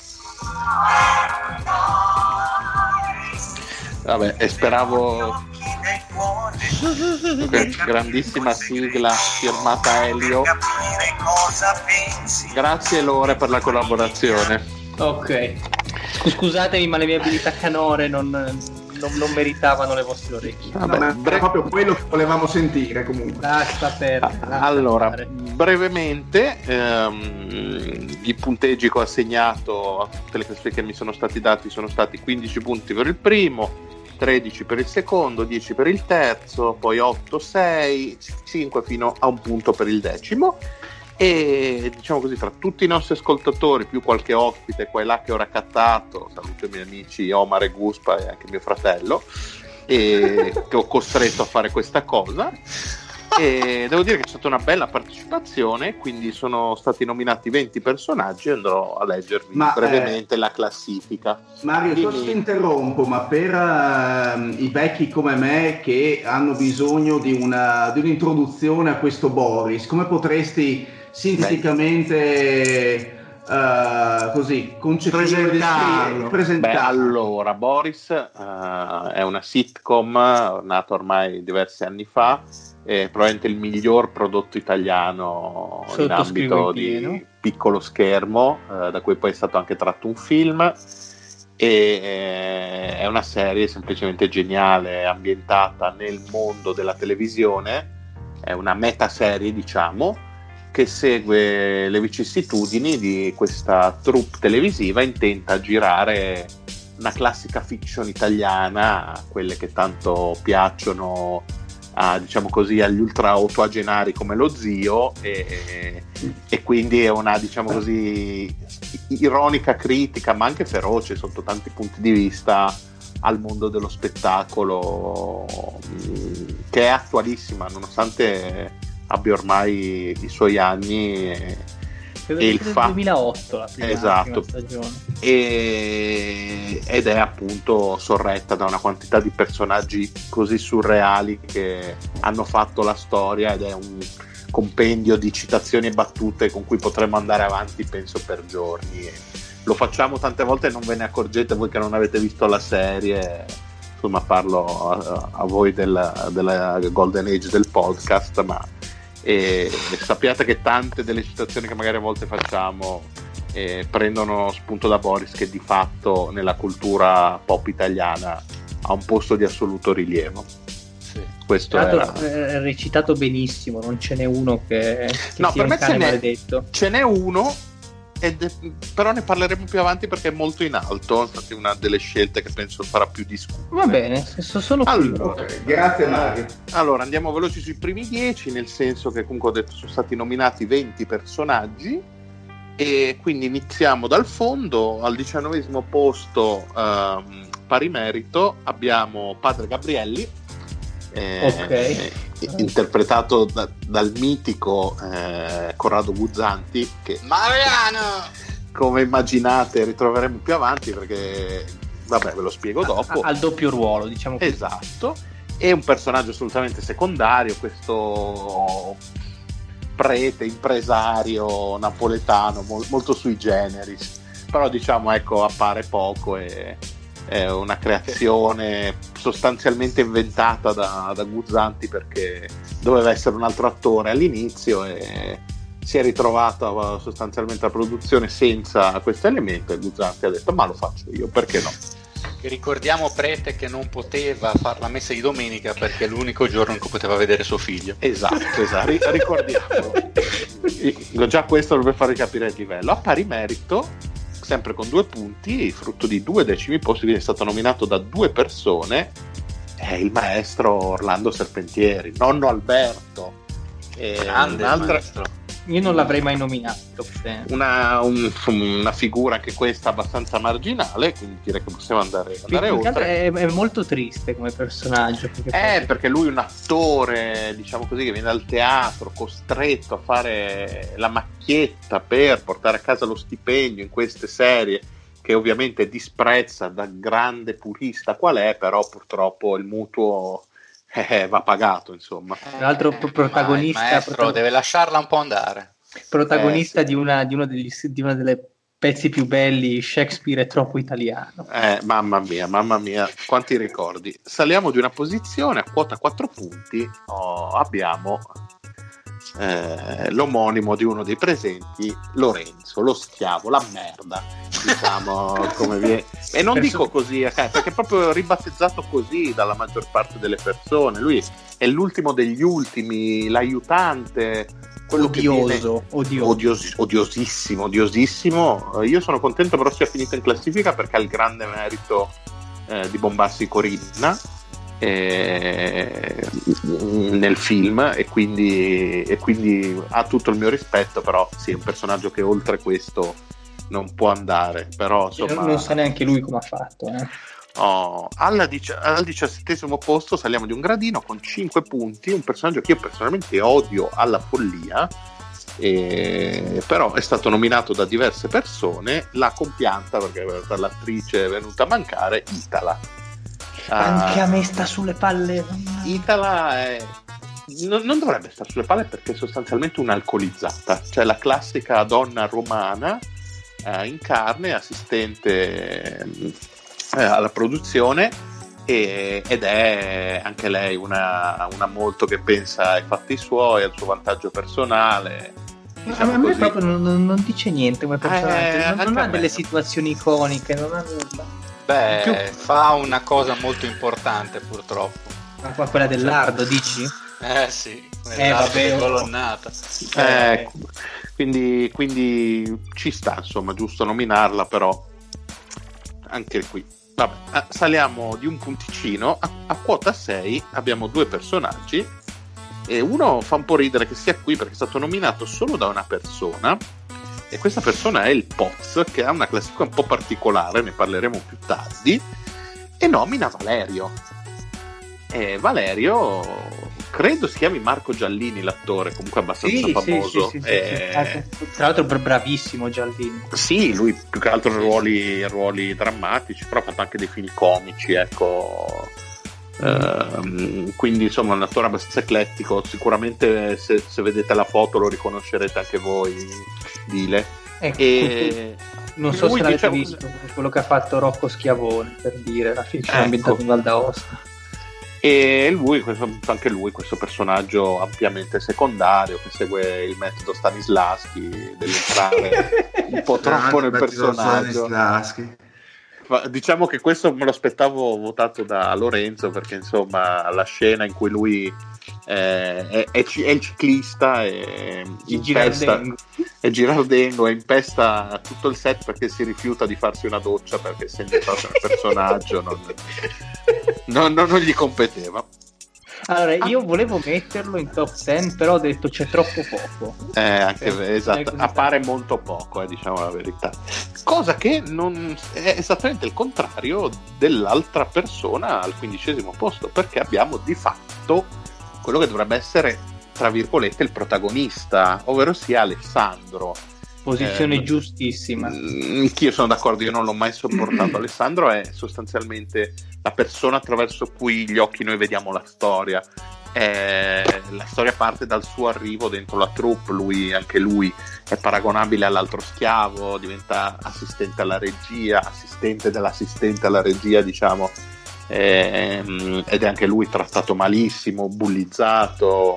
B: Vabbè, e speravo grandissima sigla firmata Elio. Grazie Lore per la collaborazione.
A: Ok. Scusatemi, ma le mie abilità canore non, non, non meritavano le vostre orecchie.
C: Vabbè, no, bre- proprio quello che volevamo sentire comunque.
A: Lascia perdere.
B: Lascia allora, perdere. brevemente, ehm, i punteggi che ho assegnato a tutte le classifiche che mi sono stati dati sono stati 15 punti per il primo, 13 per il secondo, 10 per il terzo, poi 8, 6, 5 fino a un punto per il decimo e diciamo così tra tutti i nostri ascoltatori più qualche ospite qua e là che ho raccattato saluto i miei amici Omar e Guspa e anche mio fratello e che ho costretto a fare questa cosa. E devo dire che c'è stata una bella partecipazione quindi sono stati nominati 20 personaggi e andrò a leggervi ma, brevemente eh, la classifica.
C: Mario Dimmi... ti interrompo ma per uh, i vecchi come me che hanno bisogno di, una, di un'introduzione a questo Boris come potresti sinteticamente uh, così
D: presentarlo.
B: Beh, allora, Boris uh, è una sitcom nata ormai diversi anni fa, è probabilmente il miglior prodotto italiano in ambito di piccolo schermo, uh, da cui poi è stato anche tratto un film. E è una serie semplicemente geniale, ambientata nel mondo della televisione, è una metaserie, diciamo, che segue le vicissitudini di questa troupe televisiva intenta girare una classica fiction italiana, quelle che tanto piacciono a, diciamo così, agli ultra ottoagenari come lo zio e, e, quindi è una diciamo così ironica critica ma anche feroce sotto tanti punti di vista al mondo dello spettacolo che è attualissima nonostante abbia ormai i suoi anni e,
A: e il fa... 2008 la prima,
B: esatto.
A: stagione.
B: E... ed è appunto sorretta da una quantità di personaggi così surreali che hanno fatto la storia ed è un compendio di citazioni e battute con cui potremmo andare avanti penso per giorni. Lo facciamo tante volte e non ve ne accorgete voi che non avete visto la serie. Insomma parlo a, a voi della, della golden age del podcast ma e, sappiate che tante delle citazioni che magari a volte facciamo eh, prendono spunto da Boris che di fatto nella cultura pop italiana ha un posto di assoluto rilievo.
A: Sì. Questo era... è recitato benissimo, non ce n'è uno che, che
B: no, per me ce
A: n'è,
B: ce n'è uno ed, però ne parleremo più avanti perché è molto in alto, infatti è una delle scelte che penso farà più discutere.
A: Va bene, sono
B: allora,
C: okay, grazie Mario.
B: Allora, andiamo veloci sui primi dieci, nel senso che comunque ho detto sono stati nominati 20 personaggi e quindi iniziamo dal fondo, al diciannovesimo posto um, pari merito abbiamo Padre Gabrielli.
A: Eh, ok
B: interpretato da, dal mitico eh, Corrado Guzzanti che
F: Mariano!
B: come immaginate ritroveremo più avanti perché vabbè ve lo spiego dopo.
A: al doppio ruolo diciamo
B: così. esatto. È un personaggio assolutamente secondario questo prete impresario napoletano mo- molto sui generis. Però diciamo ecco appare poco e è una creazione sostanzialmente inventata da, da Guzzanti perché doveva essere un altro attore all'inizio e si è ritrovata sostanzialmente la produzione senza questo elemento e Guzzanti ha detto ma lo faccio io perché no?
F: Ricordiamo Prete che non poteva fare la messa di domenica perché è l'unico giorno in cui poteva vedere suo figlio.
B: Esatto, esatto. ricordiamolo già questo dovrebbe fare capire il livello. A pari merito sempre con due punti, frutto di due decimi posti, quindi è stato nominato da due persone, è il maestro Orlando Serpentieri, nonno Alberto.
F: Grande un'altra... maestro
A: io non l'avrei mai nominato.
B: Una, un, una, figura anche questa abbastanza marginale, quindi direi che possiamo andare, andare oltre.
A: È, è, molto triste come personaggio.
B: Perché eh, perché lui è un attore, diciamo così, che viene dal teatro, costretto a fare la macchietta per portare a casa lo stipendio in queste serie che ovviamente disprezza da grande purista qual è, però purtroppo il mutuo eh, va pagato, insomma.
A: Tra l'altro protagonista...
F: Ma maestro, protagon... deve lasciarla un po' andare.
A: Protagonista eh, sì. di, una, di, uno degli, di una delle pezzi più belli, Shakespeare è troppo italiano.
B: Eh, mamma mia, mamma mia, quanti ricordi. Saliamo di una posizione a quota 4 punti, oh, abbiamo eh, l'omonimo di uno dei presenti, Lorenzo, lo schiavo, la merda, diciamo come viene. E non dico così, eh, perché è proprio ribattezzato così dalla maggior parte delle persone. Lui è l'ultimo degli ultimi, l'aiutante, quello
A: odioso,
B: che
A: odioso.
B: Odios- odiosissimo, odiosissimo. Io sono contento però sia finito in classifica perché ha il grande merito eh, di bombarsi Corinna eh, nel film e quindi, e quindi, ha tutto il mio rispetto però sì è un personaggio che oltre questo non può andare però insomma,
A: non sa neanche lui come ha fatto eh.
B: oh, dici- al diciassettesimo posto saliamo di un gradino con 5 punti un personaggio che io personalmente odio alla follia eh, però è stato nominato da diverse persone la compianta perché per l'attrice è venuta a mancare Itala
A: anche a me sta sulle palle.
B: Itala è... non, non, dovrebbe stare sulle palle perché è sostanzialmente un'alcolizzata, cioè la classica donna romana eh, in carne, assistente eh, alla produzione e, ed è anche lei una, una, molto che pensa ai fatti suoi, al suo vantaggio personale.
A: Diciamo a me così. proprio non, non, dice niente come personaggio, eh, non, non ha delle situazioni iconiche, non ha nulla.
F: Beh, più... fa una cosa molto importante purtroppo.
A: Ma quella dell'ardo, dici?
F: Eh sì, eh, vabbè, colonnata.
B: Eh, quindi, quindi ci sta, insomma, giusto nominarla, però anche qui. Vabbè, eh, saliamo di un punticino. A, a, quota 6 abbiamo due personaggi. E uno fa un po' ridere che sia qui perché è stato nominato solo da una persona. E questa persona è il Poz, che ha una classifica un po' particolare, ne parleremo più tardi. E nomina Valerio. E Valerio credo si chiami Marco Giallini l'attore, comunque abbastanza
A: sì,
B: famoso.
A: Sì, sì, eh... Tra l'altro bravissimo Giallini.
B: Sì, lui più che altro ruoli, ruoli drammatici, però ha fatto anche dei film comici, ecco. Uh, quindi insomma un attore abbastanza eclettico sicuramente se, se, vedete la foto lo riconoscerete anche voi Dile
A: ecco, e non so se l'avete diciamo... visto quello che ha fatto Rocco Schiavone per dire la film ecco. ambientata in Val d'Aosta
B: e lui, questo, anche lui, questo personaggio ampiamente secondario che segue il metodo Stanislaschi dell'entrare un po' troppo nel personaggio. Diciamo che questo me lo aspettavo votato da Lorenzo perché insomma la scena in cui lui eh, è, è, è, il ciclista e impesta, è Girardengo e impesta tutto il set perché si rifiuta di farsi una doccia perché è entrato nel personaggio non, non, non, non gli competeva
A: allora, io volevo metterlo in top 10, però ho detto c'è troppo poco.
B: Eh, anche, eh, esatto, appare molto poco, eh, diciamo la verità. Cosa che non è esattamente il contrario dell'altra persona al quindicesimo posto, perché abbiamo di fatto quello che dovrebbe essere, tra virgolette, il protagonista, ovvero sia Alessandro.
A: Posizione eh, giustissima.
B: Anch'io sono d'accordo, io non l'ho mai sopportato. Alessandro è sostanzialmente la persona attraverso cui gli occhi noi vediamo la storia. Eh, la storia parte dal suo arrivo dentro la troupe, lui, anche lui è paragonabile all'altro schiavo, diventa assistente alla regia, assistente dell'assistente alla regia, diciamo, ehm, ed è anche lui trattato malissimo, bullizzato.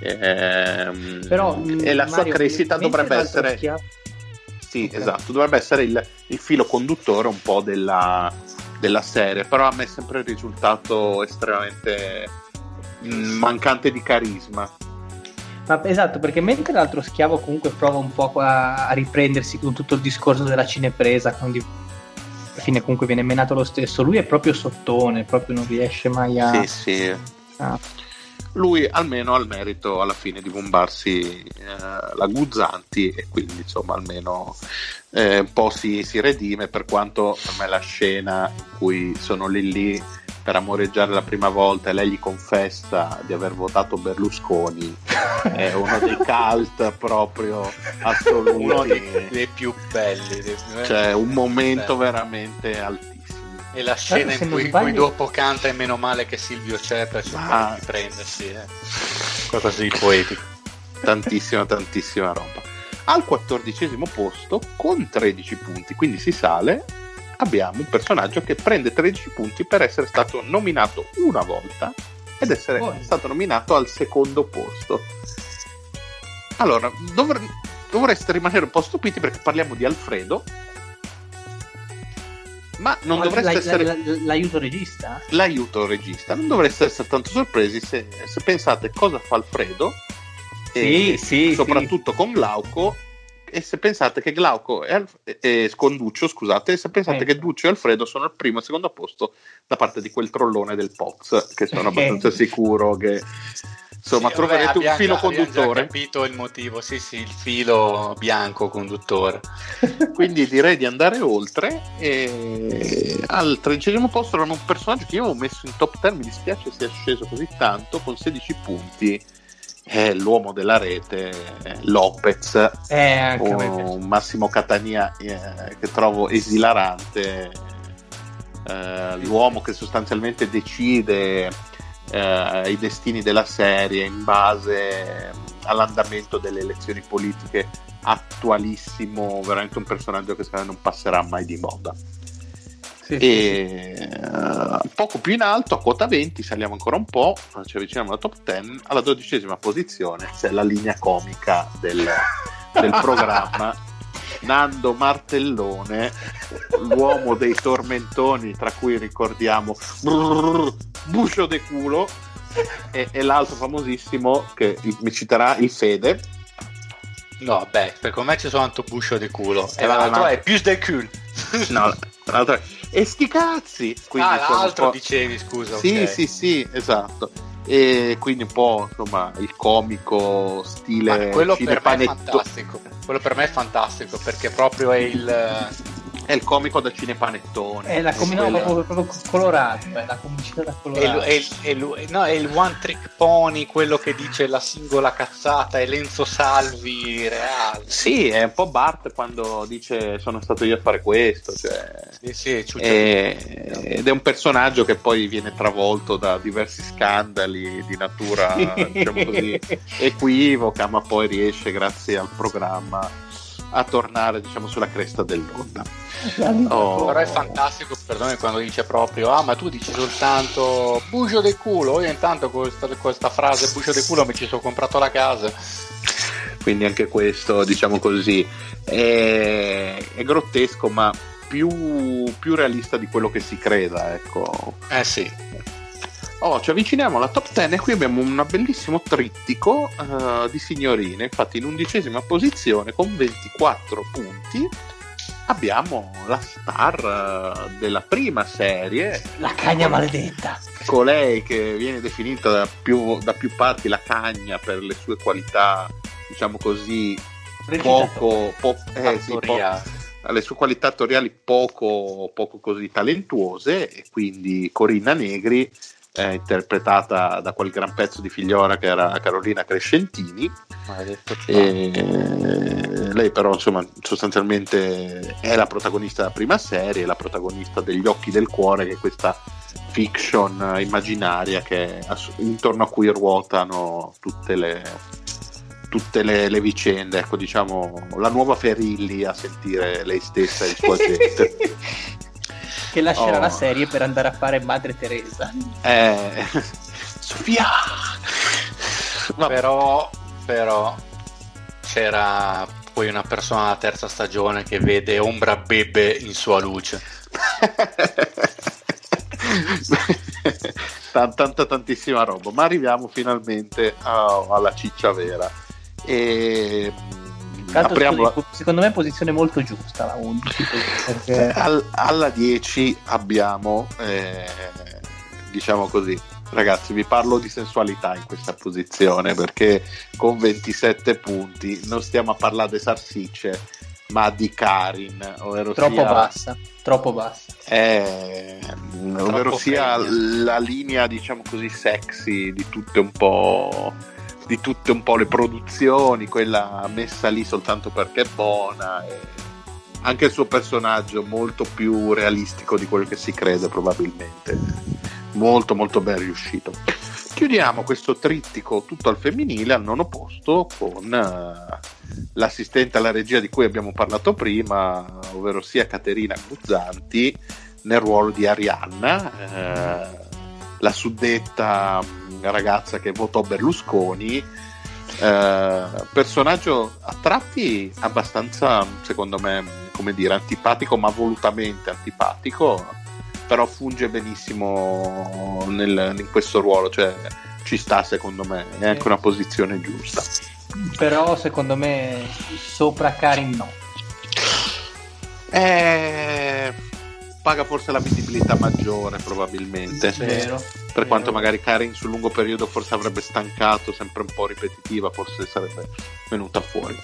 B: Ehm, Però, e la Mario, sua crescita dovrebbe essere. Sì, okay. esatto, dovrebbe essere il, il, filo conduttore un po' della, della serie. Però a me è sempre risultato estremamente mm, mancante di carisma.
A: Ma, esatto, perché mentre l'altro schiavo comunque prova un po' a, a riprendersi con tutto il discorso della cinepresa, quindi alla fine comunque viene menato lo stesso. Lui è proprio sottone, proprio non riesce mai a.
B: Sì, sì. Ah. Lui almeno ha il merito alla fine di bombarsi eh, la Guzzanti e quindi insomma almeno eh, un po' si, si redime per quanto a me la scena in cui sono lì lì per amoreggiare la prima volta e lei gli confessa di aver votato Berlusconi è uno dei cult proprio assoluti.
F: Uno dei, dei più belli dei,
B: cioè un momento veramente altissimo
F: e la scena in cui, cui, dopo canta e meno male che Silvio c'è per cercare di prendersi eh. qualcosa di poetico
B: tantissima tantissima roba al quattordicesimo posto con 13 punti quindi si sale abbiamo un personaggio che prende 13 punti per essere stato nominato una volta ed essere oh. stato nominato al secondo posto. Allora, dovre- dovreste rimanere un po' stupiti perché parliamo di Alfredo. Ma non ma dovreste
A: la,
B: essere.
A: La, la, l'aiuto regista?
B: L'aiuto regista. Non dovreste essere tanto sorpresi se, se pensate cosa fa Alfredo.
A: Sì, e sì,
B: soprattutto
A: sì.
B: con Glauco e se pensate che Glauco e, Alf- e Sconduccio, scusate, se pensate eh. che Duccio e Alfredo sono al primo e secondo posto da parte di quel trollone del Poz, che sono abbastanza sicuro che insomma
F: sì,
B: troverete
F: vabbè, abbiamo,
B: un filo conduttore.
F: Ho capito il motivo, sì, sì, il filo bianco conduttore.
B: Quindi direi di andare oltre. E al tredicesimo posto erano un personaggio che io avevo messo in top 10, mi dispiace sia sceso così tanto, con 16 punti è l'uomo della rete Lopez
A: eh,
B: un Massimo Catania eh, che trovo esilarante eh, l'uomo che sostanzialmente decide eh, i destini della serie in base all'andamento delle elezioni politiche attualissimo, veramente un personaggio che secondo me non passerà mai di moda. Sì, e sì. Uh, poco più in alto, a quota 20, saliamo ancora un po', ci avviciniamo alla top 10, alla dodicesima posizione c'è la linea comica del, del programma. Nando Martellone, l'uomo dei tormentoni, tra cui ricordiamo brrr, Buscio de culo, e, e, l'altro famosissimo che mi citerà il Fede.
F: No, beh, per me ci sono tanto Buscio de culo, e l'altro è più del culo.
B: No, l'altro è e sti cazzi!
F: Quindi, ah, l'altro dicevi, scusa.
B: Sì, okay. sì, sì, esatto. E quindi un po' insomma il comico stile
F: Ma quello per me è fantastico. Quello per me è fantastico perché proprio è il
B: è il comico da cinepanettone.
A: È la comicità quella... proprio, proprio colorata, è la comicità da colorata.
F: È, è, è, no, è il one trick pony, quello che dice la singola cazzata, è Lenzo Salvi reale.
B: Sì, è un po' Bart quando dice sono stato io a fare questo. Cioè...
F: Sì, sì,
B: è... ed è un personaggio che poi viene travolto da diversi scandali di natura, diciamo così, equivoca, ma poi riesce grazie al programma a tornare diciamo sulla cresta dell'onda.
F: Oh. però è fantastico perdone quando dice proprio ah ma tu dici soltanto bucio del culo? Io intanto con questa, questa frase bucio del culo mi ci sono comprato la casa.
B: Quindi anche questo diciamo così è, è grottesco ma più, più realista di quello che si creda ecco.
F: Eh sì
B: Oh, ci avviciniamo alla top 10 e qui abbiamo un bellissimo trittico uh, di signorine. Infatti, in undicesima posizione con 24 punti abbiamo la star uh, della prima serie.
A: La cagna maledetta.
B: Colei che viene definita da più, da più parti la cagna per le sue qualità, diciamo così, poco, po- eh, sì, po- alle sue qualità attoriali poco, poco così talentuose e quindi Corinna Negri eh, interpretata da quel gran pezzo di figliora che era Carolina Crescentini. E, lei però insomma sostanzialmente è la protagonista della prima serie, la protagonista degli Occhi del Cuore, che è questa fiction immaginaria che, intorno a cui ruotano tutte le, tutte le, le, vicende, ecco diciamo la nuova Ferilli a sentire lei stessa e il suo agente.
A: che lascerà oh. la serie per andare a fare Madre Teresa.
B: Eh, Sofia!
F: Però, però c'era poi una persona alla terza stagione che vede Ombra Bebe in sua luce.
B: tanta tantissima roba ma arriviamo finalmente a, alla ciccia vera e
A: Apriamo la... secondo me è posizione molto giusta la 11 perché...
B: Al, alla 10 abbiamo eh, diciamo così ragazzi vi parlo di sensualità in questa posizione perché con 27 punti non stiamo a parlare di salsicce ma di Karin ovvero
A: troppo
B: sia...
A: bassa troppo bassa.
B: Eh, ovvero sia la linea diciamo così sexy di tutte un po' di tutte un po' le produzioni, quella messa lì soltanto perché è buona. anche il suo personaggio molto più realistico di quello che si crede probabilmente. Molto molto ben riuscito. Chiudiamo questo trittico tutto al femminile al nono posto con uh, l'assistente alla regia di cui abbiamo parlato prima, ovvero sia Caterina Guzzanti nel ruolo di Arianna, uh, la suddetta ragazza che votò Berlusconi. Eh, personaggio a tratti abbastanza, secondo me, come dire, antipatico, ma volutamente antipatico, però funge benissimo nel, in questo ruolo, cioè ci sta secondo me, è anche una posizione giusta.
A: Però secondo me sopra Karin no.
B: Eh, paga forse la visibilità maggiore probabilmente.
A: Vero
B: per quanto magari Karin sul lungo periodo forse avrebbe stancato, sempre un po' ripetitiva, forse sarebbe venuta fuori.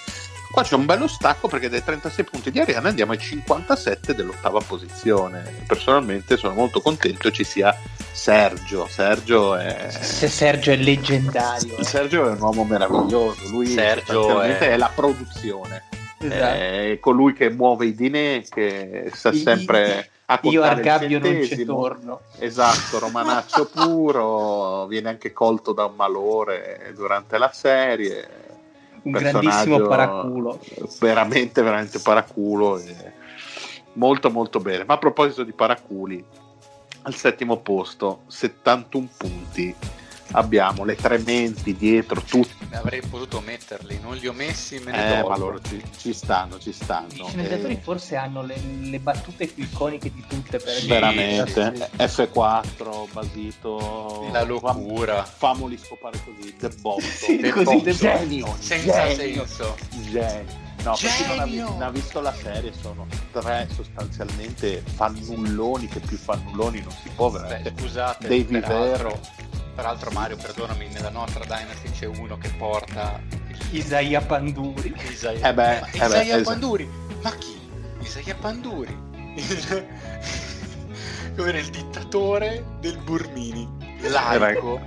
B: Qua c'è un bello stacco perché dai 36 punti di Ariana andiamo ai 57 dell'ottava posizione. Personalmente sono molto contento ci sia Sergio. Sergio è.
A: Se Sergio è leggendario.
B: Sergio è un uomo meraviglioso. Lui Sergio è... è la produzione. Esatto. È colui che muove i dinè, che sa sempre a
A: Io al gabbio non ci torno.
B: Esatto, romanaccio puro, viene anche colto da un malore durante la serie.
A: Un grandissimo paraculo.
B: Veramente, veramente paraculo. molto, molto bene. Ma a proposito di paraculi, al settimo posto, 71 punti. Abbiamo le tre menti dietro, tutti.
F: Avrei potuto metterli, non li ho messi, me ne
B: Eh, ma loro ci, ci stanno, ci stanno.
A: I sceneggiatori
B: Eh,
A: forse hanno le, le battute più iconiche di tutte per
F: Sì,
B: veramente. F4, Basito.
F: La locura.
B: Famoli scopare così. The Botto.
A: Sì,
B: The
A: così. The.
B: Genio,
F: Senza
B: genio,
F: senso.
B: genio. No, per chi non ha, non ha visto la serie sono tre sostanzialmente fannulloni che più fannulloni non si può
F: Beh,
B: veramente.
F: scusate,
B: Dei Vivero.
F: Peraltro Mario, perdonami, nella nostra Dynasty c'è uno che porta
A: Isaia Panduri.
F: Isaia,
B: Eh beh,
F: ma
B: eh beh,
F: Isaia
B: esatto.
F: Panduri, ma chi? Isaia Panduri, come era il dittatore del Burmini, laico.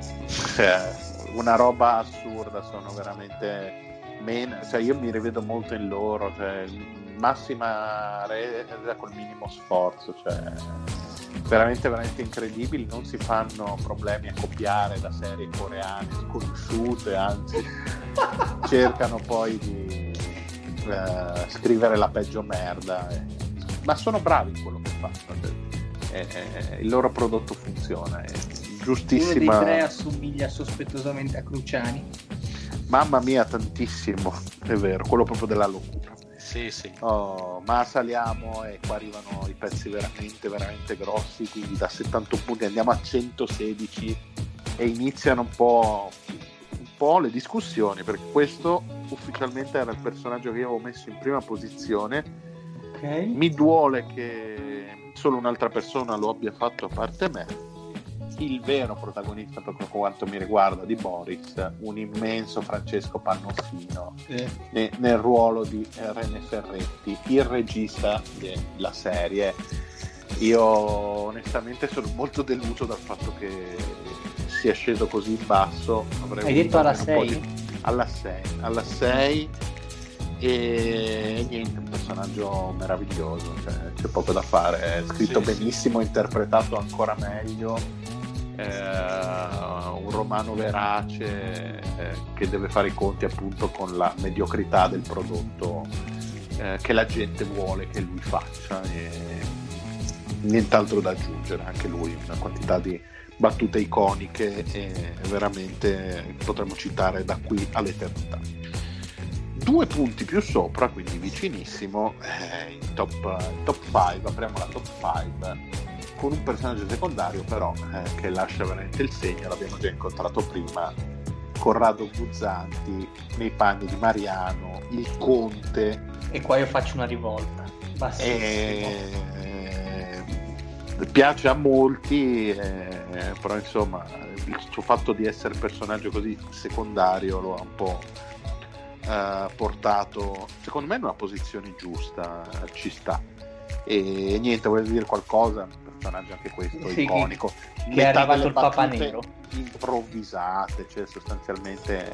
B: Eh, una roba assurda, sono veramente men- cioè io mi rivedo molto in loro, cioè massima resa col minimo sforzo, cioè veramente veramente incredibili, non si fanno problemi a copiare da serie coreane sconosciute, anzi cercano poi di eh, scrivere la peggio merda, eh. ma sono bravi in quello che fanno, cioè, eh, il loro prodotto funziona, è
A: Uno dei
B: giustissima.
A: tre assomiglia sospettosamente a Cruciani.
B: Mamma mia, tantissimo, è vero, quello proprio della locura.
F: Sì, sì.
B: Oh, ma saliamo e qua arrivano i pezzi veramente, veramente grossi, quindi da 71 punti andiamo a 116 e iniziano un po', un po' le discussioni, perché questo ufficialmente era il personaggio che io avevo messo in prima posizione.
A: Ok.
B: Mi duole che solo un'altra persona lo abbia fatto a parte me. Il vero protagonista, per quanto mi riguarda, di Boris, un immenso Francesco Pannofino, ne- nel ruolo di eh, René Ferretti, il regista della serie. Io onestamente sono molto deluso dal fatto che sia sceso così in basso. Avrei
A: Hai detto alla
B: almeno un po'
A: 6?
B: di- Alla 6, alla 6 e niente, un personaggio meraviglioso, cioè, c'è poco da fare, è scritto
F: Sì, sì.
B: benissimo, interpretato ancora meglio, eh, un romano verace eh, che deve fare i conti appunto con la mediocrità del prodotto eh, che la gente vuole che lui faccia nient'altro da aggiungere, anche lui una quantità di battute iconiche e veramente potremmo citare da qui all'eternità. Due punti più sopra, quindi vicinissimo, eh, in top 5, apriamo la top 5 con un personaggio secondario però eh, che lascia veramente il segno, l'abbiamo già incontrato prima, Corrado Guzzanti nei panni di Mariano, il Conte,
A: E qua io faccio una rivolta. Bassissimo.
B: e... piace a molti, eh, però insomma il suo fatto di essere personaggio così secondario lo ha un po' eh, portato, secondo me, in una posizione giusta, ci sta. E niente, voglio dire qualcosa, personaggio anche questo
A: Sì,
B: iconico.
A: che è
B: Metà
A: arrivato il Papa Nero.
B: improvvisate, cioè sostanzialmente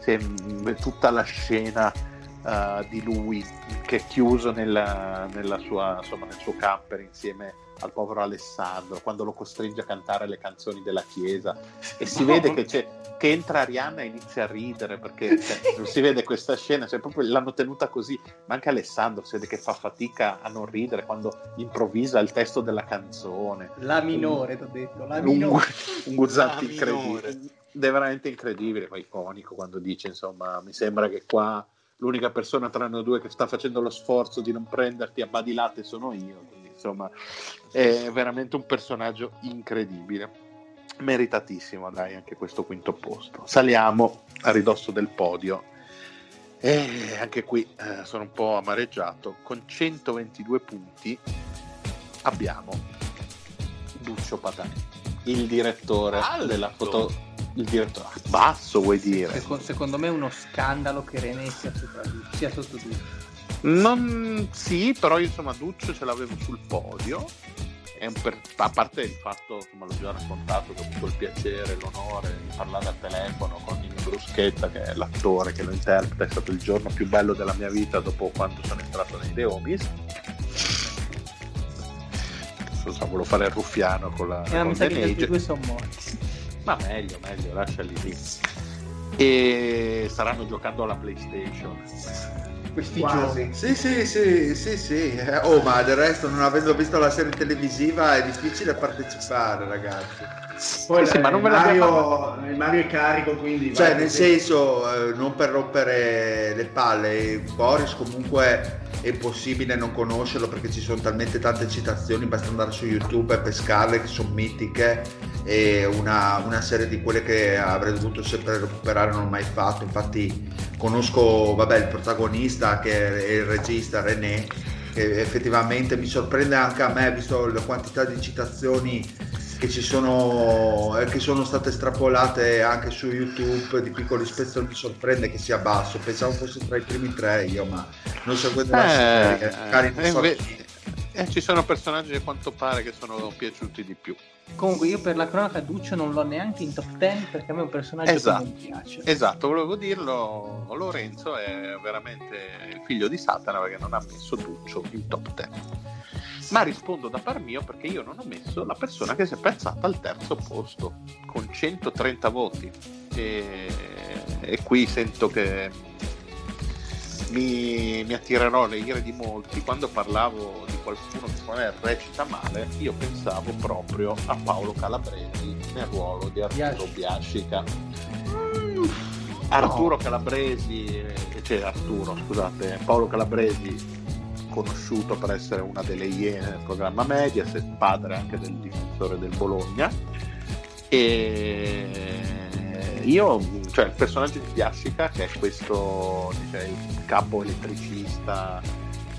B: sem- tutta la scena eh, di lui che è chiuso nella, nella sua, insomma, nel suo camper insieme al povero Alessandro quando lo costringe a cantare le canzoni della chiesa e si
A: No.
B: vede che, c'è, che entra Arianna e inizia a ridere perché cioè, si vede questa scena cioè, proprio l'hanno tenuta così. Ma anche Alessandro si vede che fa fatica a non ridere quando improvvisa il testo della canzone.
A: La minore, ti ho detto, la
B: un,
A: minore.
B: un Guzzanti
F: La
B: incredibile. È veramente incredibile ma iconico quando dice insomma mi sembra che qua l'unica persona tra noi due che sta facendo lo sforzo di non prenderti a badilate sono io quindi insomma è veramente un personaggio incredibile meritatissimo dai anche questo quinto posto saliamo a ridosso del podio e anche qui eh, sono un po' amareggiato con 122 punti abbiamo Duccio Patani il direttore
F: Alto.
B: della foto il direttore basso vuoi dire
A: Secondo, secondo me è uno scandalo che René sia, sopra, sia sotto tutti.
B: Non sì, però io insomma Duccio ce l'avevo sul podio. Per- a parte il fatto, come l'ho già raccontato, che ho avuto il piacere e l'onore di parlare al telefono con Nino Bruschetta, che è l'attore che lo interpreta, è stato il giorno più bello della mia vita dopo quando sono entrato nei The Homies. Non so, volevo fare il ruffiano con la
A: Eh, mi
B: con
A: sa che gli due sono morti.
B: Ma meglio, meglio, lasciali lì. e staranno giocando alla PlayStation.
A: Questi
C: Quasi.
A: giorni.
D: Sì, sì, sì, sì, sì. Eh, Oh, ma del resto, non avendo visto la serie televisiva, è difficile partecipare, ragazzi.
C: Poi
B: Sì, sì,
C: eh,
B: ma non me
C: Mario, il Mario è carico, quindi...
D: Cioè, nel
C: sì.
D: senso, eh, non per rompere le palle, Boris comunque è impossibile non conoscerlo perché ci sono talmente tante citazioni, basta andare su YouTube e pescarle che sono mitiche e una, una serie di quelle che avrei dovuto sempre recuperare non ho mai fatto, infatti conosco vabbè, il protagonista che è il regista René, che effettivamente mi sorprende anche a me, visto la quantità di citazioni che ci sono eh, che sono state estrapolate anche su YouTube di piccoli spezzoni mi sorprende che sia basso pensavo fosse tra i primi tre io ma non seguendo la serie magari non
B: eh,
D: so
B: inve-
D: chi.
B: Eh, ci sono personaggi a quanto pare che sono piaciuti di più.
A: Comunque io per la cronaca Duccio non l'ho neanche in top 10 perché a me è un personaggio
B: Esatto.
A: che non piace.
B: Esatto, volevo dirlo, Lorenzo è veramente il figlio di Satana perché non ha messo Duccio in top 10. Ma rispondo da par mio perché io non ho messo la persona che si è piazzata al terzo posto con 130 voti. E, e qui sento che mi, mi attirerò le ire di molti. Quando parlavo di qualcuno che secondo me recita male, io pensavo proprio a Paolo Calabresi nel ruolo di Arturo Biascica. Arturo Calabresi, eh, cioè Arturo, scusate, Paolo Calabresi, conosciuto per essere una delle iene del programma Mediaset, padre anche del difensore del Bologna. E io, cioè il personaggio di Biascica, che è questo, cioè, il capo elettricista,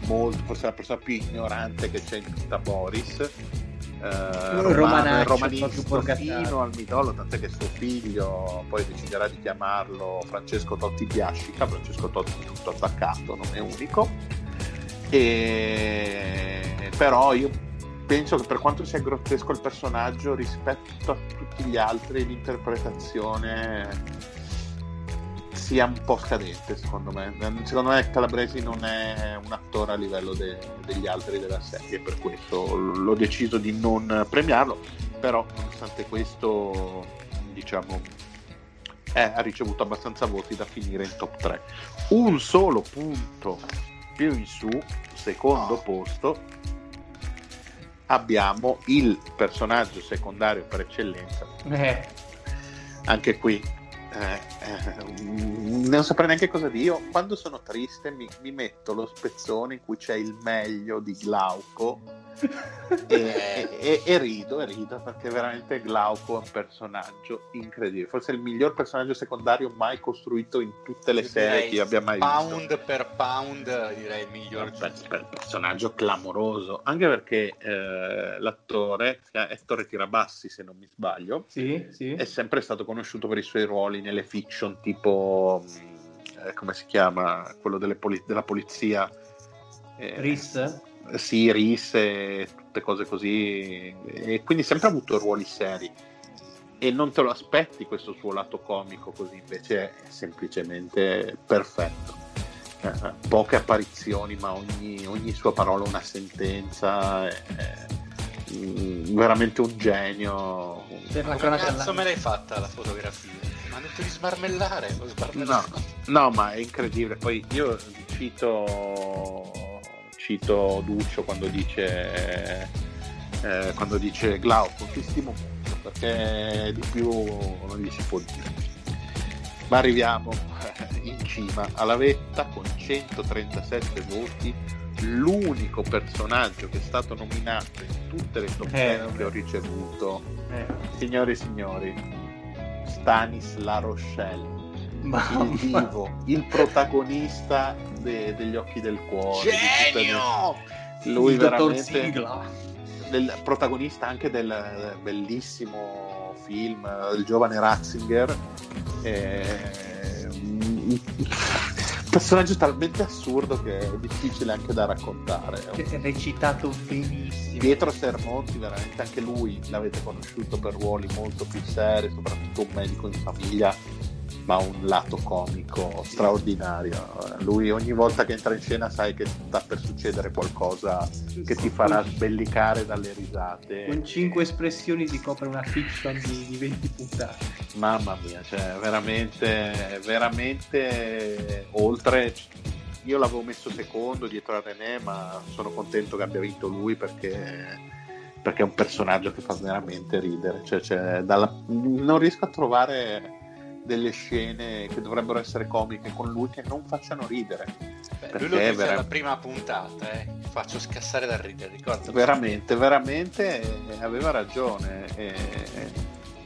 B: molto, forse la persona più ignorante che c'è in tutta Boris. Eh, romano, romanista fino al midollo, tant'è che suo figlio poi deciderà di chiamarlo Francesco Totti Biascica, Francesco Totti tutto attaccato, non è unico. E... Però io penso che per quanto sia grottesco il personaggio rispetto a tutti gli altri l'interpretazione sia un po' scadente secondo me. Secondo me Calabresi non è un attore a livello de- degli altri della serie per questo l'ho deciso di non premiarlo però nonostante questo diciamo eh, ha ricevuto abbastanza voti da finire in top 3 un solo punto più in su secondo posto abbiamo il personaggio secondario per eccellenza.
A: Eh,
B: anche qui eh, eh, non saprei neanche cosa dire. Io quando sono triste mi, mi metto lo spezzone in cui c'è il meglio di Glauco e, e- e rido e rido perché veramente Glauco è un personaggio incredibile. Forse il miglior personaggio secondario mai costruito in tutte le serie che io abbia mai visto.
F: pound per pound direi il miglior
B: per, per personaggio clamoroso. Anche perché eh, l'attore è Ettore Tirabassi se non mi sbaglio
A: sì, sì.
B: è sempre stato conosciuto per i suoi ruoli nelle fiction tipo mh, eh, come si chiama quello delle poli- della polizia. Eh,
A: Riss?
B: Sì, Riss e tutte cose così e quindi sempre ha avuto ruoli seri. E non te lo aspetti questo suo lato comico così invece è semplicemente perfetto. Eh, poche apparizioni ma ogni, ogni sua parola una sentenza è, mm, veramente un genio.
A: Per la
F: come
A: cronaca
F: cazzo me l'hai fatta la fotografia? Mi hanno detto di smarmellare ho
B: No, no, ma è incredibile. Poi io cito, cito Duccio quando dice, eh, quando dice Glauco, ti stimo molto perché di più non gli si può dire. Ma arriviamo in cima alla vetta con 137 voti, l'unico personaggio che è stato nominato in tutte le top
A: Eh,
B: 10 che ho ricevuto.
A: Eh,
B: Signore e signori, Stanis La Rochelle
A: mamma.
B: il divo, il protagonista de- degli occhi del cuore. di
F: genio
B: le- Lui
A: Il
B: veramente del protagonista anche del bellissimo film Il giovane Ratzinger. Eh, un personaggio talmente assurdo che è difficile anche da raccontare.
A: Che è recitato benissimo.
B: Pietro Sermonti, veramente anche lui l'avete conosciuto per ruoli molto più seri, soprattutto un medico in famiglia ma un lato comico straordinario. Lui ogni volta che entra in scena sai che sta per succedere qualcosa che ti farà sbellicare dalle risate.
A: Con cinque espressioni si copre una fiction di, di 20 puntate.
B: Mamma mia, cioè veramente, veramente oltre. Io l'avevo messo secondo dietro a René, ma sono contento che abbia vinto lui perché perché è un personaggio che fa veramente ridere. Cioè, cioè, dalla... Non riesco a trovare delle scene che dovrebbero essere comiche con lui che non facciano ridere.
F: Beh, lui lo dice vera... alla prima puntata, eh. faccio scassare dal ridere, ricordo.
B: Veramente, veramente eh, aveva ragione. Eh,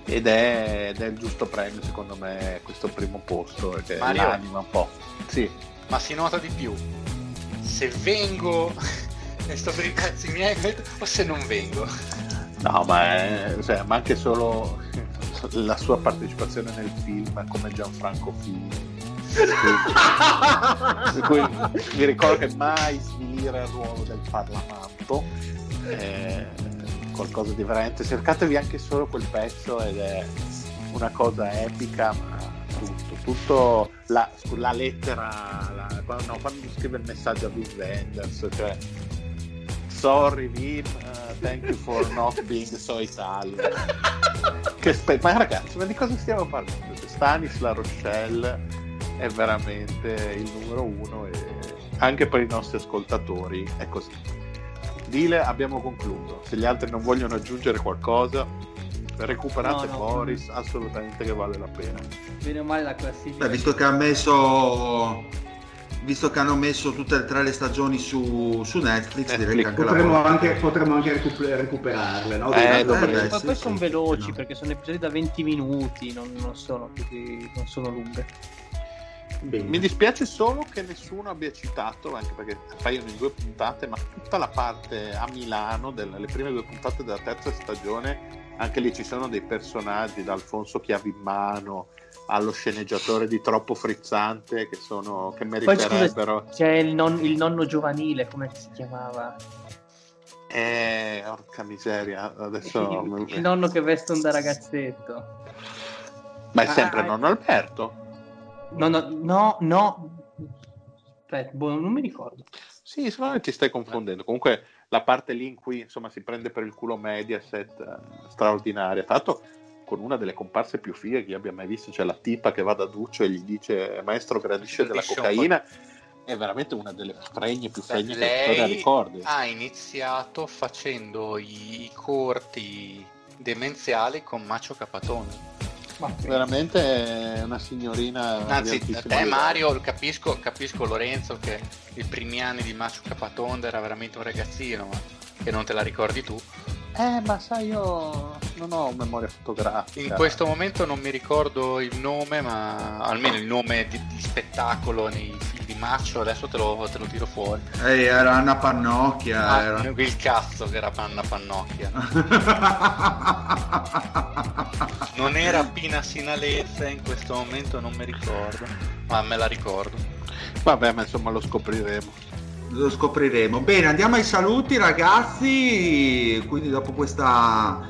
B: ed, è, ed, è, il giusto premio, secondo me, questo primo posto. Che
F: Mario,
B: l'anima un po'. Sì.
F: Ma si nota di più. Se vengo e sto per i cazzi miei o se non vengo.
B: No, ma, è, cioè, ma anche solo la sua partecipazione nel film come Gianfranco Fini. mi ricordo che mai svilire il ruolo del Parlamento è qualcosa di veramente cercatevi anche solo quel pezzo ed è una cosa epica ma tutto, tutto la, la lettera la, quando, no, quando scrive il messaggio a Wim Wenders cioè sorry Vim, uh, thank you for not being so Italian. che spe- ma ragazzi, ma di cosa stiamo parlando? Stanis La Rochelle è veramente il numero uno e anche per i nostri ascoltatori è così. Dile, abbiamo concluso. Se gli altri non vogliono aggiungere qualcosa, recuperate no, no, Boris, no. assolutamente che vale la pena.
A: Bene o male la classifica.
D: Beh, visto che ha messo visto che hanno messo tutte e tre le stagioni su, su Netflix, Netflix, direi che anche
C: potremmo, anche, potremmo anche recuper- recuperarle. No?
A: Eh, eh, poi, sì, poi sì, sono veloci no. perché sono episodi da 20 minuti, non, non sono, così, non sono lunghe.
B: Bene. Mi dispiace solo che nessuno abbia citato, anche perché appaiono in due puntate, ma tutta la parte a Milano, delle, le prime due puntate della terza stagione, anche lì ci sono dei personaggi, da Alfonso Chiavi in mano allo sceneggiatore di Troppo Frizzante che, sono, che meriterebbero.
A: Poi, c'è il, non, il, nonno giovanile, come si chiamava?
B: Eh, orca miseria, adesso...
A: il, il nonno che veste un da ragazzetto.
B: Ma è ah, sempre ah, nonno Alberto?
A: No, no, no, no. Aspetta, boh, non mi ricordo.
B: Sì, secondo me ti stai confondendo. Comunque la parte lì in cui insomma si prende per il culo Mediaset eh, straordinaria. Tra l'altro con una delle comparse più fighe che io abbia mai visto, cioè la tipa che va da Duccio e gli dice maestro gradisce della cocaina, è veramente una delle fregne più fregne che la storia ricordi.
F: ha iniziato facendo i corti demenziali con Macio Capatone.
B: Ma veramente è una signorina.
F: Anzi, te Mario, capisco, capisco Lorenzo che i primi anni di Macio Capatonda era veramente un ragazzino, ma che non te la ricordi tu.
B: Eh, ma sai, io non ho memoria fotografica.
F: In questo momento non mi ricordo il nome, ma almeno il nome di, di spettacolo nei film di Maccio, adesso te lo, te lo tiro fuori.
D: Ehi, era Anna Pannocchia.
F: Ah,
D: era...
F: Il cazzo che era Anna Pannocchia. non era Pina Sinalezza in questo momento, non mi ricordo, ma me la ricordo.
B: Vabbè, ma insomma lo scopriremo
D: lo scopriremo. Bene, andiamo ai saluti ragazzi, quindi dopo questa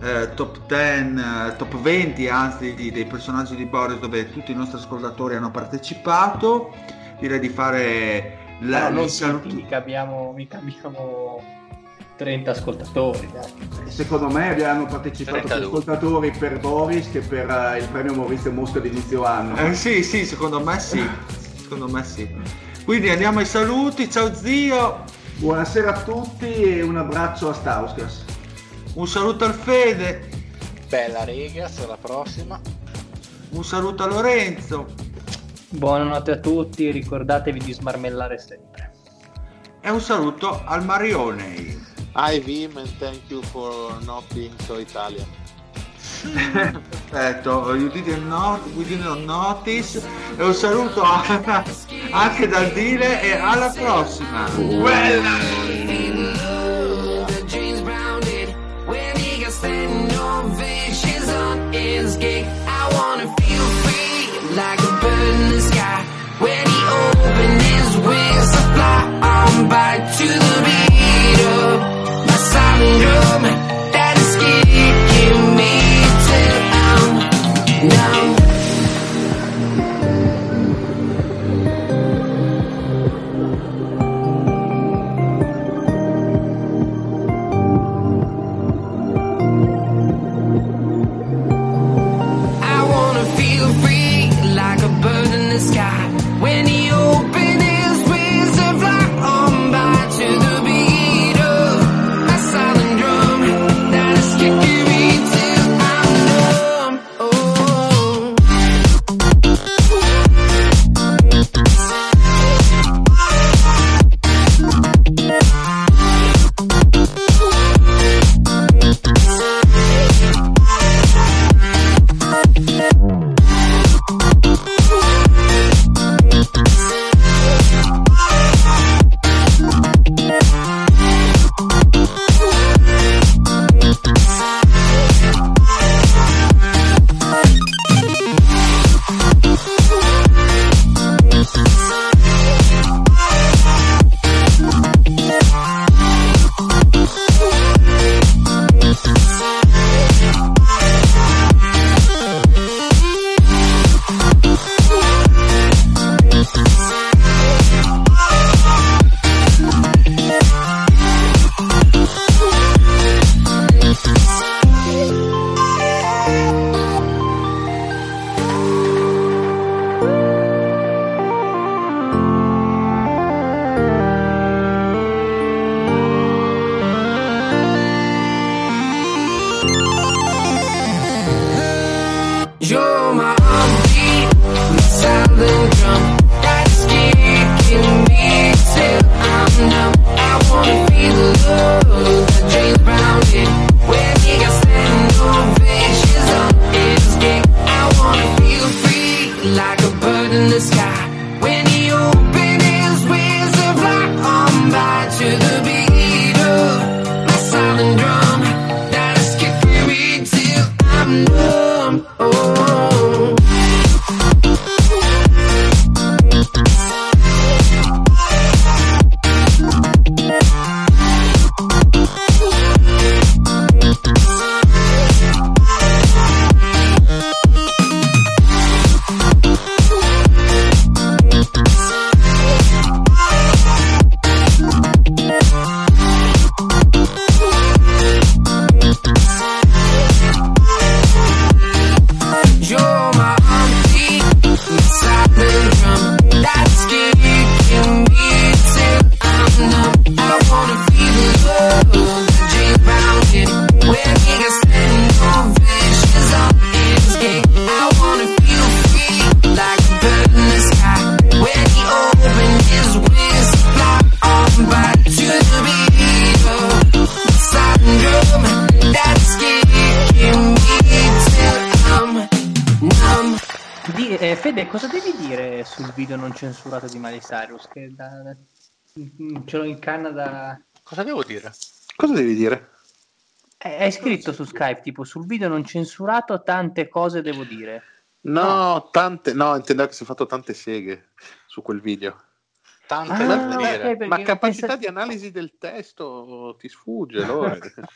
D: eh, top 10, eh, top 20 anzi di, dei personaggi di Boris dove tutti i nostri ascoltatori hanno partecipato, direi di fare
A: la, no, non saluti. Mica abbiamo, mica abbiamo 30 ascoltatori. Dai.
C: Secondo me abbiamo partecipato più ascoltatori per Boris che per uh, il premio Maurizio Mosca di inizio anno.
D: Eh, sì, sì, secondo me sì. secondo me sì. Quindi andiamo ai saluti, ciao zio.
C: Buonasera a tutti e un abbraccio a Stauskas.
D: Un saluto al Fede.
F: Bella Regas, alla prossima.
D: Un saluto a Lorenzo.
A: Buonanotte a tutti, ricordatevi di smarmellare sempre.
D: E un saluto al Marione.
B: Hi Vim and thank you for not being so Italian.
D: Perfetto, you didn't, not, we didn't notice. E un saluto anche dal Dile e alla prossima. Like
A: da, da- mm, ce l'ho in canna da...
F: Cosa devo dire?
B: Cosa devi dire?
A: Eh, Hai scritto su Skype, tipo, sul video non censurato tante cose devo dire.
B: No, tante, no, intendevo che si è fatto tante seghe su quel video.
F: Tante
A: Ah,
F: da dire.
A: perché
B: Ma capacità
A: pensa-
B: di analisi del testo ti sfugge, Lore.